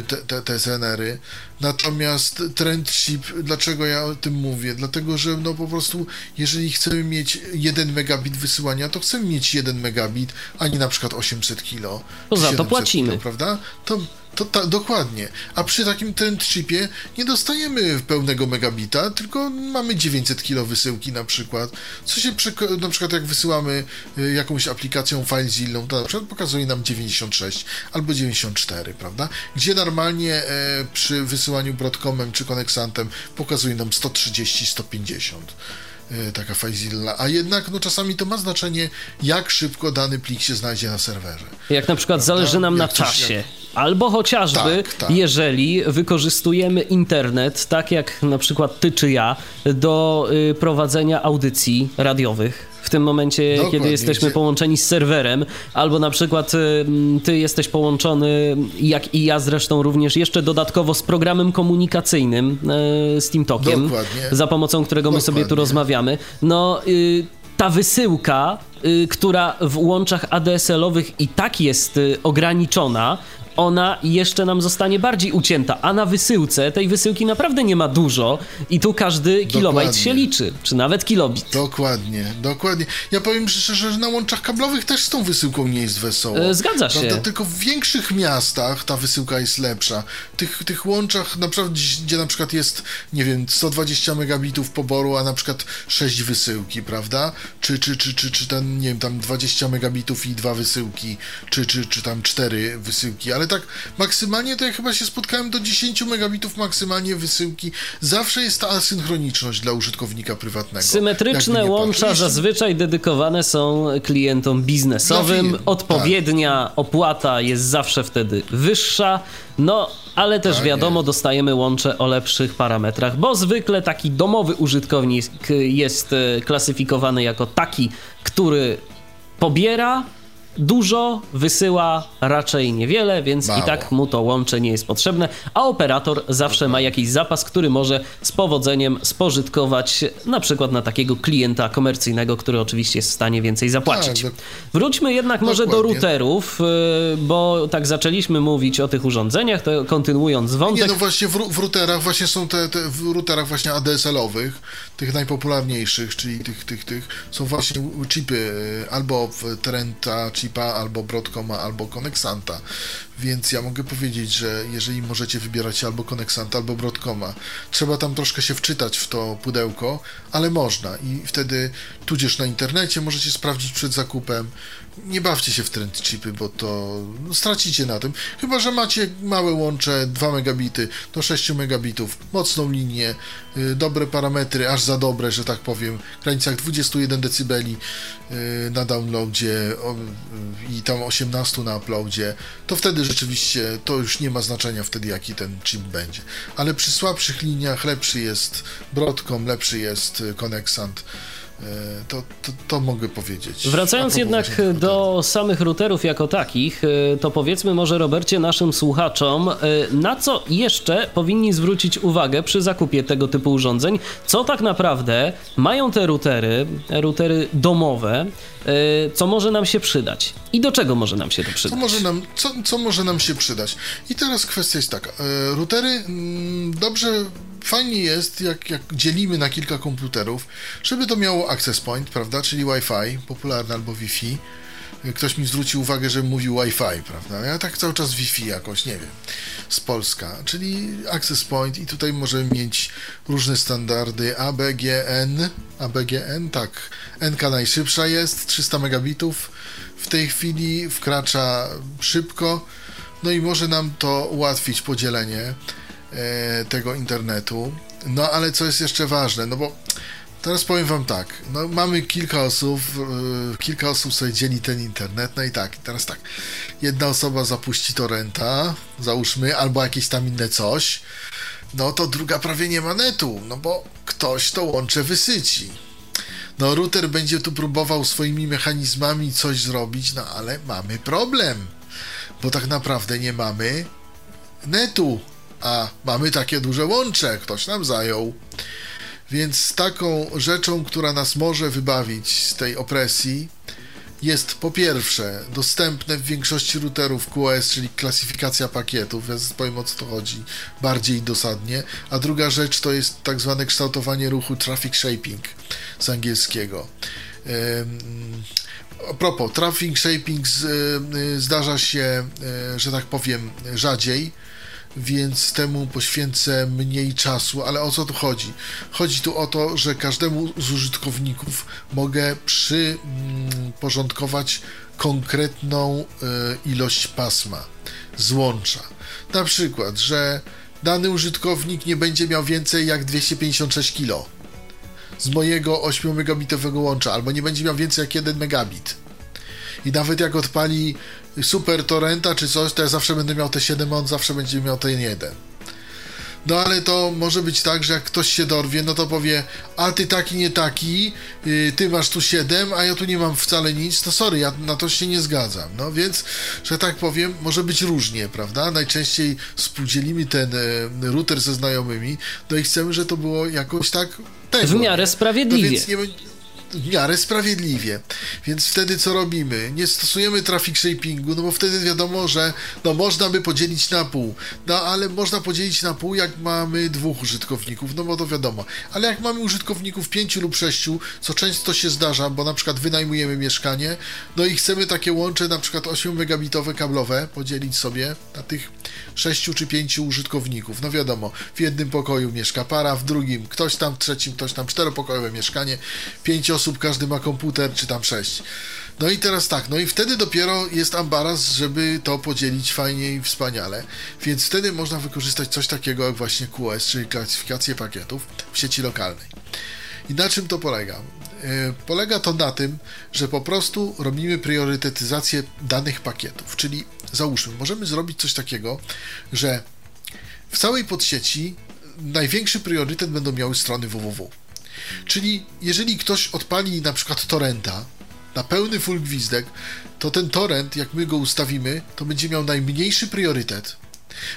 te, te, te SNR-y. Natomiast trend chip, dlaczego ja o tym mówię? Dlatego, że no po prostu, jeżeli chcemy mieć 1 megabit wysyłania, to chcemy mieć 1 megabit, a nie na przykład 800 kilo. To za to płacimy. Kilo, prawda? To to ta, dokładnie. A przy takim trend chipie nie dostajemy pełnego megabita, tylko mamy 900 kilo wysyłki na przykład. Co się przy, na przykład jak wysyłamy y, jakąś aplikacją FileZilla, to na przykład pokazuje nam 96 albo 94, prawda? Gdzie normalnie e, przy wysyłaniu Broadcomem czy Connexantem pokazuje nam 130, 150 e, taka FileZilla, a jednak no, czasami to ma znaczenie, jak szybko dany plik się znajdzie na serwerze. Jak na przykład prawda? zależy nam jak na czasie. Jak Albo chociażby, Tak, tak. jeżeli wykorzystujemy internet, tak jak na przykład ty czy ja, do y, prowadzenia audycji radiowych. W tym momencie, Dokładnie, kiedy jesteśmy połączeni z serwerem, albo na przykład ty jesteś połączony, jak i ja zresztą również, jeszcze dodatkowo z programem komunikacyjnym, y, z TeamTalkiem, Dokładnie. za pomocą którego my sobie tu Dokładnie. rozmawiamy. No, y, ta wysyłka, y, która w łączach ADSL-owych i tak jest y, ograniczona, ona jeszcze nam zostanie bardziej ucięta, a na wysyłce tej wysyłki naprawdę nie ma dużo i tu każdy kilobajt Dokładnie. się liczy, czy nawet kilobit. Dokładnie, dokładnie. Ja powiem szczerze, że na łączach kablowych też z tą wysyłką nie jest wesoło. E, zgadza się. Prawda? Tylko w większych miastach ta wysyłka jest lepsza. Tych, tych łączach naprawdę, gdzie- gdzie na przykład jest, nie wiem, 120 megabitów poboru, a na przykład 6 wysyłki, prawda? Czy, czy, czy, czy, czy ten, nie wiem, tam 20 megabitów i dwa wysyłki, czy, czy, czy tam 4 wysyłki, ale tak maksymalnie to ja chyba się spotkałem do 10 megabitów maksymalnie wysyłki. Zawsze jest ta asynchroniczność dla użytkownika prywatnego. Symetryczne łącza zazwyczaj dedykowane są klientom biznesowym. Firm, Odpowiednia opłata jest zawsze wtedy wyższa. No, ale też Tak wiadomo, dostajemy łącze o lepszych parametrach, bo zwykle taki domowy użytkownik jest e, klasyfikowany jako taki, który pobiera dużo, wysyła raczej niewiele, więc Mało. i tak mu to łącze nie jest potrzebne, a operator zawsze ma jakiś zapas, który może z powodzeniem spożytkować na przykład na takiego klienta komercyjnego, który oczywiście jest w stanie więcej zapłacić. Tak, Wróćmy jednak może do routerów, y, bo tak zaczęliśmy mówić o tych urządzeniach, to kontynuując Nie, wątek, no właśnie w, w routerach właśnie są te, te w routerach właśnie ADSL-owych, tych najpopularniejszych, czyli tych, tych, tych, są właśnie chipy e, albo Trenta chipa, albo Broadcoma, albo Connexanta, więc ja mogę powiedzieć, że jeżeli możecie wybierać albo Connexanta, albo Broadcoma, trzeba tam troszkę się wczytać w to pudełko, ale można i wtedy tudzież na internecie możecie sprawdzić przed zakupem, nie bawcie się w trend chipy, bo to no, stracicie na tym. Chyba, że macie małe łącze 2 megabity do 6 megabitów, mocną linię, y, dobre parametry, aż za dobre, że tak powiem, w granicach 21 decybeli y, na downloadzie y, i tam 18 na uploadzie, to wtedy rzeczywiście to już nie ma znaczenia wtedy, jaki ten chip będzie. Ale przy słabszych liniach lepszy jest Broadcom, lepszy jest Connexant. Y, To, to, to mogę powiedzieć. Wracając jednak do samych routerów jako takich, y, to powiedzmy może Robercie naszym słuchaczom, y, na co jeszcze powinni zwrócić uwagę przy zakupie tego typu urządzeń, co tak naprawdę mają te routery, routery domowe, co może nam się przydać i do czego może nam się to Co przydać. może, nam, co, co może nam się przydać? I teraz kwestia jest taka. E, routery mm, dobrze, fajnie jest, jak, jak dzielimy na kilka komputerów, żeby to miało access point, prawda? Czyli Wi-Fi, popularne albo Wi-Fi. Ktoś mi zwrócił uwagę, że mówił Wi-Fi, prawda? Ja tak cały czas Wi-Fi jakoś, nie wiem, z Polska. Czyli access point i tutaj możemy mieć różne standardy ABGN, ABGN, tak, NK najszybsza jest, 300 megabitów w tej chwili wkracza szybko, no i może nam to ułatwić podzielenie tego internetu. No ale co jest jeszcze ważne, no bo teraz powiem wam tak, no mamy kilka osób, e, kilka osób sobie dzieli ten internet, no i tak, teraz tak, jedna osoba zapuści torrenta, załóżmy, albo jakieś tam inne coś, no to druga prawie nie ma netu, no bo ktoś to łącze wysyci. No, router będzie tu próbował swoimi mechanizmami coś zrobić, no ale mamy problem, bo tak naprawdę nie mamy netu, a mamy takie duże łącze, ktoś nam zajął. Więc taką rzeczą, która nas może wybawić z tej opresji, jest po pierwsze dostępne w większości routerów QoS, czyli klasyfikacja pakietów, ja powiem o co to chodzi bardziej dosadnie, a druga rzecz to jest tak zwane kształtowanie ruchu traffic shaping z angielskiego. Ym, A propos, traffic shaping z, y, zdarza się, y, że tak powiem, rzadziej, więc temu poświęcę mniej czasu, ale o co tu chodzi? Chodzi tu o to, że każdemu z użytkowników mogę przyporządkować konkretną y, ilość pasma, złącza. Na przykład, że dany użytkownik nie będzie miał więcej jak 256 kilo z mojego 8 megabitowego łącza, albo nie będzie miał więcej jak 1 megabit. I nawet jak odpali super torrenta czy coś, to ja zawsze będę miał te 7, on zawsze będzie miał ten jeden. No ale to może być tak, że jak ktoś się dorwie, no to powie, a ty taki, nie taki, yy, ty masz tu 7, a ja tu nie mam wcale nic, to sorry, ja na to się nie zgadzam. No więc, że tak powiem, może być różnie, prawda? Najczęściej współdzielimy ten e, router ze znajomymi, no i chcemy, że to było jakoś tak tego. W miarę sprawiedliwie. No więc nie, w miarę sprawiedliwie. Więc wtedy co robimy? Nie stosujemy traffic shapingu, no bo wtedy wiadomo, że no można by podzielić na pół. No ale można podzielić na pół, jak mamy dwóch użytkowników, no bo to wiadomo. Ale jak mamy użytkowników pięciu lub sześciu, co często się zdarza, bo na przykład wynajmujemy mieszkanie, no i chcemy takie łącze na przykład 8 megabitowe kablowe podzielić sobie na tych sześciu czy pięciu użytkowników. No wiadomo, w jednym pokoju mieszka para, w drugim ktoś tam, w trzecim ktoś tam, czteropokojowe mieszkanie, pięciu osób, każdy ma komputer, czy tam sześć. No i teraz tak, no i wtedy dopiero jest ambaras, żeby to podzielić fajnie i wspaniale. Więc wtedy można wykorzystać coś takiego jak właśnie QoS, czyli klasyfikację pakietów w sieci lokalnej. I na czym to polega? E, polega to na tym, że po prostu robimy priorytetyzację danych pakietów, czyli załóżmy, możemy zrobić coś takiego, że w całej podsieci największy priorytet będą miały strony www. Czyli jeżeli ktoś odpali na przykład torrenta na pełny full gwizdek, to ten torrent, jak my go ustawimy, to będzie miał najmniejszy priorytet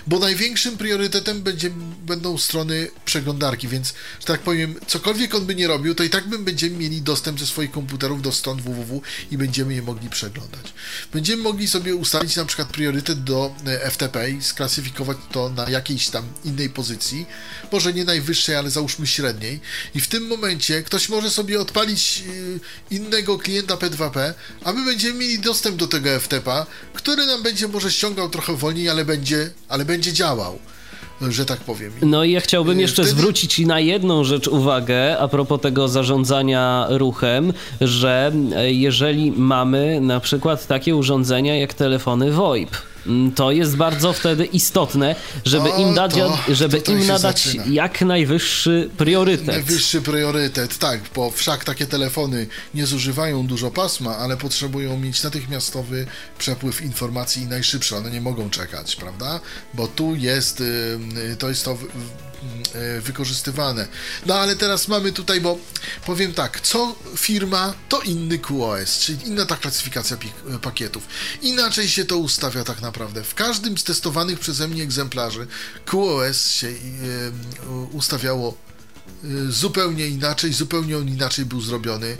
bo największym priorytetem będzie, będą strony przeglądarki, więc, że tak powiem, cokolwiek on by nie robił, to i tak my będziemy mieli dostęp ze swoich komputerów do stron www i będziemy je mogli przeglądać. Będziemy mogli sobie ustalić na przykład priorytet do e, FTP i sklasyfikować to na jakiejś tam innej pozycji, może nie najwyższej, ale załóżmy średniej i w tym momencie ktoś może sobie odpalić e, innego klienta P2P, a my będziemy mieli dostęp do tego FTP, który nam będzie może ściągał trochę wolniej, ale będzie ale będzie działał że tak powiem. No i ja chciałbym y, jeszcze Wtedy... zwrócić na jedną rzecz uwagę a propos tego zarządzania ruchem, że e, jeżeli mamy na przykład takie urządzenia jak telefony VoIP, to jest bardzo wtedy istotne, żeby o, im, dać, żeby im nadać zaczyna. jak najwyższy priorytet. Najwyższy priorytet, tak, bo wszak takie telefony nie zużywają dużo pasma, ale potrzebują mieć natychmiastowy przepływ informacji i najszybszy. One nie mogą czekać, prawda? Bo tu jest, to jest to wykorzystywane. No ale teraz mamy tutaj, bo powiem tak, co firma, to inny QoS, czyli inna ta klasyfikacja e, pakietów. Inaczej się to ustawia tak naprawdę. W każdym z testowanych przeze mnie egzemplarzy QoS się e, ustawiało zupełnie inaczej, zupełnie on inaczej był zrobiony.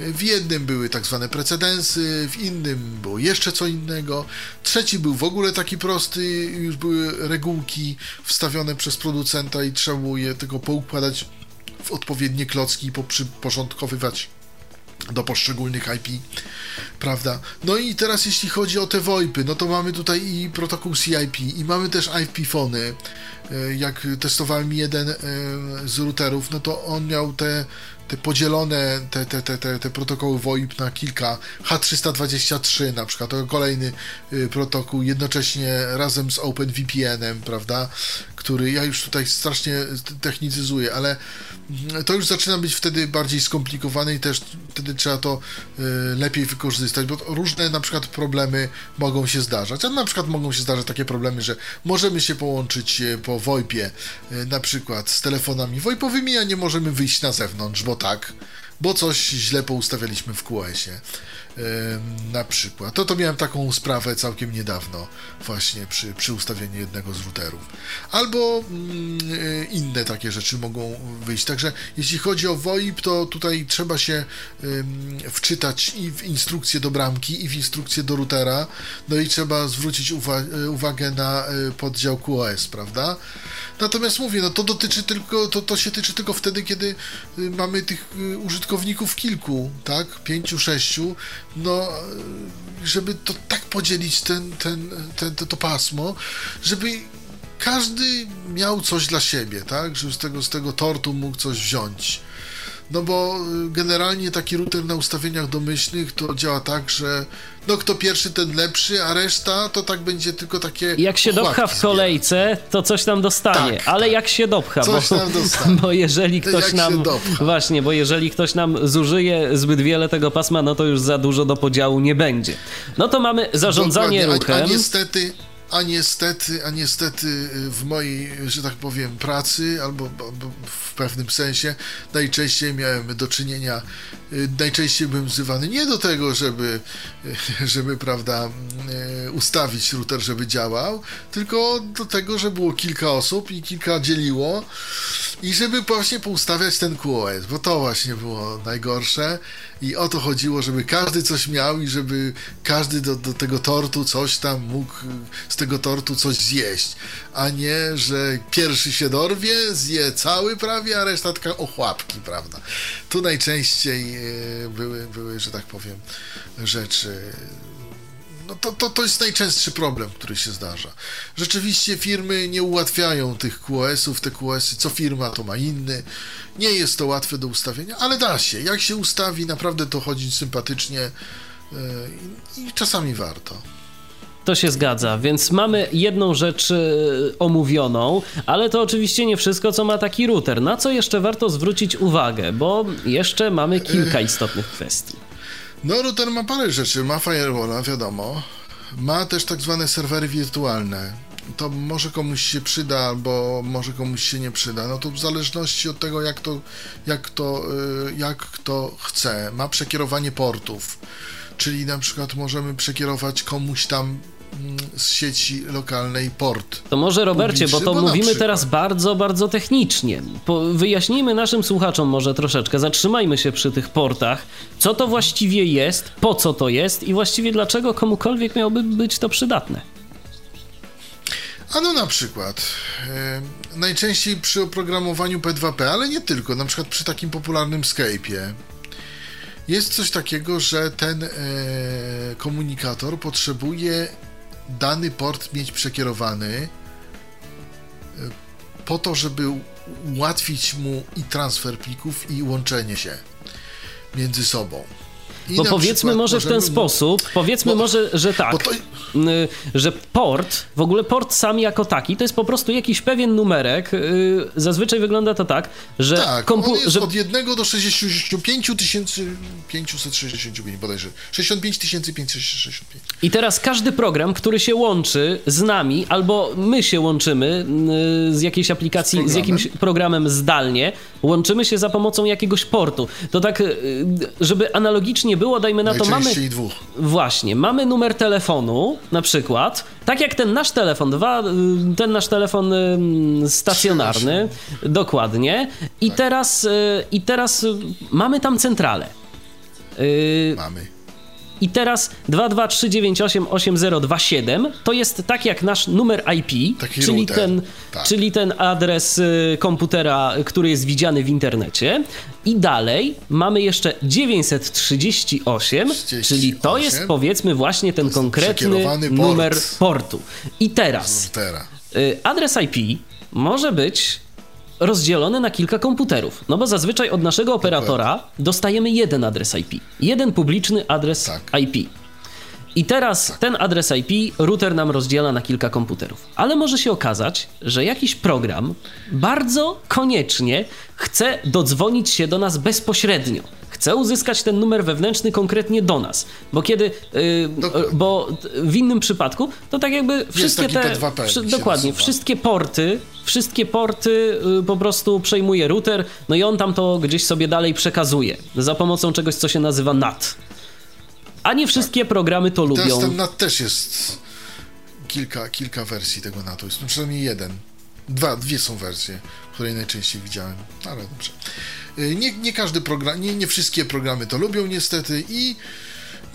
W jednym były tak zwane precedensy, w innym było jeszcze co innego. Trzeci był w ogóle taki prosty, już były regułki wstawione przez producenta i trzeba było je tylko poukładać w odpowiednie klocki i poprzyporządkowywać do poszczególnych IP, prawda? No i teraz jeśli chodzi o te VoIPy, no to mamy tutaj i protokół CIP i mamy też IP-fony. E, jak testowałem jeden e, z routerów, no to on miał te te podzielone te, te, te, te, te protokoły VoIP na kilka, H323 na przykład, to kolejny y, protokół, jednocześnie razem z OpenVPN-em, prawda, który ja już tutaj strasznie technicyzuję, ale to już zaczyna być wtedy bardziej skomplikowane i też wtedy trzeba to y, lepiej wykorzystać, bo różne na przykład problemy mogą się zdarzać, a na przykład mogą się zdarzać takie problemy, że możemy się połączyć y, po VoIPie na przykład z telefonami VoIPowymi, a nie możemy wyjść na zewnątrz, bo tak, bo coś źle poustawialiśmy w QS-ie na przykład. To to miałem taką sprawę całkiem niedawno właśnie przy, przy ustawieniu jednego z routerów. Albo mm, e, inne takie rzeczy mogą wyjść. Także jeśli chodzi o VoIP, to tutaj trzeba się wczytać i w instrukcję do bramki, i w instrukcję do routera, no i trzeba zwrócić uwa e, uwagę na e, poddział QoS, prawda? Natomiast mówię, no to dotyczy tylko, to, to się tyczy tylko wtedy, kiedy y, mamy tych y, użytkowników kilku, tak? Pięciu, sześciu, no żeby to tak podzielić ten, ten, ten, to, to pasmo, żeby każdy miał coś dla siebie, tak? Żeby z tego, z tego tortu mógł coś wziąć. No bo y, generalnie taki router na ustawieniach domyślnych to działa tak, że no kto pierwszy, ten lepszy, a reszta to tak będzie tylko takie. Jak się dopcha w kolejce, to coś tam dostanie, tak, ale tak. jak się dopcha, coś bo, tam dostanie. *laughs* bo jeżeli ktoś nam. Właśnie, bo jeżeli ktoś nam zużyje zbyt wiele tego pasma, no to już za dużo do podziału nie będzie. No to mamy zarządzanie Dokładnie. ruchem. A, a niestety a niestety, a niestety y, w mojej, że tak powiem, pracy, albo, w pewnym sensie, najczęściej miałem do czynienia, y, najczęściej byłem wzywany nie do tego, żeby, y, *laughs* żeby prawda, ustawić router, żeby działał, tylko do tego, że było kilka osób i kilka dzieliło i żeby właśnie poustawiać ten QoS, bo to właśnie było najgorsze i o to chodziło, żeby każdy coś miał i żeby każdy do, do tego tortu coś tam mógł z tego tortu coś zjeść, a nie, że pierwszy się dorwie, zje cały prawie, a reszta taka ochłapki, prawda. Tu najczęściej e, były, były że tak powiem, rzeczy no to, to, to jest najczęstszy problem, który się zdarza. Rzeczywiście firmy nie ułatwiają tych QoS-ów, te QoS-y, co firma to ma inny. Nie jest to łatwe do ustawienia, ale da się. Jak się ustawi, naprawdę to chodzi sympatycznie yy, i czasami warto. To się zgadza, więc mamy jedną rzecz yy, omówioną, ale to oczywiście nie wszystko, co ma taki router. Na co jeszcze warto zwrócić uwagę, bo jeszcze mamy kilka istotnych kwestii. No, router ma parę rzeczy. Ma firewalla, wiadomo. Ma też tak zwane serwery wirtualne. To może komuś się przyda, albo może komuś się nie przyda. No to w zależności od tego, jak to, jak to, y, jak kto chce. Ma przekierowanie portów. Czyli na przykład możemy przekierować komuś tam z sieci lokalnej port. To może Robercie, bo to mówimy teraz bardzo, bardzo technicznie. Po, wyjaśnijmy naszym słuchaczom może troszeczkę, zatrzymajmy się przy tych portach, co to właściwie jest, po co to jest i właściwie dlaczego komukolwiek miałoby być to przydatne. A no na przykład e, najczęściej przy oprogramowaniu P2P, ale nie tylko, na przykład przy takim popularnym Skype'ie jest coś takiego, że ten e, komunikator potrzebuje dany port mieć przekierowany e, po to, żeby ułatwić mu i transfer plików i łączenie się między sobą. I bo powiedzmy może w ten sposób, powiedzmy bo, może, że tak, to... że port, w ogóle port sam jako taki, to jest po prostu jakiś pewien numerek. Y, zazwyczaj wygląda to tak, że... Tak, kompu- on jest że... od 1 do 65 565 bodajże. 65 565. I teraz każdy program, który się łączy z nami, albo my się łączymy z jakiejś aplikacji, z, z jakimś programem zdalnie, łączymy się za pomocą jakiegoś portu. To tak, y, żeby analogicznie było, dajmy na to, mamy... dwóch. Właśnie, mamy numer telefonu, na przykład, tak jak ten nasz telefon, dwa, y, ten nasz telefon y, stacjonarny, dokładnie, i tak. teraz, y, i teraz mamy tam centralę. Mamy. I teraz 223988027 to jest tak jak nasz numer IP, Taki czyli ten, tak. czyli ten adres y, komputera, który jest widziany w internecie. I dalej mamy jeszcze 938, 38, czyli to jest powiedzmy właśnie ten konkretny port. numer portu. I teraz y, adres IP może być rozdzielone na kilka komputerów. No bo zazwyczaj od naszego operatora dostajemy jeden adres IP. Jeden publiczny adres tak. IP. I teraz tak. ten adres IP router nam rozdziela na kilka komputerów. Ale może się okazać, że jakiś program bardzo koniecznie chce dodzwonić się do nas bezpośrednio. Chce uzyskać ten numer wewnętrzny konkretnie do nas, bo kiedy, yy, bo w innym przypadku to tak jakby wszystkie te, wszy, dokładnie, wszystkie porty, wszystkie porty yy, po prostu przejmuje router, no i on tam to gdzieś sobie dalej przekazuje za pomocą czegoś, co się nazywa NAT. A nie wszystkie tak. programy to lubią. Teraz ten NAT też jest kilka, kilka wersji tego NATu, jest no przynajmniej jeden. Dwa, dwie są wersje, które najczęściej widziałem, ale dobrze. Y, nie, nie każdy program, nie, nie wszystkie programy to lubią niestety i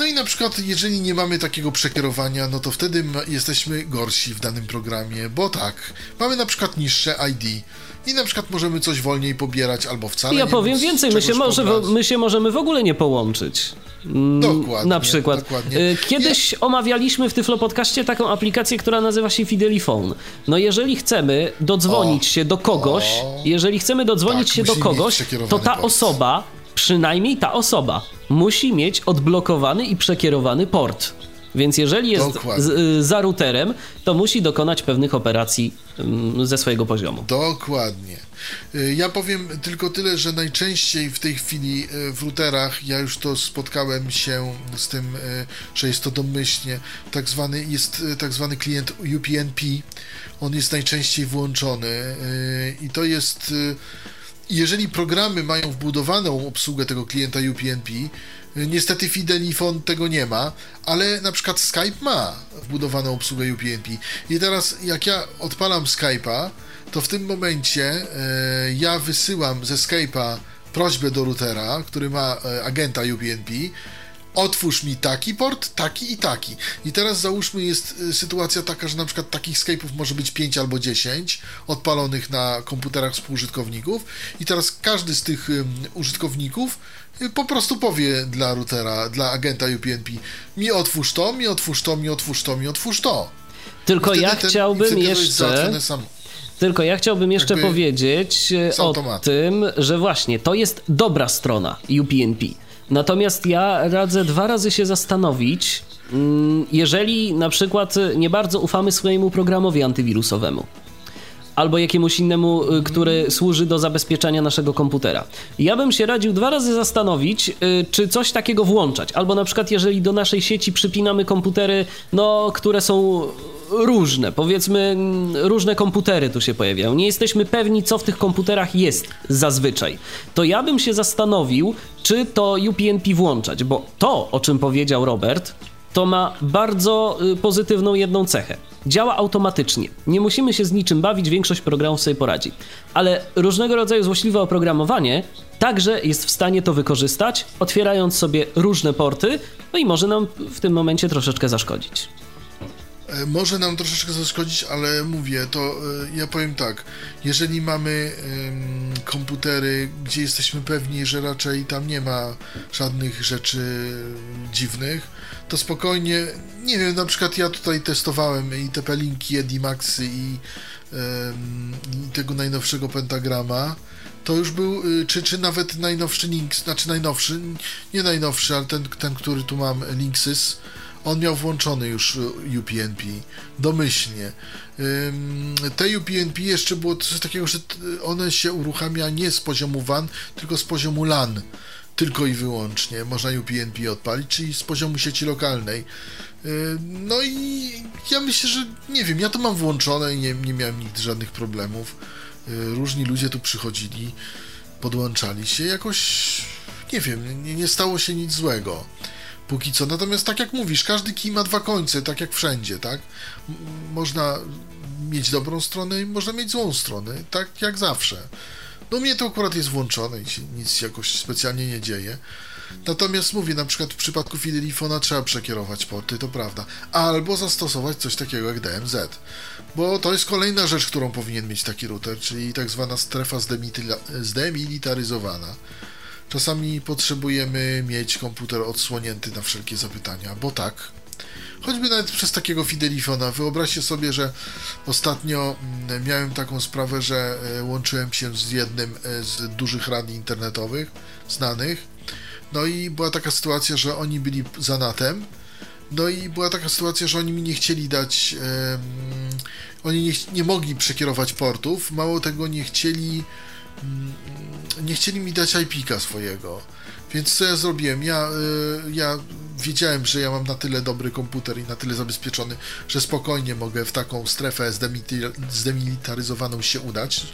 no i na przykład, jeżeli nie mamy takiego przekierowania, no to wtedy jesteśmy gorsi w danym programie, bo tak, mamy na przykład niższe ID i na przykład możemy coś wolniej pobierać albo wcale ja nie. Ja powiem więcej, my się, może, my się możemy w ogóle nie połączyć. Mm, dokładnie. Na przykład. Dokładnie. Y, kiedyś omawialiśmy w Tyflo Podcaście taką aplikację, która nazywa się Fidelifone. No jeżeli chcemy dodzwonić O. się do kogoś, O. jeżeli chcemy dodzwonić Tak, się do kogoś, to ta osoba, przynajmniej ta osoba, musi mieć odblokowany i przekierowany port. Więc jeżeli jest z, y, za routerem, to musi dokonać pewnych operacji mm, ze swojego poziomu. Dokładnie. Y, Ja powiem tylko tyle, że najczęściej w tej chwili y, w routerach, ja już to spotkałem się z tym, że jest to domyślnie, tak zwany, jest tak zwany klient UPnP, on jest najczęściej włączony i to jest, jeżeli programy mają wbudowaną obsługę tego klienta UPnP, y, niestety Fidelifon tego nie ma, ale na przykład Skype ma wbudowaną obsługę UPnP i teraz jak ja odpalam Skype'a, to w tym momencie e, ja wysyłam ze Skype'a prośbę do routera, który ma e, agenta UPnP, otwórz mi taki port, taki i taki. I teraz załóżmy jest e, sytuacja taka, że na przykład takich Skype'ów może być 5 albo 10 odpalonych na komputerach współużytkowników i teraz każdy z tych em, użytkowników e, po prostu powie dla routera, dla agenta UPnP mi otwórz to, mi otwórz to, mi otwórz to, mi otwórz to. Tylko ja chciałbym jeszcze... Tylko ja chciałbym jeszcze Jakby powiedzieć z o tym, że właśnie to jest dobra strona UPnP. Natomiast ja radzę dwa razy się zastanowić, mm, jeżeli na przykład nie bardzo ufamy swojemu programowi antywirusowemu albo jakiemuś innemu, y, który służy do zabezpieczania naszego komputera. Ja bym się radził dwa razy zastanowić, y, czy coś takiego włączać. Albo na przykład, jeżeli do naszej sieci przypinamy komputery, no, które są różne, powiedzmy, różne komputery tu się pojawiają. Nie jesteśmy pewni, co w tych komputerach jest zazwyczaj. To ja bym się zastanowił, czy to UPnP włączać, bo to, o czym powiedział Robert, to ma bardzo y, pozytywną jedną cechę. Działa automatycznie. Nie musimy się z niczym bawić, większość programów sobie poradzi. Ale różnego rodzaju złośliwe oprogramowanie także jest w stanie to wykorzystać, otwierając sobie różne porty, no i może nam w tym momencie troszeczkę zaszkodzić. E, Może nam troszeczkę zaszkodzić, ale mówię, to e, ja powiem tak, jeżeli mamy komputery, gdzie jesteśmy pewni, że raczej tam nie ma żadnych rzeczy dziwnych, to spokojnie, nie wiem, na przykład ja tutaj testowałem i te pelinki Edimaxy i, i tego najnowszego pentagrama, to już był, y, czy, czy nawet najnowszy Lynx, znaczy najnowszy, nie najnowszy, ale ten, ten który tu mam, Linksys, on miał włączony już y, UPnP, domyślnie. Te UPnP jeszcze było coś takiego, że one się uruchamia nie z poziomu WAN, tylko z poziomu LAN. Tylko i wyłącznie można UPnP odpalić, czyli z poziomu sieci lokalnej. No i ja myślę, że nie wiem, ja to mam włączone i nie, nie miałem nigdy żadnych problemów. Y, Różni ludzie tu przychodzili, podłączali się, jakoś nie wiem, nie, nie stało się nic złego póki co. Natomiast tak jak mówisz, każdy kij ma dwa końce, tak jak wszędzie, tak? Można mieć dobrą stronę i można mieć złą stronę, tak jak zawsze. No mnie to akurat jest włączone i się nic jakoś specjalnie nie dzieje. Natomiast mówię, na przykład w przypadku Fidelifona trzeba przekierować porty, to prawda. Albo zastosować coś takiego jak DMZ. Bo to jest kolejna rzecz, którą powinien mieć taki router, czyli tak zwana strefa zdemilita- zdemilitaryzowana. Czasami potrzebujemy mieć komputer odsłonięty na wszelkie zapytania, bo tak. Choćby nawet przez takiego Fidelifona. Wyobraźcie sobie, że ostatnio mm, miałem taką sprawę, że e, łączyłem się z jednym e, z dużych radii internetowych, znanych. No i była taka sytuacja, że oni byli za NATem. No i była taka sytuacja, że oni mi nie chcieli dać. em, oni nie, nie mogli przekierować portów. Mało tego, nie chcieli nie chcieli mi dać IP-ka swojego. Więc co ja zrobiłem? Ja, y, ja wiedziałem, że ja mam na tyle dobry komputer i na tyle zabezpieczony, że spokojnie mogę w taką strefę zdemilita- zdemilitaryzowaną się udać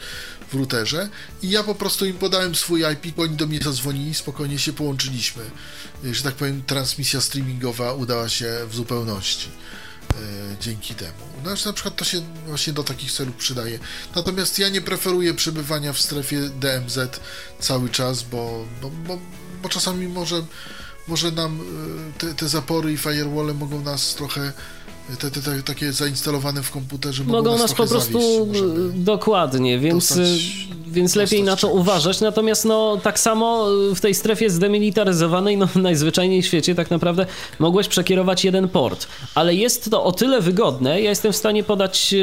w routerze i ja po prostu im podałem swój IP, oni do mnie zadzwonili, spokojnie się połączyliśmy. Y, Że tak powiem, transmisja streamingowa udała się w zupełności dzięki temu. No, na przykład to się właśnie do takich celów przydaje. Natomiast ja nie preferuję przebywania w strefie DMZ cały czas, bo, bo, bo, bo czasami może, może nam e, te, te zapory i firewalle mogą nas trochę te, te, te, takie zainstalowane w komputerze mogą, mogą nas, nas po prostu zawieść, dokładnie, więc, więc lepiej na to uważać. Natomiast no, tak samo w tej strefie zdemilitaryzowanej, no najzwyczajniej w świecie tak naprawdę mogłeś przekierować jeden port, ale jest to o tyle wygodne, ja jestem w stanie podać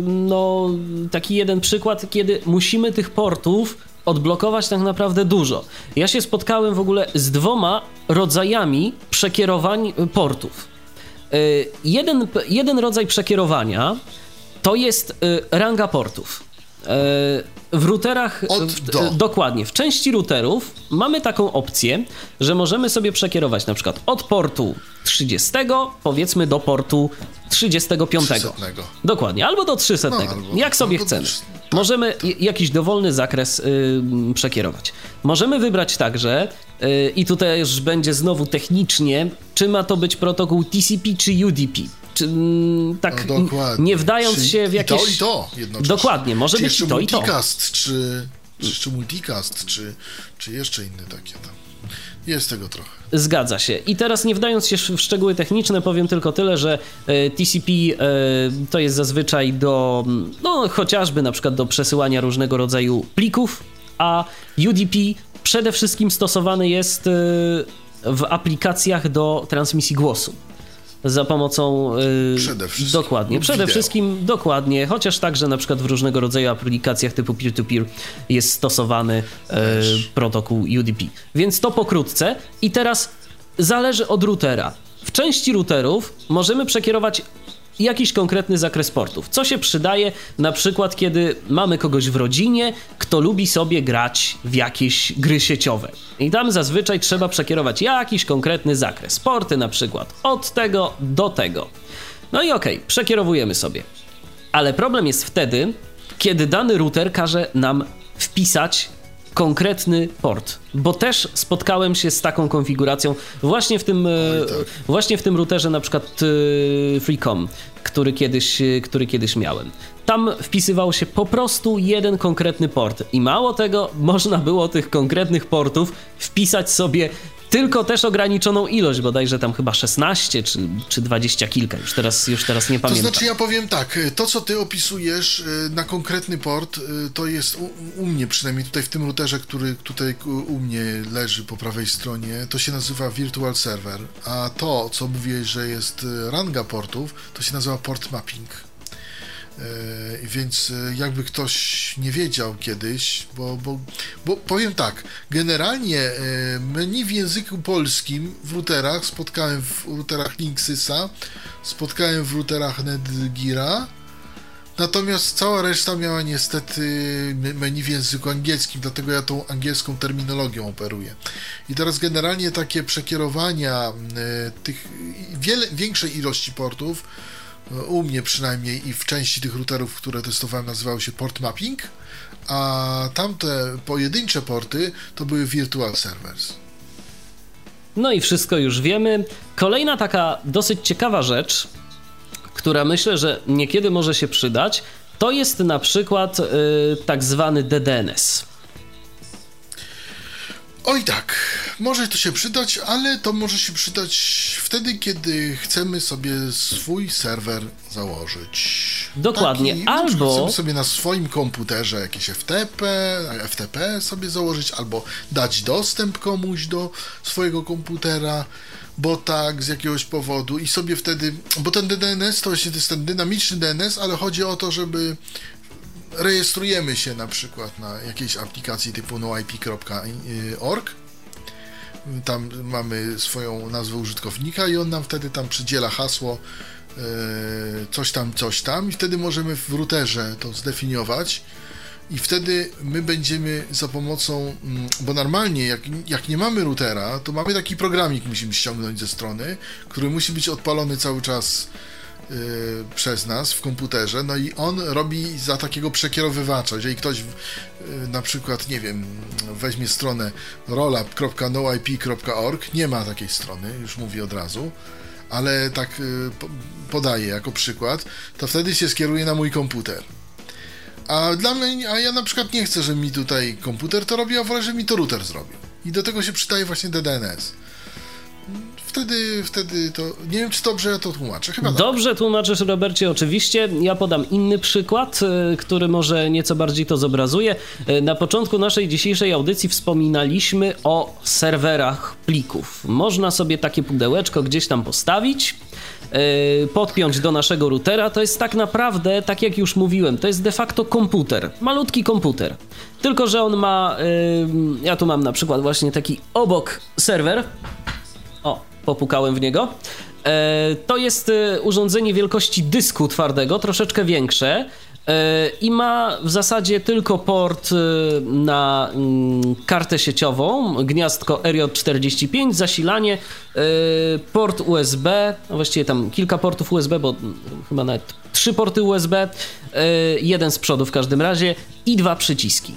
no, taki jeden przykład, kiedy musimy tych portów odblokować tak naprawdę dużo. Ja się spotkałem w ogóle z dwoma rodzajami przekierowań portów. Y, jeden, jeden rodzaj przekierowania to jest y, ranga portów. Y, w routerach, w, dokładnie, w części routerów mamy taką opcję, że możemy sobie przekierować na przykład od portu 30 powiedzmy do portu 35. 300. Dokładnie, albo do 300, no, albo, jak sobie chcemy. Tak, możemy jakiś dowolny zakres y, przekierować. Możemy wybrać także, y, i tutaj już będzie znowu technicznie, czy ma to być protokół TCP czy UDP. Czy, tak no, nie wdając czy się w jakieś... I to, i to jednocześnie. Dokładnie, może czy być i to, i to. Multicast, czy, czy, czy multicast, czy, czy jeszcze inne takie tam. Jest tego trochę. Zgadza się. I teraz nie wdając się w szczegóły techniczne, powiem tylko tyle, że e, TCP e, to jest zazwyczaj do, no chociażby na przykład do przesyłania różnego rodzaju plików, a UDP przede wszystkim stosowany jest e, w aplikacjach do transmisji głosu za pomocą. Yy, przede wszystkim. Dokładnie, przede wideo. wszystkim dokładnie, chociaż także na przykład w różnego rodzaju aplikacjach typu peer-to-peer jest stosowany yy, protokół UDP. Więc to pokrótce. I teraz zależy od routera. W części routerów możemy przekierować jakiś konkretny zakres portów. Co się przydaje na przykład, kiedy mamy kogoś w rodzinie, kto lubi sobie grać w jakieś gry sieciowe. I tam zazwyczaj trzeba przekierować jakiś konkretny zakres. Porty na przykład od tego do tego. No i okej, okay, przekierowujemy sobie. Ale problem jest wtedy, kiedy dany router każe nam wpisać konkretny port, bo też spotkałem się z taką konfiguracją właśnie w tym, e, tak. właśnie w tym routerze na przykład e, Freecom, który kiedyś, e, który kiedyś miałem. Tam wpisywał się po prostu jeden konkretny port i mało tego, można było tych konkretnych portów wpisać sobie tylko też ograniczoną ilość, bodajże tam chyba 16 czy, czy 20 kilka, już teraz, już teraz nie pamiętam. To znaczy ja powiem tak, to co ty opisujesz y, na konkretny port, y, to jest u, u, mnie przynajmniej tutaj w tym routerze, który tutaj u mnie leży po prawej stronie, to się nazywa Virtual Server, a to co mówiłeś, że jest y, ranga portów, to się nazywa port mapping. E, więc e, jakby ktoś nie wiedział kiedyś, bo, bo, bo powiem tak, generalnie e, menu w języku polskim w routerach spotkałem w routerach Linksysa, spotkałem w routerach Netgeara, natomiast cała reszta miała niestety menu w języku angielskim, dlatego ja tą angielską terminologią operuję. I teraz generalnie takie przekierowania tych wiele, większej ilości portów u mnie przynajmniej i w części tych routerów, które testowałem, nazywały się port mapping, a tamte pojedyncze porty to były virtual servers. No i wszystko już wiemy. Kolejna taka dosyć ciekawa rzecz, która myślę, że niekiedy może się przydać, to jest na przykład yy, tak zwany DDNS. Oj tak, może to się przydać, ale to może się przydać wtedy, kiedy chcemy sobie swój serwer założyć. Dokładnie, Taki, albo... Chcemy sobie na swoim komputerze jakieś FTP, FTP sobie założyć, albo dać dostęp komuś do swojego komputera, bo tak, z jakiegoś powodu i sobie wtedy, bo ten DNS to jest ten dynamiczny DNS, ale chodzi o to, żeby rejestrujemy się na przykład na jakiejś aplikacji typu noip.org tam mamy swoją nazwę użytkownika i on nam wtedy tam przydziela hasło e, coś tam, coś tam i wtedy możemy w routerze to zdefiniować i wtedy my będziemy za pomocą, mm, bo normalnie jak, jak nie mamy routera, to mamy taki programik musimy ściągnąć ze strony, który musi być odpalony cały czas przez nas w komputerze, no i on robi za takiego przekierowywacza. Jeżeli ktoś y, na przykład, nie wiem, weźmie stronę rollup.noip.org, nie ma takiej strony, już mówię od razu, ale tak y, podaję jako przykład, to wtedy się skieruje na mój komputer. A dla mnie, a ja na przykład nie chcę, żeby mi tutaj komputer to robił, a wolę, żeby mi to router zrobił. I do tego się przydaje właśnie DDNS wtedy, wtedy to. Nie wiem, czy dobrze ja to tłumaczę. Chyba tak. Dobrze tak. tłumaczysz, Robercie, oczywiście. Ja podam inny przykład, y, który może nieco bardziej to zobrazuje. Y, na początku naszej dzisiejszej audycji wspominaliśmy o serwerach plików. Można sobie takie pudełeczko gdzieś tam postawić y, podpiąć do naszego routera, to jest tak naprawdę, tak jak już mówiłem, to jest de facto komputer, malutki komputer. Tylko, że on ma, ja tu mam na przykład właśnie taki obok serwer, o, popukałem w niego. E, to jest e, urządzenie wielkości dysku twardego, troszeczkę większe. E, I ma w zasadzie tylko port na mm, kartę sieciową, gniazdko RJ45, zasilanie, port USB, no właściwie tam kilka portów USB, bo mm, chyba nawet trzy porty USB, jeden z przodu w każdym razie i dwa przyciski.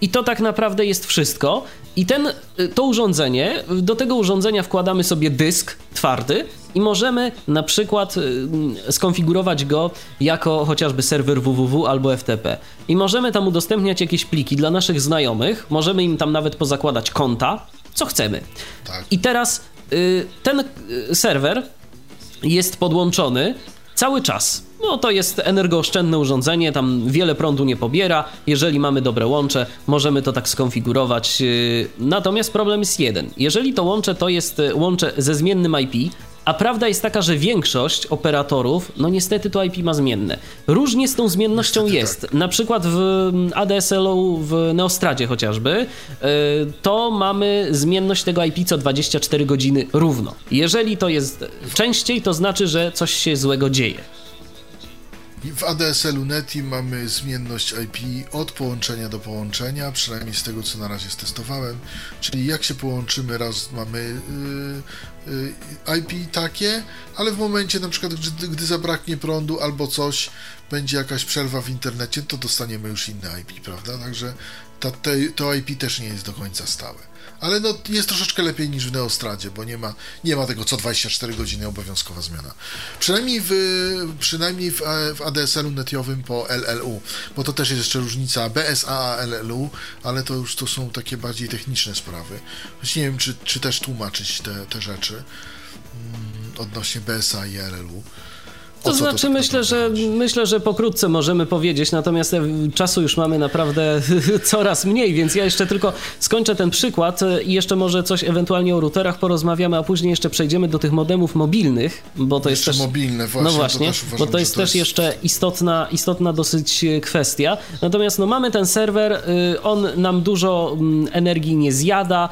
I to tak naprawdę jest wszystko. I ten, y, to urządzenie, do tego urządzenia wkładamy sobie dysk twardy i możemy na przykład y, skonfigurować go jako chociażby serwer www albo FTP. I możemy tam udostępniać jakieś pliki dla naszych znajomych, możemy im tam nawet pozakładać konta, co chcemy. Tak. I teraz y, ten serwer jest podłączony cały czas no to jest energooszczędne urządzenie, tam wiele prądu nie pobiera. Jeżeli mamy dobre łącze, możemy to tak skonfigurować. Yy, natomiast problem jest jeden. Jeżeli to łącze to jest yy, łącze ze zmiennym IP, a prawda jest taka, że większość operatorów, no niestety to IP ma zmienne. Różnie z tą zmiennością niestety jest. Tak. Na przykład w mm, ADSL-u w Neostradzie chociażby, yy, to mamy zmienność tego IP co 24 godziny równo. Jeżeli to jest częściej, to znaczy, że coś się złego dzieje. W ADSL-u NETI mamy zmienność IP od połączenia do połączenia, przynajmniej z tego co na razie stestowałem, czyli jak się połączymy, raz mamy yy, IP takie, ale w momencie na przykład, gdy, gdy zabraknie prądu albo coś, będzie jakaś przerwa w internecie, to dostaniemy już inne IP, prawda? Także ta, te, to IP też nie jest do końca stałe ale no, jest troszeczkę lepiej niż w Neostradzie, bo nie ma, nie ma tego co 24 godziny obowiązkowa zmiana. Przynajmniej w, przynajmniej w, w ADSL-u netiowym po LLU, bo to też jest jeszcze różnica BSA a LLU, ale to już to są takie bardziej techniczne sprawy. Choć nie wiem, czy, czy też tłumaczyć te, te rzeczy mm, odnośnie BSA i LLU. To znaczy, to myślę, że, myślę, że pokrótce możemy powiedzieć, natomiast czasu już mamy naprawdę *laughs* coraz mniej, więc ja jeszcze tylko skończę ten przykład e, i jeszcze może coś ewentualnie o routerach porozmawiamy, a później jeszcze przejdziemy do tych modemów mobilnych, bo to jeszcze jest też... mobilne, właśnie. No właśnie, uważam, bo to jest to też jest... jeszcze istotna, istotna dosyć e, kwestia. Natomiast no mamy ten serwer, e, on nam dużo mm, energii nie zjada,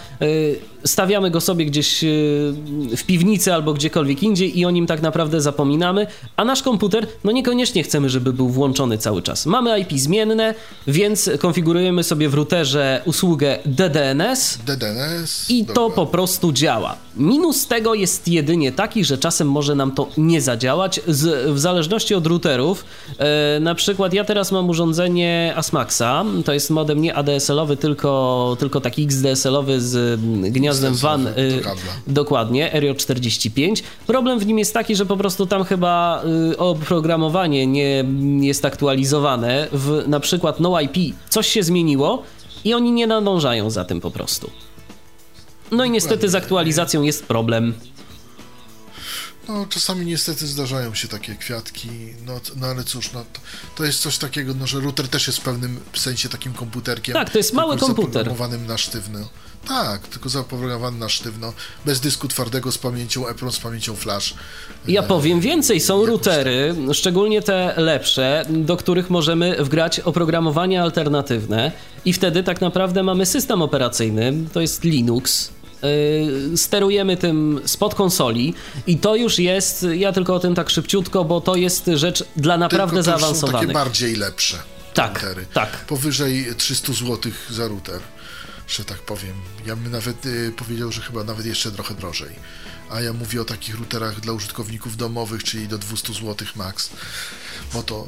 stawiamy go sobie gdzieś w piwnicy albo gdziekolwiek indziej i o nim tak naprawdę zapominamy, a nasz komputer, no niekoniecznie chcemy, żeby był włączony cały czas. Mamy IP zmienne, więc konfigurujemy sobie w routerze usługę DDNS, DDNS i to po prostu działa. Minus tego jest jedynie taki, że czasem może nam to nie zadziałać z, w zależności od routerów. E, na przykład ja teraz mam urządzenie Asmaxa, to jest modem nie ADSL-owy, tylko, tylko taki XDSL-owy z gniazdem WAN. E, dokładnie, RJ45. Problem w nim jest taki, że po prostu tam chyba e, oprogramowanie nie jest aktualizowane, w na przykład NoIP coś się zmieniło i oni nie nadążają za tym po prostu. No i niestety z aktualizacją jest problem. No, czasami niestety zdarzają się takie kwiatki, no, no ale cóż, no, to, to, jest coś takiego, no, że router też jest w pewnym sensie takim komputerkiem. Tak, to jest mały komputer. Zaprogramowanym na sztywno. Tak, tylko zaprogramowany na sztywno, bez dysku twardego z pamięcią EPROM, z pamięcią flash. Ja powiem więcej, są routery, szczególnie te lepsze, do których możemy wgrać oprogramowanie alternatywne i wtedy tak naprawdę mamy system operacyjny, to jest Linux, Yy, sterujemy tym spod konsoli i to już jest, ja tylko o tym tak szybciutko, bo to jest rzecz dla naprawdę tylko to zaawansowanych. są takie bardziej lepsze. Tak, routery. tak. Powyżej 300 zł za router, że tak powiem. Ja bym nawet y, powiedział, że chyba nawet jeszcze trochę drożej. A ja mówię o takich routerach dla użytkowników domowych, czyli do 200 zł max. Bo to,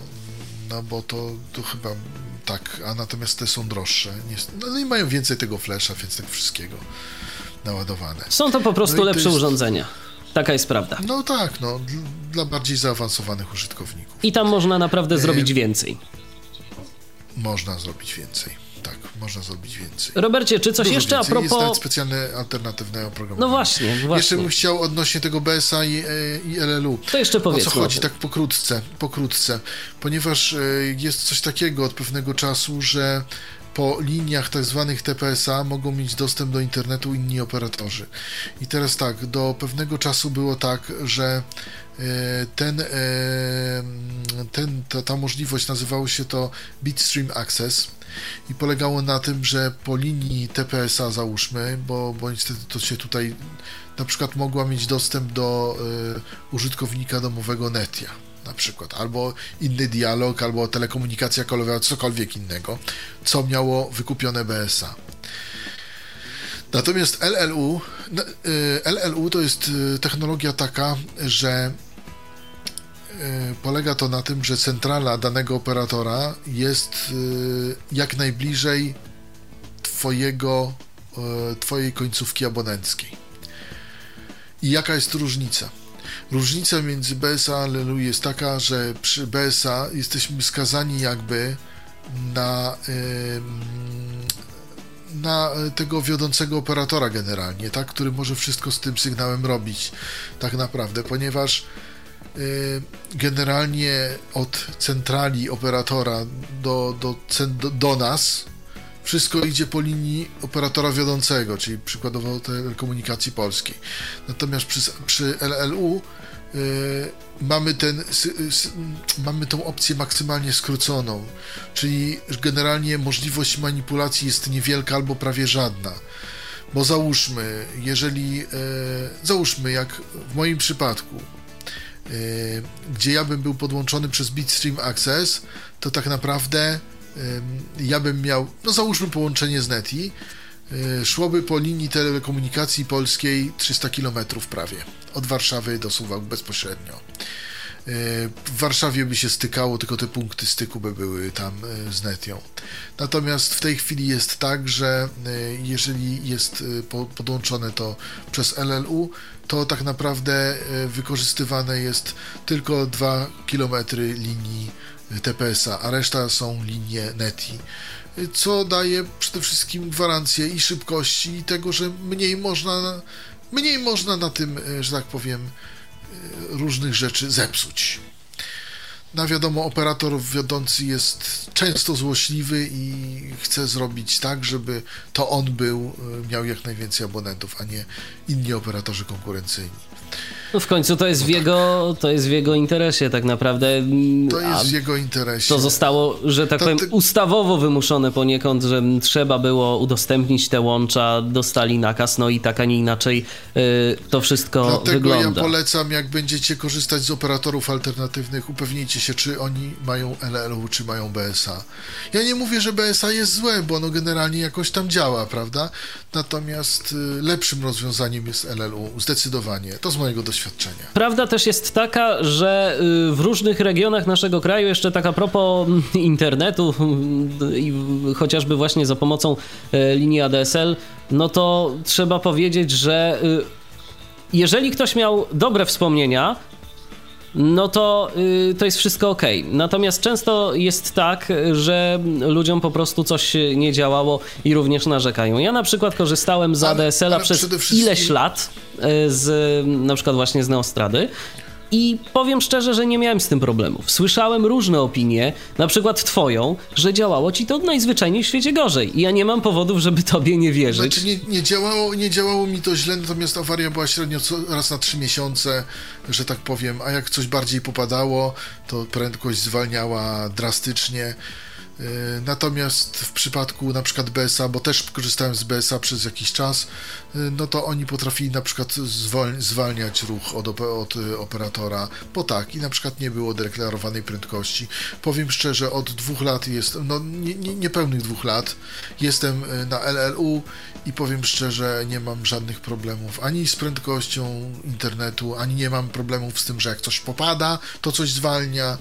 no bo to, to chyba tak, a natomiast te są droższe. No i mają więcej tego flesza, więc tak wszystkiego naładowane. Są to po prostu no lepsze jest... urządzenia. Taka jest prawda. No tak, no, dla bardziej zaawansowanych użytkowników. I tam można naprawdę e... zrobić więcej. Można zrobić więcej. Tak, można zrobić więcej. Robercie, czy coś Dużo jeszcze więcej. a propos... Jest nawet specjalne alternatywne oprogramowanie. No właśnie, właśnie. Jeszcze bym chciał odnośnie tego BSA i, e, i LLU. To jeszcze powiedz. O co chodzi, tak pokrótce, pokrótce. Ponieważ e, jest coś takiego od pewnego czasu, że po liniach tak zwanych TPSA mogą mieć dostęp do internetu inni operatorzy. I teraz tak, do pewnego czasu było tak, że e, ten, ten, ta, ta możliwość nazywało się to Bitstream Access i polegało na tym, że po linii TPSA załóżmy, bo, bo niestety to się tutaj na przykład mogła mieć dostęp do y, użytkownika domowego Netia na przykład, albo inny dialog, albo telekomunikacja kolowa, cokolwiek innego, co miało wykupione BSA. Natomiast LLU, LLU to jest technologia taka, że polega to na tym, że centrala danego operatora jest jak najbliżej twojego, twojej końcówki abonenckiej. I jaka jest różnica? Różnica między BSA a LLU jest taka, że przy BSA jesteśmy skazani jakby na, na tego wiodącego operatora generalnie, tak, który może wszystko z tym sygnałem robić tak naprawdę, ponieważ generalnie od centrali operatora do, do, do, do nas wszystko idzie po linii operatora wiodącego, czyli przykładowo telekomunikacji polskiej. Natomiast przy, przy LLU y, mamy, ten, y, mamy tą opcję maksymalnie skróconą, czyli generalnie możliwość manipulacji jest niewielka albo prawie żadna. Bo załóżmy, jeżeli, y, załóżmy jak w moim przypadku, gdzie ja bym był podłączony przez Bitstream Access, to tak naprawdę ja bym miał, no załóżmy połączenie z NETI, y, szłoby po linii telekomunikacji polskiej 300 km prawie, od Warszawy do Suwałk bezpośrednio. Y, w Warszawie by się stykało, tylko te punkty styku by były tam y, z Netią. Natomiast w tej chwili jest tak, że jeżeli jest podłączone to przez LLU, to tak naprawdę wykorzystywane jest tylko 2 km linii TPS-a, a reszta są linie NETI, co daje przede wszystkim gwarancję i szybkości i tego, że mniej można, mniej można na tym, że tak powiem, różnych rzeczy zepsuć. Na wiadomo, operator wiodący jest często złośliwy i chce zrobić tak, żeby to on był, miał jak najwięcej abonentów, a nie inni operatorzy konkurencyjni. No w końcu to jest w jego, to jest w jego interesie tak naprawdę. To jest w jego interesie. To zostało, że tak to, powiem, ty... ustawowo wymuszone poniekąd, że trzeba było udostępnić te łącza, dostali nakaz, no i tak, a nie inaczej yy, to wszystko Dlatego wygląda. ja polecam, jak będziecie korzystać z operatorów alternatywnych, upewnijcie się, czy oni mają LLU, czy mają BSA. Ja nie mówię, że BSA jest złe, bo ono generalnie jakoś tam działa, prawda? Natomiast y, lepszym rozwiązaniem jest LLU, zdecydowanie. To z mojego doświadczenia doświadczenia. Prawda też jest taka, że y, w różnych regionach naszego kraju, jeszcze tak a propos mm, internetu mm, i chociażby właśnie za pomocą e, linii ADSL, no to trzeba powiedzieć, że y, jeżeli ktoś miał dobre wspomnienia, no to, yy, to jest wszystko ok. Natomiast często jest tak, że ludziom po prostu coś nie działało i również narzekają. Ja na przykład korzystałem z ADSL-a przez wszystkim... ileś lat, y, z, na przykład właśnie z Neostrady i powiem szczerze, że nie miałem z tym problemów. Słyszałem różne opinie, na przykład twoją, że działało ci to najzwyczajniej w świecie gorzej. I ja nie mam powodów, żeby tobie nie wierzyć. Znaczy nie, nie, działało, nie działało mi to źle, natomiast awaria była średnio co, raz na trzy miesiące, że tak powiem, a jak coś bardziej popadało, to prędkość zwalniała drastycznie. E, natomiast w przypadku na przykład BSA, bo też korzystałem z BSA przez jakiś czas, e, no to oni potrafili na przykład zwalniać ruch od, od operatora, bo tak, i na przykład nie było deklarowanej prędkości. Powiem szczerze, od dwóch lat jest, no nie, nie, niepełnych dwóch lat, jestem e, na LLU i powiem szczerze, nie mam żadnych problemów ani z prędkością internetu, ani nie mam problemów z tym, że jak coś popada, to coś zwalnia.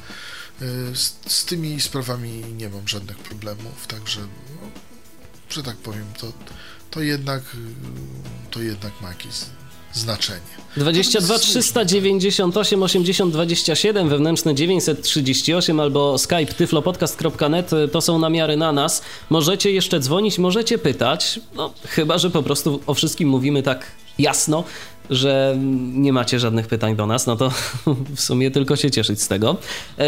Y, z, z, tymi sprawami nie mam żadnych problemów, także, no, że tak powiem, to, to jednak to jednak ma jakieś znaczenie. 22 398 80 27 wewnętrzne 938 albo skype tyflopodcast.net to są namiary na nas. Możecie jeszcze dzwonić, możecie pytać, no chyba, że po prostu o wszystkim mówimy tak jasno, że nie macie żadnych pytań do nas, no to *laughs* w sumie tylko się cieszyć z tego. E,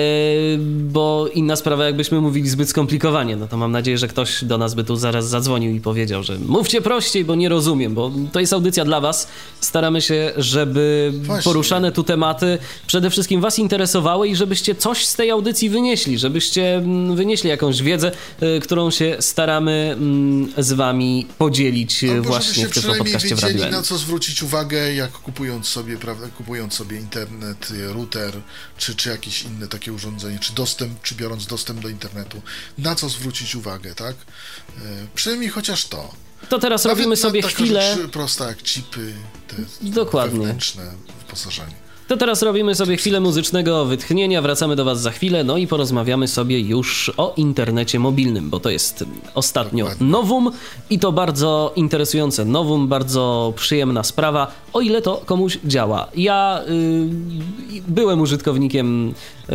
bo inna sprawa, jakbyśmy mówili zbyt skomplikowanie, no to mam nadzieję, że ktoś do nas by tu zaraz zadzwonił i powiedział, że mówcie prościej, bo nie rozumiem, bo to jest audycja dla was. Staramy się, żeby Właśnie. poruszane tu tematy przede wszystkim was interesowały i żebyście coś z tej audycji wynieśli, żebyście mm, wynieśli jakąś wiedzę, e, którą się staramy mm, z wami podzielić Albo właśnie w tym podcaście w Radiu na co zwrócić uwagę jak kupując sobie, prawda, kupując sobie internet, router, czy, czy jakieś inne takie urządzenie, czy dostęp, czy biorąc dostęp do internetu, na co zwrócić uwagę, tak? E, przynajmniej chociaż to. To teraz Nawet robimy sobie chwilę. Prosta jak chipy, te Dokładnie. wewnętrzne wyposażenie. To teraz robimy sobie chwilę muzycznego wytchnienia, wracamy do Was za chwilę, no i porozmawiamy sobie już o internecie mobilnym, bo to jest ostatnio nowum i to bardzo interesujące nowum, bardzo przyjemna sprawa, o ile to komuś działa. Ja y, byłem użytkownikiem y,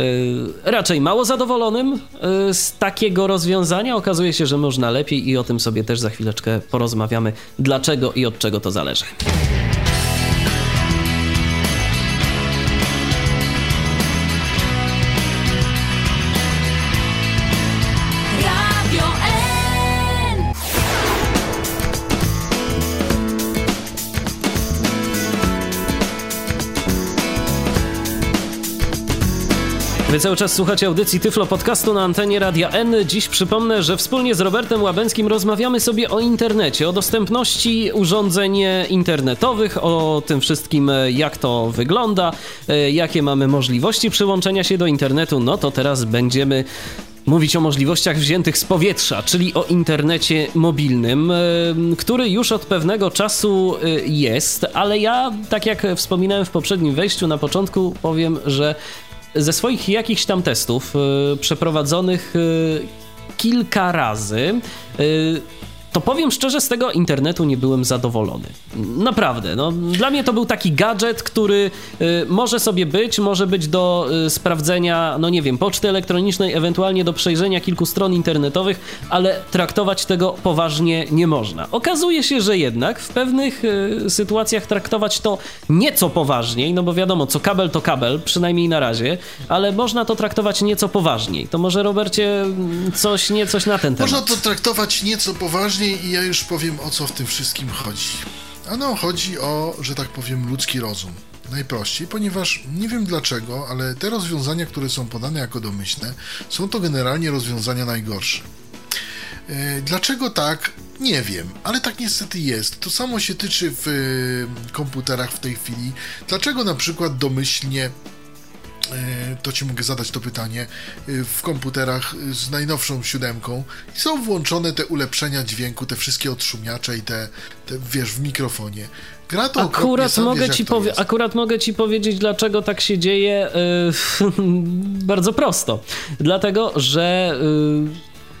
raczej mało zadowolonym y, z takiego rozwiązania. Okazuje się, że można lepiej i o tym sobie też za chwileczkę porozmawiamy, dlaczego i od czego to zależy. Wy cały czas słuchacie audycji Tyflo Podcastu na antenie Radia N. Dziś przypomnę, że wspólnie z Robertem Łabęckim rozmawiamy sobie o internecie, o dostępności urządzeń internetowych, o tym wszystkim, jak to wygląda, e, jakie mamy możliwości przyłączenia się do internetu. No to teraz będziemy mówić o możliwościach wziętych z powietrza, czyli o internecie mobilnym, e, który już od pewnego czasu e, jest, ale ja, tak jak wspominałem w poprzednim wejściu, na początku powiem, że ze swoich jakichś tam testów yy, przeprowadzonych yy, kilka razy, yy, to powiem szczerze, z tego internetu nie byłem zadowolony. Naprawdę. No, dla mnie to był taki gadżet, który y, może sobie być, może być do y, sprawdzenia, no nie wiem, poczty elektronicznej, ewentualnie do przejrzenia kilku stron internetowych, ale traktować tego poważnie nie można. Okazuje się, że jednak w pewnych y, sytuacjach traktować to nieco poważniej, no bo wiadomo, co kabel to kabel, przynajmniej na razie, ale można to traktować nieco poważniej. To może, Robercie, coś, nie coś na ten temat. Można to traktować nieco poważniej Później i ja już powiem o co w tym wszystkim chodzi. Ano chodzi o, że tak powiem, ludzki rozum. Najprościej, ponieważ nie wiem dlaczego, ale te rozwiązania, które są podane jako domyślne, są to generalnie rozwiązania najgorsze. E, dlaczego tak? Nie wiem, ale tak niestety jest. To samo się tyczy w e, komputerach w tej chwili. Dlaczego na przykład domyślnie to ci mogę zadać to pytanie, e, w komputerach z najnowszą siódemką są włączone te ulepszenia dźwięku, te wszystkie odszumiacze i te, te wiesz, w mikrofonie. Gra to akurat mogę wiesz, ci powie- akurat mogę ci powiedzieć dlaczego tak się dzieje yy, *laughs* bardzo prosto. Dlatego, że yy,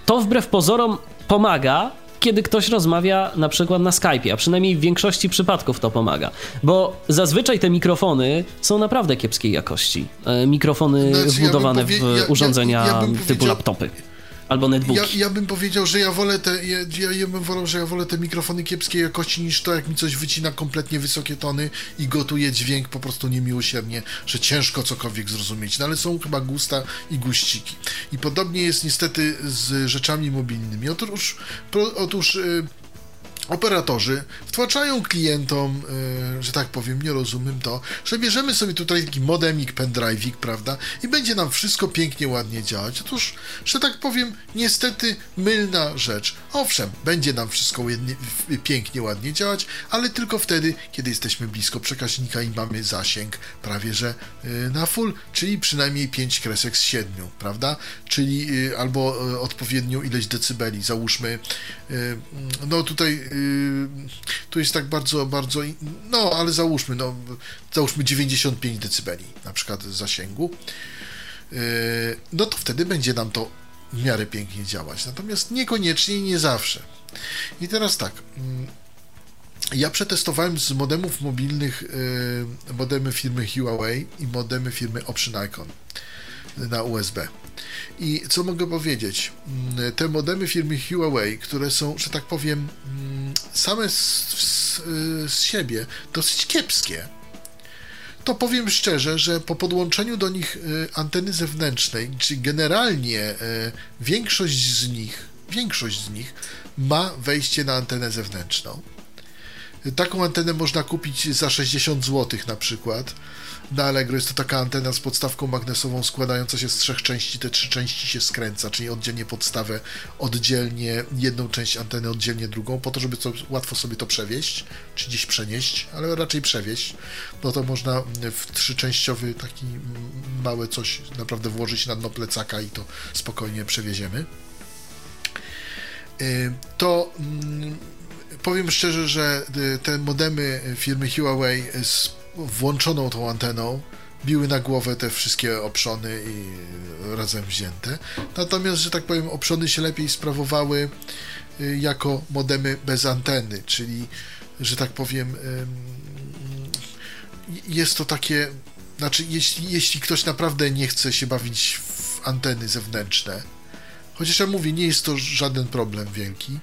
to wbrew pozorom pomaga kiedy ktoś rozmawia na przykład na Skype'ie, a przynajmniej w większości przypadków to pomaga. Bo zazwyczaj te mikrofony są naprawdę kiepskiej jakości. E, mikrofony znaczy, wbudowane ja powie... w urządzenia ja, ja typu laptopy albo netbooki. Ja, ja bym powiedział, że ja wolę te, ja, ja, bym wolał, że ja wolę te mikrofony kiepskiej jakości niż to, jak mi coś wycina kompletnie wysokie tony i gotuje dźwięk po prostu niemiłosiernie, że ciężko cokolwiek zrozumieć. No ale są chyba gusta i guściki. I podobnie jest niestety z rzeczami mobilnymi. Otóż, otóż yy, operatorzy wtłaczają klientom, yy, że tak powiem, nie rozumiem to, że bierzemy sobie tutaj taki modemik, pendrive'ik, prawda, i będzie nam wszystko pięknie, ładnie działać. Otóż, że tak powiem, niestety mylna rzecz. Owszem, będzie nam wszystko ładnie, pięknie, ładnie działać, ale tylko wtedy, kiedy jesteśmy blisko przekaźnika i mamy zasięg prawie że yy, na full, czyli przynajmniej 5 kresek z 7, prawda, czyli yy, albo odpowiednią ilość decybeli, załóżmy, no tutaj tu jest tak bardzo, bardzo, no ale załóżmy, no, załóżmy 95 dB na przykład zasięgu, yy, no to wtedy będzie nam to w miarę pięknie działać. Natomiast niekoniecznie i nie zawsze. I teraz tak, mm, ja przetestowałem z modemów mobilnych modemy firmy Huawei i modemy firmy Option Icon na USB. I co mogę powiedzieć? Mm, te modemy firmy Huawei, które są, że tak powiem, mm, same z, z, z siebie dosyć kiepskie, to powiem szczerze, że po podłączeniu do nich y, anteny zewnętrznej, czy generalnie y, większość z nich, większość z nich ma wejście na antenę zewnętrzną. Taką antenę można kupić za 60 zł na przykład na Allegro jest to taka antena z podstawką magnesową składająca się z trzech części. Te trzy części się skręca, czyli oddzielnie podstawę, oddzielnie jedną część anteny, oddzielnie drugą, po to, żeby to, łatwo sobie to przewieźć, czy gdzieś przenieść, ale raczej przewieźć, bo to można w trzyczęściowy taki małe coś naprawdę włożyć na dno plecaka i to spokojnie przewieziemy. Y, to mm, powiem szczerze, że y, te modemy firmy Huawei z włączoną tą anteną biły na głowę te wszystkie oprzony i razem wzięte. Natomiast, że tak powiem, oprzony się lepiej sprawowały y, jako modemy bez anteny, czyli, że tak powiem, jest to takie, znaczy, jeśli, jeśli ktoś naprawdę nie chce się bawić w anteny zewnętrzne, chociaż ja mówię, nie jest to żaden problem wielki,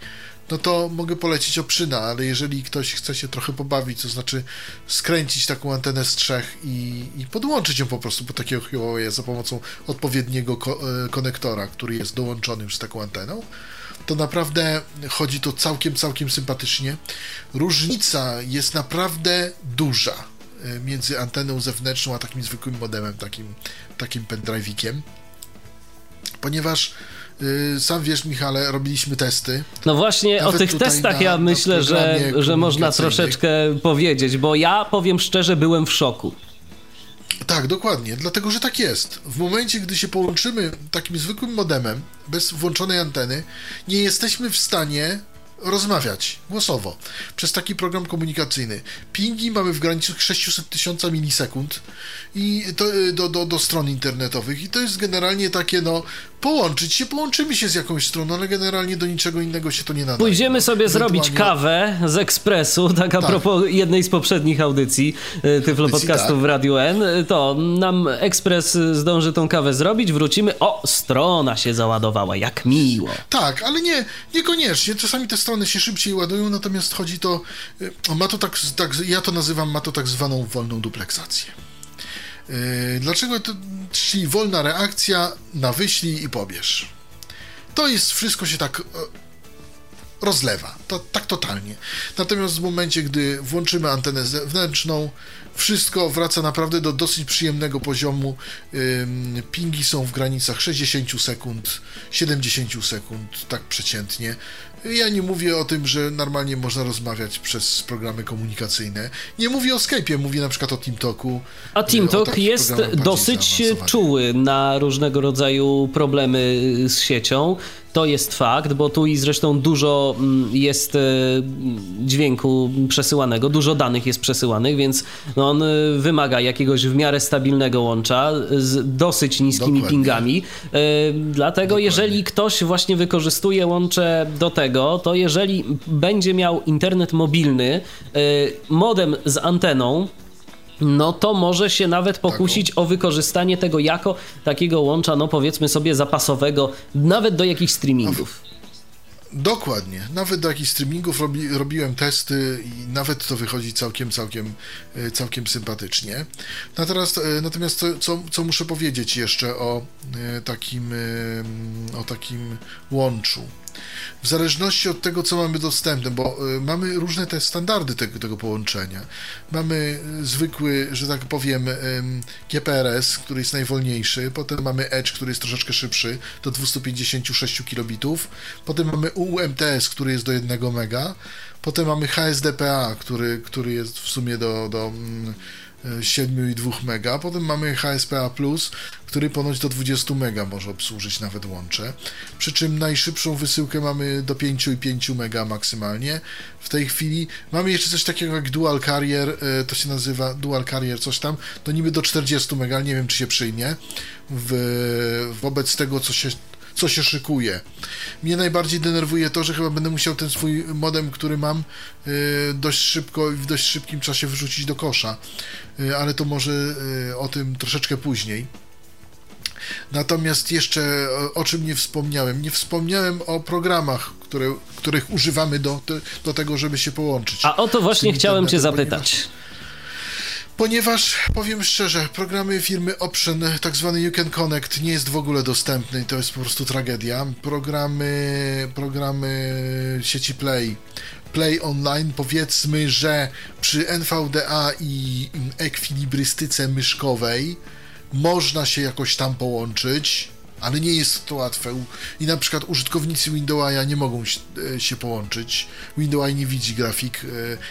no to mogę polecić Oprzyna, ale jeżeli ktoś chce się trochę pobawić, to znaczy skręcić taką antenę z trzech i, i podłączyć ją po prostu po takiego Huawei za pomocą odpowiedniego ko e, konektora, który jest dołączony już z taką anteną, to naprawdę chodzi to całkiem, całkiem sympatycznie. Różnica jest naprawdę duża e, między anteną zewnętrzną a takim zwykłym modemem, takim, takim pendrive'ikiem, ponieważ sam wiesz, Michale, robiliśmy testy. No właśnie Nawet o tych testach na, ja myślę, że, że można troszeczkę powiedzieć, bo ja powiem szczerze, byłem w szoku. Tak, dokładnie, dlatego że tak jest. W momencie, gdy się połączymy takim zwykłym modemem, bez włączonej anteny, nie jesteśmy w stanie rozmawiać głosowo przez taki program komunikacyjny. Pingi mamy w granicach 600 tysiąca milisekund i to, y, do, do, do stron internetowych i to jest generalnie takie, no, połączyć się, połączymy się z jakąś stroną, ale generalnie do niczego innego się to nie nadaje. Pójdziemy sobie zrobić kawę z ekspresu, tak a tak. propos jednej z poprzednich audycji y, Tyflo Podcastów tak. w Radiu N, to nam ekspres zdąży tą kawę zrobić, wrócimy, o, strona się załadowała, jak miło. Tak, ale nie, niekoniecznie, czasami te strony się szybciej ładują, natomiast chodzi to, y, ma to tak, tak ja to nazywam, ma to tak zwaną wolną dupleksację. Yy, dlaczego to, czyli wolna reakcja na wyślij i pobierz. To jest, wszystko się tak e, rozlewa, to, tak totalnie. Natomiast w momencie, gdy włączymy antenę zewnętrzną, wszystko wraca naprawdę do dosyć przyjemnego poziomu. Pingi są w granicach 60 sekund, 70 sekund, tak przeciętnie. Ja nie mówię o tym, że normalnie można rozmawiać przez programy komunikacyjne. Nie mówię o Skype'ie, mówię na przykład o TeamTalku. A TeamTalk jest dosyć czuły na różnego rodzaju problemy z siecią. To jest fakt, bo tu i zresztą dużo mm, jest e, dźwięku przesyłanego, dużo danych jest przesyłanych, więc no on e, wymaga jakiegoś w miarę stabilnego łącza z dosyć niskimi Dokładnie. pingami. E, dlatego Dokładnie. jeżeli ktoś właśnie wykorzystuje łącze do tego, to jeżeli będzie miał internet mobilny, modem z anteną, no to może się nawet pokusić o wykorzystanie tego jako takiego łącza, no powiedzmy sobie zapasowego, nawet do jakichś streamingów. Dokładnie. Nawet do jakichś streamingów robi, robiłem testy i nawet to wychodzi całkiem, całkiem, e, całkiem sympatycznie. Natomiast, e, natomiast co, co muszę powiedzieć jeszcze o e, takim, o takim łączu? W zależności od tego, co mamy dostępne, bo y, mamy różne te standardy tego, tego połączenia. Mamy y, zwykły, że tak powiem, GPRS, który jest najwolniejszy, potem mamy Edge, który jest troszeczkę szybszy, do 256 kilobitów, potem mamy UMTS, który jest do 1 mega, potem mamy HSDPA, który, który jest w sumie do, do 7,2 mega. Potem mamy HSPA+, który ponoć do 20 mega może obsłużyć nawet łącze. Przy czym najszybszą wysyłkę mamy do 5,5 mega maksymalnie. W tej chwili mamy jeszcze coś takiego jak Dual Carrier, e, to się nazywa Dual Carrier coś tam, to niby do 40 mega, nie wiem czy się przyjmie. W, wobec tego, co się co się szykuje. Mnie najbardziej denerwuje to, że chyba będę musiał ten swój modem, który mam, yy, dość szybko i w dość szybkim czasie wyrzucić do kosza, yy, ale to może yy, o tym troszeczkę później. Natomiast jeszcze o, o, czym nie wspomniałem? Nie wspomniałem o programach, które, których używamy do, do tego, żeby się połączyć. A o to właśnie chciałem Cię zapytać. Ponieważ, ponieważ, powiem szczerze, programy firmy Option, tak zwany You Can Connect, nie jest w ogóle dostępny i to jest po prostu tragedia. Programy, programy sieci Play, Play Online, powiedzmy, że przy NVDA i ekwilibrystyce myszkowej można się jakoś tam połączyć, ale nie jest to łatwe. I na przykład użytkownicy Windowsa nie mogą się połączyć. Windows nie widzi grafik.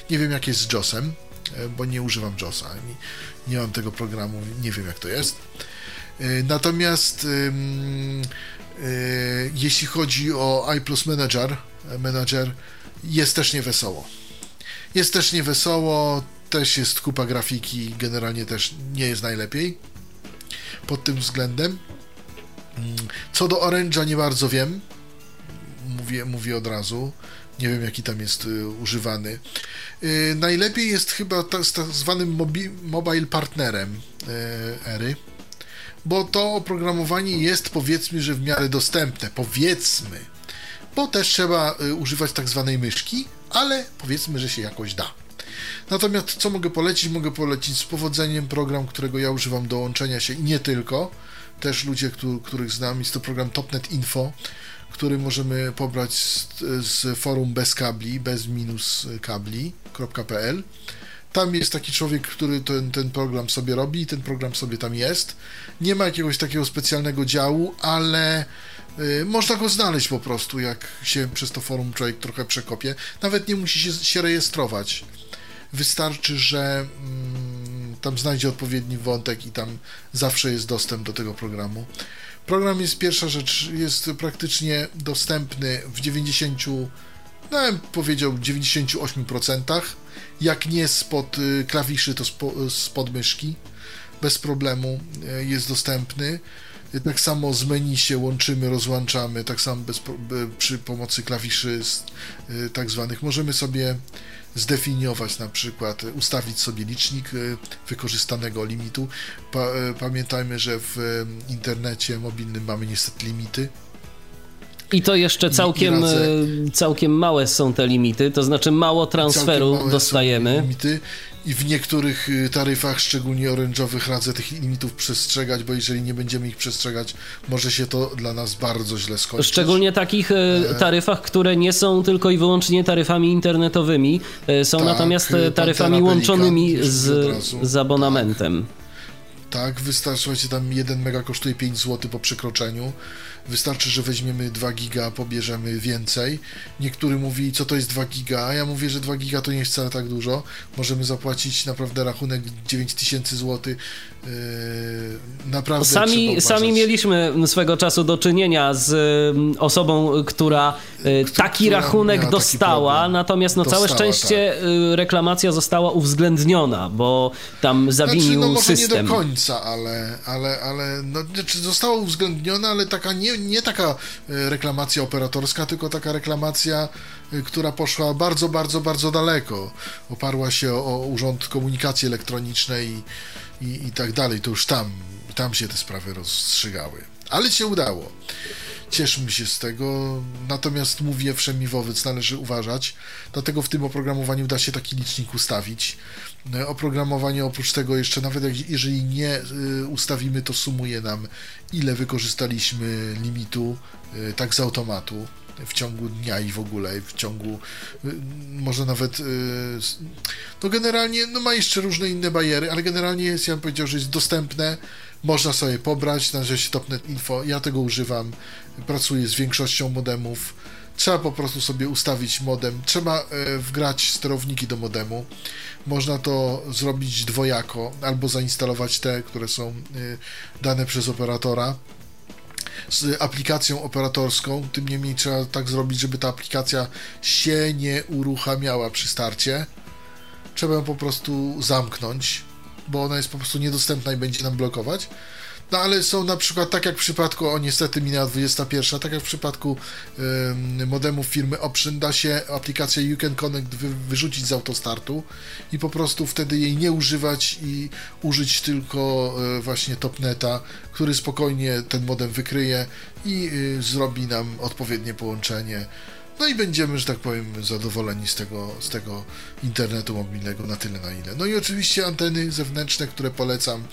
Nie wiem, jak jest z JOSem, bo nie używam JOSa. Nie, nie mam tego programu, nie wiem, jak to jest. Natomiast jeśli chodzi o iPlus Manager, Manager, jest też niewesoło. Jest też niewesoło, też jest kupa grafiki, generalnie też nie jest najlepiej pod tym względem. Co do Orange'a nie bardzo wiem. Mówię, mówię od razu. Nie wiem, jaki tam jest y, używany. Y, najlepiej jest chyba z tak zwanym mobi, mobile partnerem y, Ery, bo to oprogramowanie jest powiedzmy, że w miarę dostępne. Powiedzmy. Bo też trzeba używać tak zwanej myszki, ale powiedzmy, że się jakoś da. Natomiast co mogę polecić? Mogę polecić z powodzeniem program, którego ja używam do łączenia się i nie tylko. Też ludzie, których znam, jest to program Topnet Info, który możemy pobrać z, z forum bez kabli, bez minus kabli.pl. Tam jest taki człowiek, który ten, ten program sobie robi i ten program sobie tam jest. Nie ma jakiegoś takiego specjalnego działu, ale y, można go znaleźć po prostu, jak się przez to forum człowiek trochę przekopie. Nawet nie musi się, się rejestrować. Wystarczy, że mm, tam znajdzie odpowiedni wątek i tam zawsze jest dostęp do tego programu. Program jest pierwsza rzecz, jest praktycznie dostępny w 90, no powiedział 98%. Jak nie spod y, klawiszy, to spod myszki. Bez problemu y, jest dostępny. Tak samo z menu się łączymy, rozłączamy, tak samo bez, przy pomocy klawiszy y, tak zwanych. Możemy sobie zdefiniować na przykład, ustawić sobie licznik e, wykorzystanego limitu. Pa, e, pamiętajmy, że w e, internecie mobilnym mamy niestety limity. I to jeszcze całkiem, całkiem małe są te limity, to znaczy mało transferu dostajemy. Limity i w niektórych y, taryfach, szczególnie orężowych, radzę tych limitów przestrzegać, bo jeżeli nie będziemy ich przestrzegać, może się to dla nas bardzo źle skończyć. Szczególnie takich y, e. taryfach, które nie są tylko i wyłącznie taryfami internetowymi, y, są tak, natomiast taryfami łączonymi z, z abonamentem. Tak, tak wystarczy, tam 1 mega kosztuje 5 zł po przekroczeniu. Wystarczy, że weźmiemy 2 giga, pobierzemy więcej. Niektóry mówi, co to jest 2 giga, a ja mówię, że 2 giga to nie jest wcale tak dużo. Możemy zapłacić naprawdę rachunek 9000 zł. Yy, naprawdę sami, sami mieliśmy swego czasu do czynienia z mm, osobą, która yy, taki która rachunek dostała, natomiast no dostała, całe szczęście tak. Yy, reklamacja została uwzględniona, bo tam zawinił znaczy, no może system. nie do końca, ale, ale, ale no, znaczy została uwzględniona, ale taka nie nie, taka e, reklamacja operatorska, tylko taka reklamacja, e, która poszła bardzo, bardzo, bardzo daleko. Oparła się o Urząd Komunikacji Elektronicznej i, i, i tak dalej. To już tam, tam się te sprawy rozstrzygały. Ale się udało. Cieszmy się z tego, natomiast mówię wszemi wobec, należy uważać, dlatego w tym oprogramowaniu da się taki licznik ustawić. E, oprogramowanie oprócz tego jeszcze, nawet jak, jeżeli nie ustawimy, to sumuje nam ile wykorzystaliśmy limitu y, tak z automatu w ciągu dnia i w ogóle w ciągu może nawet y, no generalnie no ma jeszcze różne inne bariery, ale generalnie jest, ja bym powiedział, że jest dostępne można sobie pobrać, nazywa się Topnet Info, ja tego używam, pracuję z większością modemów trzeba po prostu sobie ustawić modem, trzeba wgrać sterowniki do modemu można to zrobić dwojako, albo zainstalować te, które są y, dane przez operatora z aplikacją operatorską. Tym niemniej trzeba tak zrobić, żeby ta aplikacja się nie uruchamiała przy starcie. Trzeba ją po prostu zamknąć, bo ona jest po prostu niedostępna i będzie nam blokować. No ale są na przykład, tak jak w przypadku, o niestety minęła 21, tak jak w przypadku y, modemów firmy Option, da się aplikację You Can Connect wy, wyrzucić z autostartu i po prostu wtedy jej nie używać i użyć tylko y, właśnie topneta, który spokojnie ten modem wykryje i y, zrobi nam odpowiednie połączenie. No i będziemy, że tak powiem, zadowoleni z tego, z tego internetu mobilnego na tyle, na ile. No i oczywiście anteny zewnętrzne, które polecam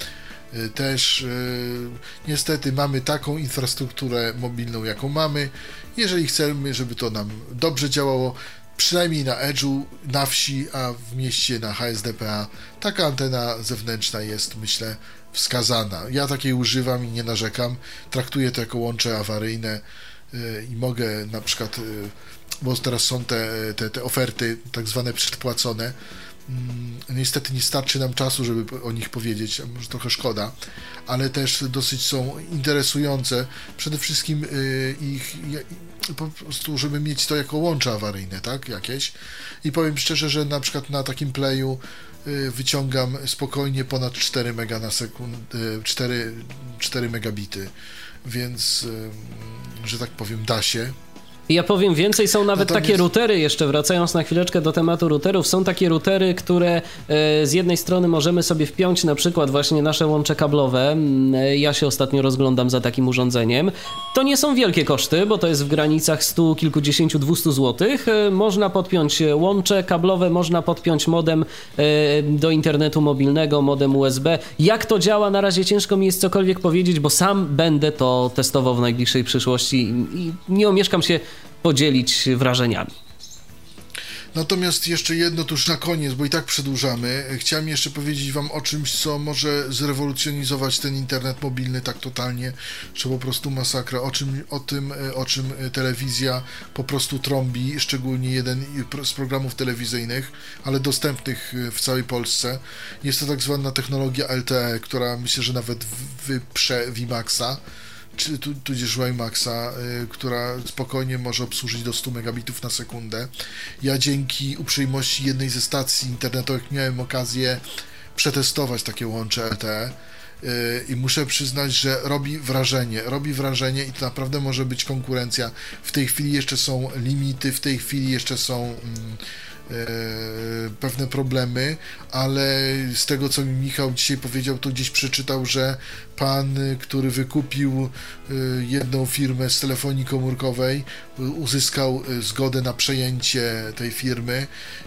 też y, niestety mamy taką infrastrukturę mobilną, jaką mamy. Jeżeli chcemy, żeby to nam dobrze działało, przynajmniej na Edge'u, na wsi, a w mieście na HSDPA, taka antena zewnętrzna jest, myślę, wskazana. Ja takiej używam i nie narzekam. Traktuję to jako łącze awaryjne y, i mogę na przykład, bo teraz są te, te, te oferty tak zwane przedpłacone, niestety nie starczy nam czasu, żeby o nich powiedzieć, może trochę szkoda, ale też dosyć są interesujące. Przede wszystkim y, ich po prostu, żeby mieć to jako łącze awaryjne, tak, jakieś. I powiem szczerze, że na przykład na takim playu y, wyciągam spokojnie ponad 4 mega na sekundę, 4, 4 megabity, więc, że tak powiem, da się. Ja powiem więcej, są nawet Natomiast... takie routery, jeszcze wracając na chwileczkę do tematu routerów, są takie routery, które e, z jednej strony możemy sobie wpiąć na przykład właśnie nasze łącze kablowe. Mm, e, ja się ostatnio rozglądam za takim urządzeniem. To nie są wielkie koszty, bo to jest w granicach 100, kilkudziesięciu, 200 złotych. E, można podpiąć łącze kablowe, można podpiąć modem do internetu mobilnego, modem USB. Jak to działa, na razie ciężko mi jest cokolwiek powiedzieć, bo sam będę to testował w najbliższej przyszłości i nie omieszkam się podzielić wrażeniami. Natomiast jeszcze jedno tuż na koniec, bo i tak przedłużamy. Chciałem jeszcze powiedzieć Wam o czymś, co może zrewolucjonizować ten internet mobilny tak totalnie, że po prostu masakra. O, czym, o tym, o czym telewizja po prostu trąbi, szczególnie jeden z programów telewizyjnych, ale dostępnych w całej Polsce. Jest to tak zwana technologia LTE, która myślę, że nawet wyprze VMAXa czy tu, tudzież WiMaxa, y, która spokojnie może obsłużyć do 100 megabitów na sekundę. Ja dzięki uprzejmości jednej ze stacji internetowych miałem okazję przetestować takie łącze LTE y, i muszę przyznać, że robi wrażenie, robi wrażenie i to naprawdę może być konkurencja. W tej chwili jeszcze są limity, w tej chwili jeszcze są... Mm, E, pewne problemy, ale z tego co mi Michał dzisiaj powiedział, to gdzieś przeczytał, że pan, który wykupił e, jedną firmę z telefonii komórkowej, uzyskał e, zgodę na przejęcie tej firmy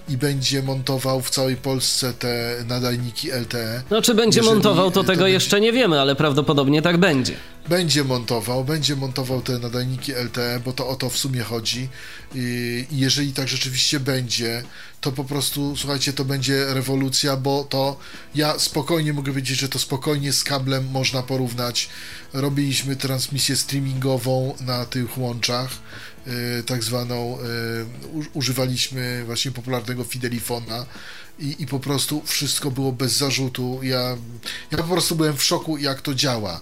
i będzie montował w całej Polsce te nadajniki LTE. No czy będzie Jeżeli, montował, to, to tego będzie... jeszcze nie wiemy, ale prawdopodobnie tak będzie będzie montował, będzie montował te nadajniki LTE, bo to o to w sumie chodzi. I jeżeli tak rzeczywiście będzie, to po prostu, słuchajcie, to będzie rewolucja, bo to ja spokojnie mogę powiedzieć, że to spokojnie z kablem można porównać. Robiliśmy transmisję streamingową na tych łączach, y, tak zwaną, y, używaliśmy właśnie popularnego Fidelifona i, i po prostu wszystko było bez zarzutu. Ja, ja po prostu byłem w szoku, jak to działa.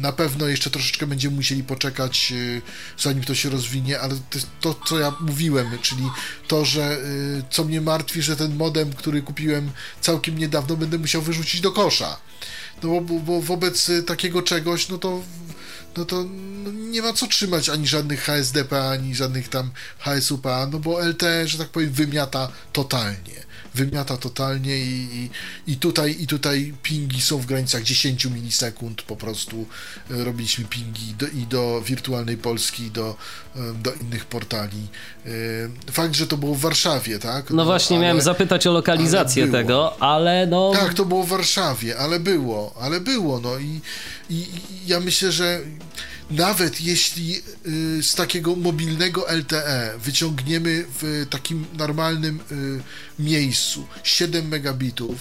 Na pewno jeszcze troszeczkę będziemy musieli poczekać, y, zanim to się rozwinie, ale to, to, co ja mówiłem, czyli to, że y, co mnie martwi, że ten modem, który kupiłem całkiem niedawno, będę musiał wyrzucić do kosza. No bo, bo wobec takiego czegoś, no to no to no nie ma co trzymać ani żadnych HSDP, ani żadnych tam HSUPA, no bo LTE, że tak powiem, wymiata totalnie wymiata totalnie i, i, i, tutaj, i tutaj pingi są w granicach 10 milisekund, po prostu e, robiliśmy pingi do, i do wirtualnej Polski, do, e, do innych portali. E, fakt, że to było w Warszawie, tak? No, no właśnie ale, miałem zapytać o lokalizację tego, ale no... Tak, to było w Warszawie, ale było, ale było, no i, i, i ja myślę, że nawet jeśli y, z takiego mobilnego LTE wyciągniemy w takim normalnym y, miejscu 7 megabitów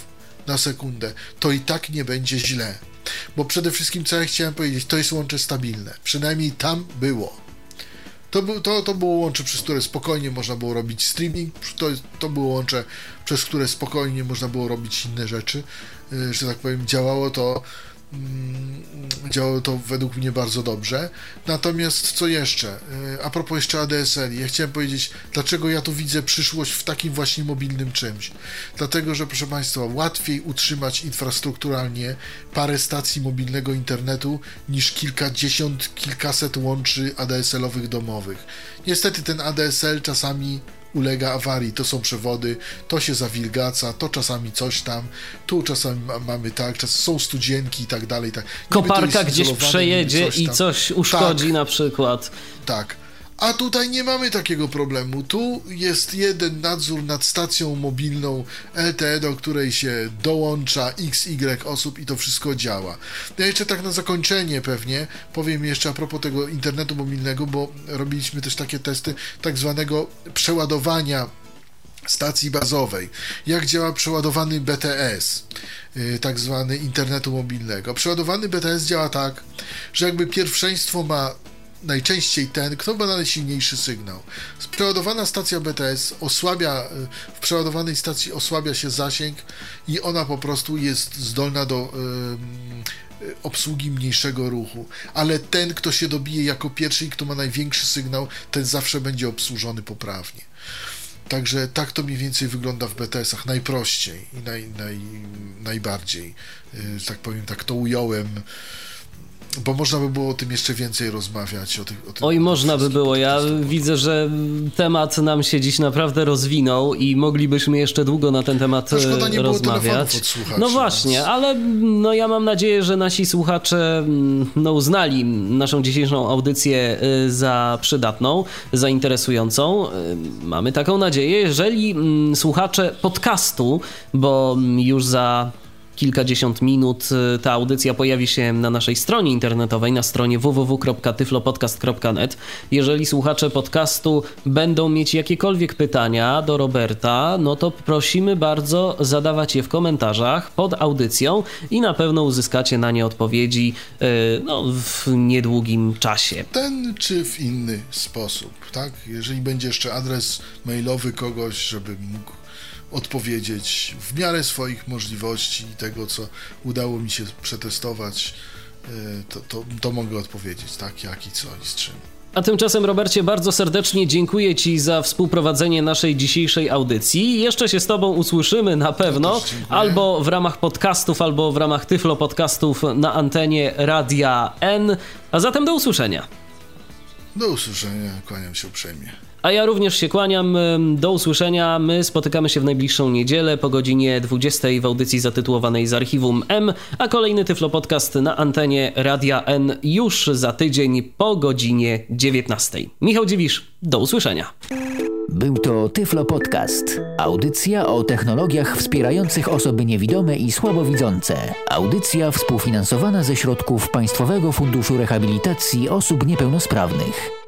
na sekundę, to i tak nie będzie źle. Bo przede wszystkim, co ja chciałem powiedzieć, to jest łącze stabilne. Przynajmniej tam było. To, to, to było łącze, przez które spokojnie można było robić streaming, to, to było łącze, przez które spokojnie można było robić inne rzeczy, y, że tak powiem, działało to Działało to według mnie bardzo dobrze. Natomiast co jeszcze? Y, a propos jeszcze ADSL, ja chciałem powiedzieć, dlaczego ja tu widzę przyszłość w takim właśnie mobilnym czymś. Dlatego, że proszę Państwa, łatwiej utrzymać infrastrukturalnie parę stacji mobilnego internetu niż kilkadziesiąt, kilkaset łączy ADSL-owych domowych. Niestety ten ADSL czasami ulega awarii, to są przewody, to się zawilgaca, to czasami coś tam, tu czasami mamy tak, czas, są studzienki i tak dalej. Tak. Koparka gdzieś przejedzie coś i coś uszkodzi tak, na przykład. Tak. A tutaj nie mamy takiego problemu. Tu jest jeden nadzór nad stacją mobilną LTE, do której się dołącza XY osób i to wszystko działa. Ja jeszcze tak na zakończenie pewnie powiem jeszcze a propos tego internetu mobilnego, bo robiliśmy też takie testy tak zwanego przeładowania stacji bazowej, jak działa przeładowany BTS, y, tak zwany internetu mobilnego. Przeładowany BTS działa tak, że jakby pierwszeństwo ma najczęściej ten, kto ma najsilniejszy sygnał. Przeładowana stacja BTS osłabia, w przeładowanej stacji osłabia się zasięg i ona po prostu jest zdolna do yy, obsługi mniejszego ruchu, ale ten, kto się dobije jako pierwszy i kto ma największy sygnał, ten zawsze będzie obsłużony poprawnie. Także tak to mniej więcej wygląda w BTS-ach najprościej i naj, naj, najbardziej. Yy, tak powiem, tak to ująłem bo można by było o tym jeszcze więcej rozmawiać. O o Oj, można by było. Ja widzę, że temat nam się dziś naprawdę rozwinął i moglibyśmy jeszcze długo na ten temat no, szkoda, nie rozmawiać. no właśnie, więc... ale no ja mam nadzieję, że nasi słuchacze mm, no, uznali naszą dzisiejszą audycję y, za przydatną, za interesującą. Y, mamy taką nadzieję. Jeżeli mm, słuchacze podcastu, bo już za kilkadziesiąt minut y, ta audycja pojawi się na naszej stronie internetowej, na stronie www.tyflopodcast.net. Jeżeli słuchacze podcastu będą mieć jakiekolwiek pytania do Roberta, no to prosimy bardzo zadawać je w komentarzach pod audycją i na pewno uzyskacie na nie odpowiedzi y, no, w niedługim czasie. Ten czy w inny sposób, tak? Jeżeli będzie jeszcze adres mailowy kogoś, żeby mógł odpowiedzieć w miarę swoich możliwości i tego, co udało mi się przetestować, e, to, to, to mogę odpowiedzieć, tak, jak i co i z czym. A tymczasem, Robercie, bardzo serdecznie dziękuję Ci za współprowadzenie naszej dzisiejszej audycji. Jeszcze się z Tobą usłyszymy na pewno, albo w ramach podcastów, albo w ramach Tyflo podcastów na antenie Radia N. A zatem do usłyszenia. Do usłyszenia, kłaniam się uprzejmie. A ja również się kłaniam. Do usłyszenia. My spotykamy się w najbliższą niedzielę po godzinie 20 w audycji zatytułowanej z archiwum M, a kolejny Tyflo Podcast na antenie Radia N już za tydzień po godzinie 19. Michał Dziwisz, do usłyszenia. Był to Tyflo Podcast. Audycja o technologiach wspierających osoby niewidome i słabowidzące. Audycja współfinansowana ze środków Państwowego Funduszu Rehabilitacji Osób Niepełnosprawnych.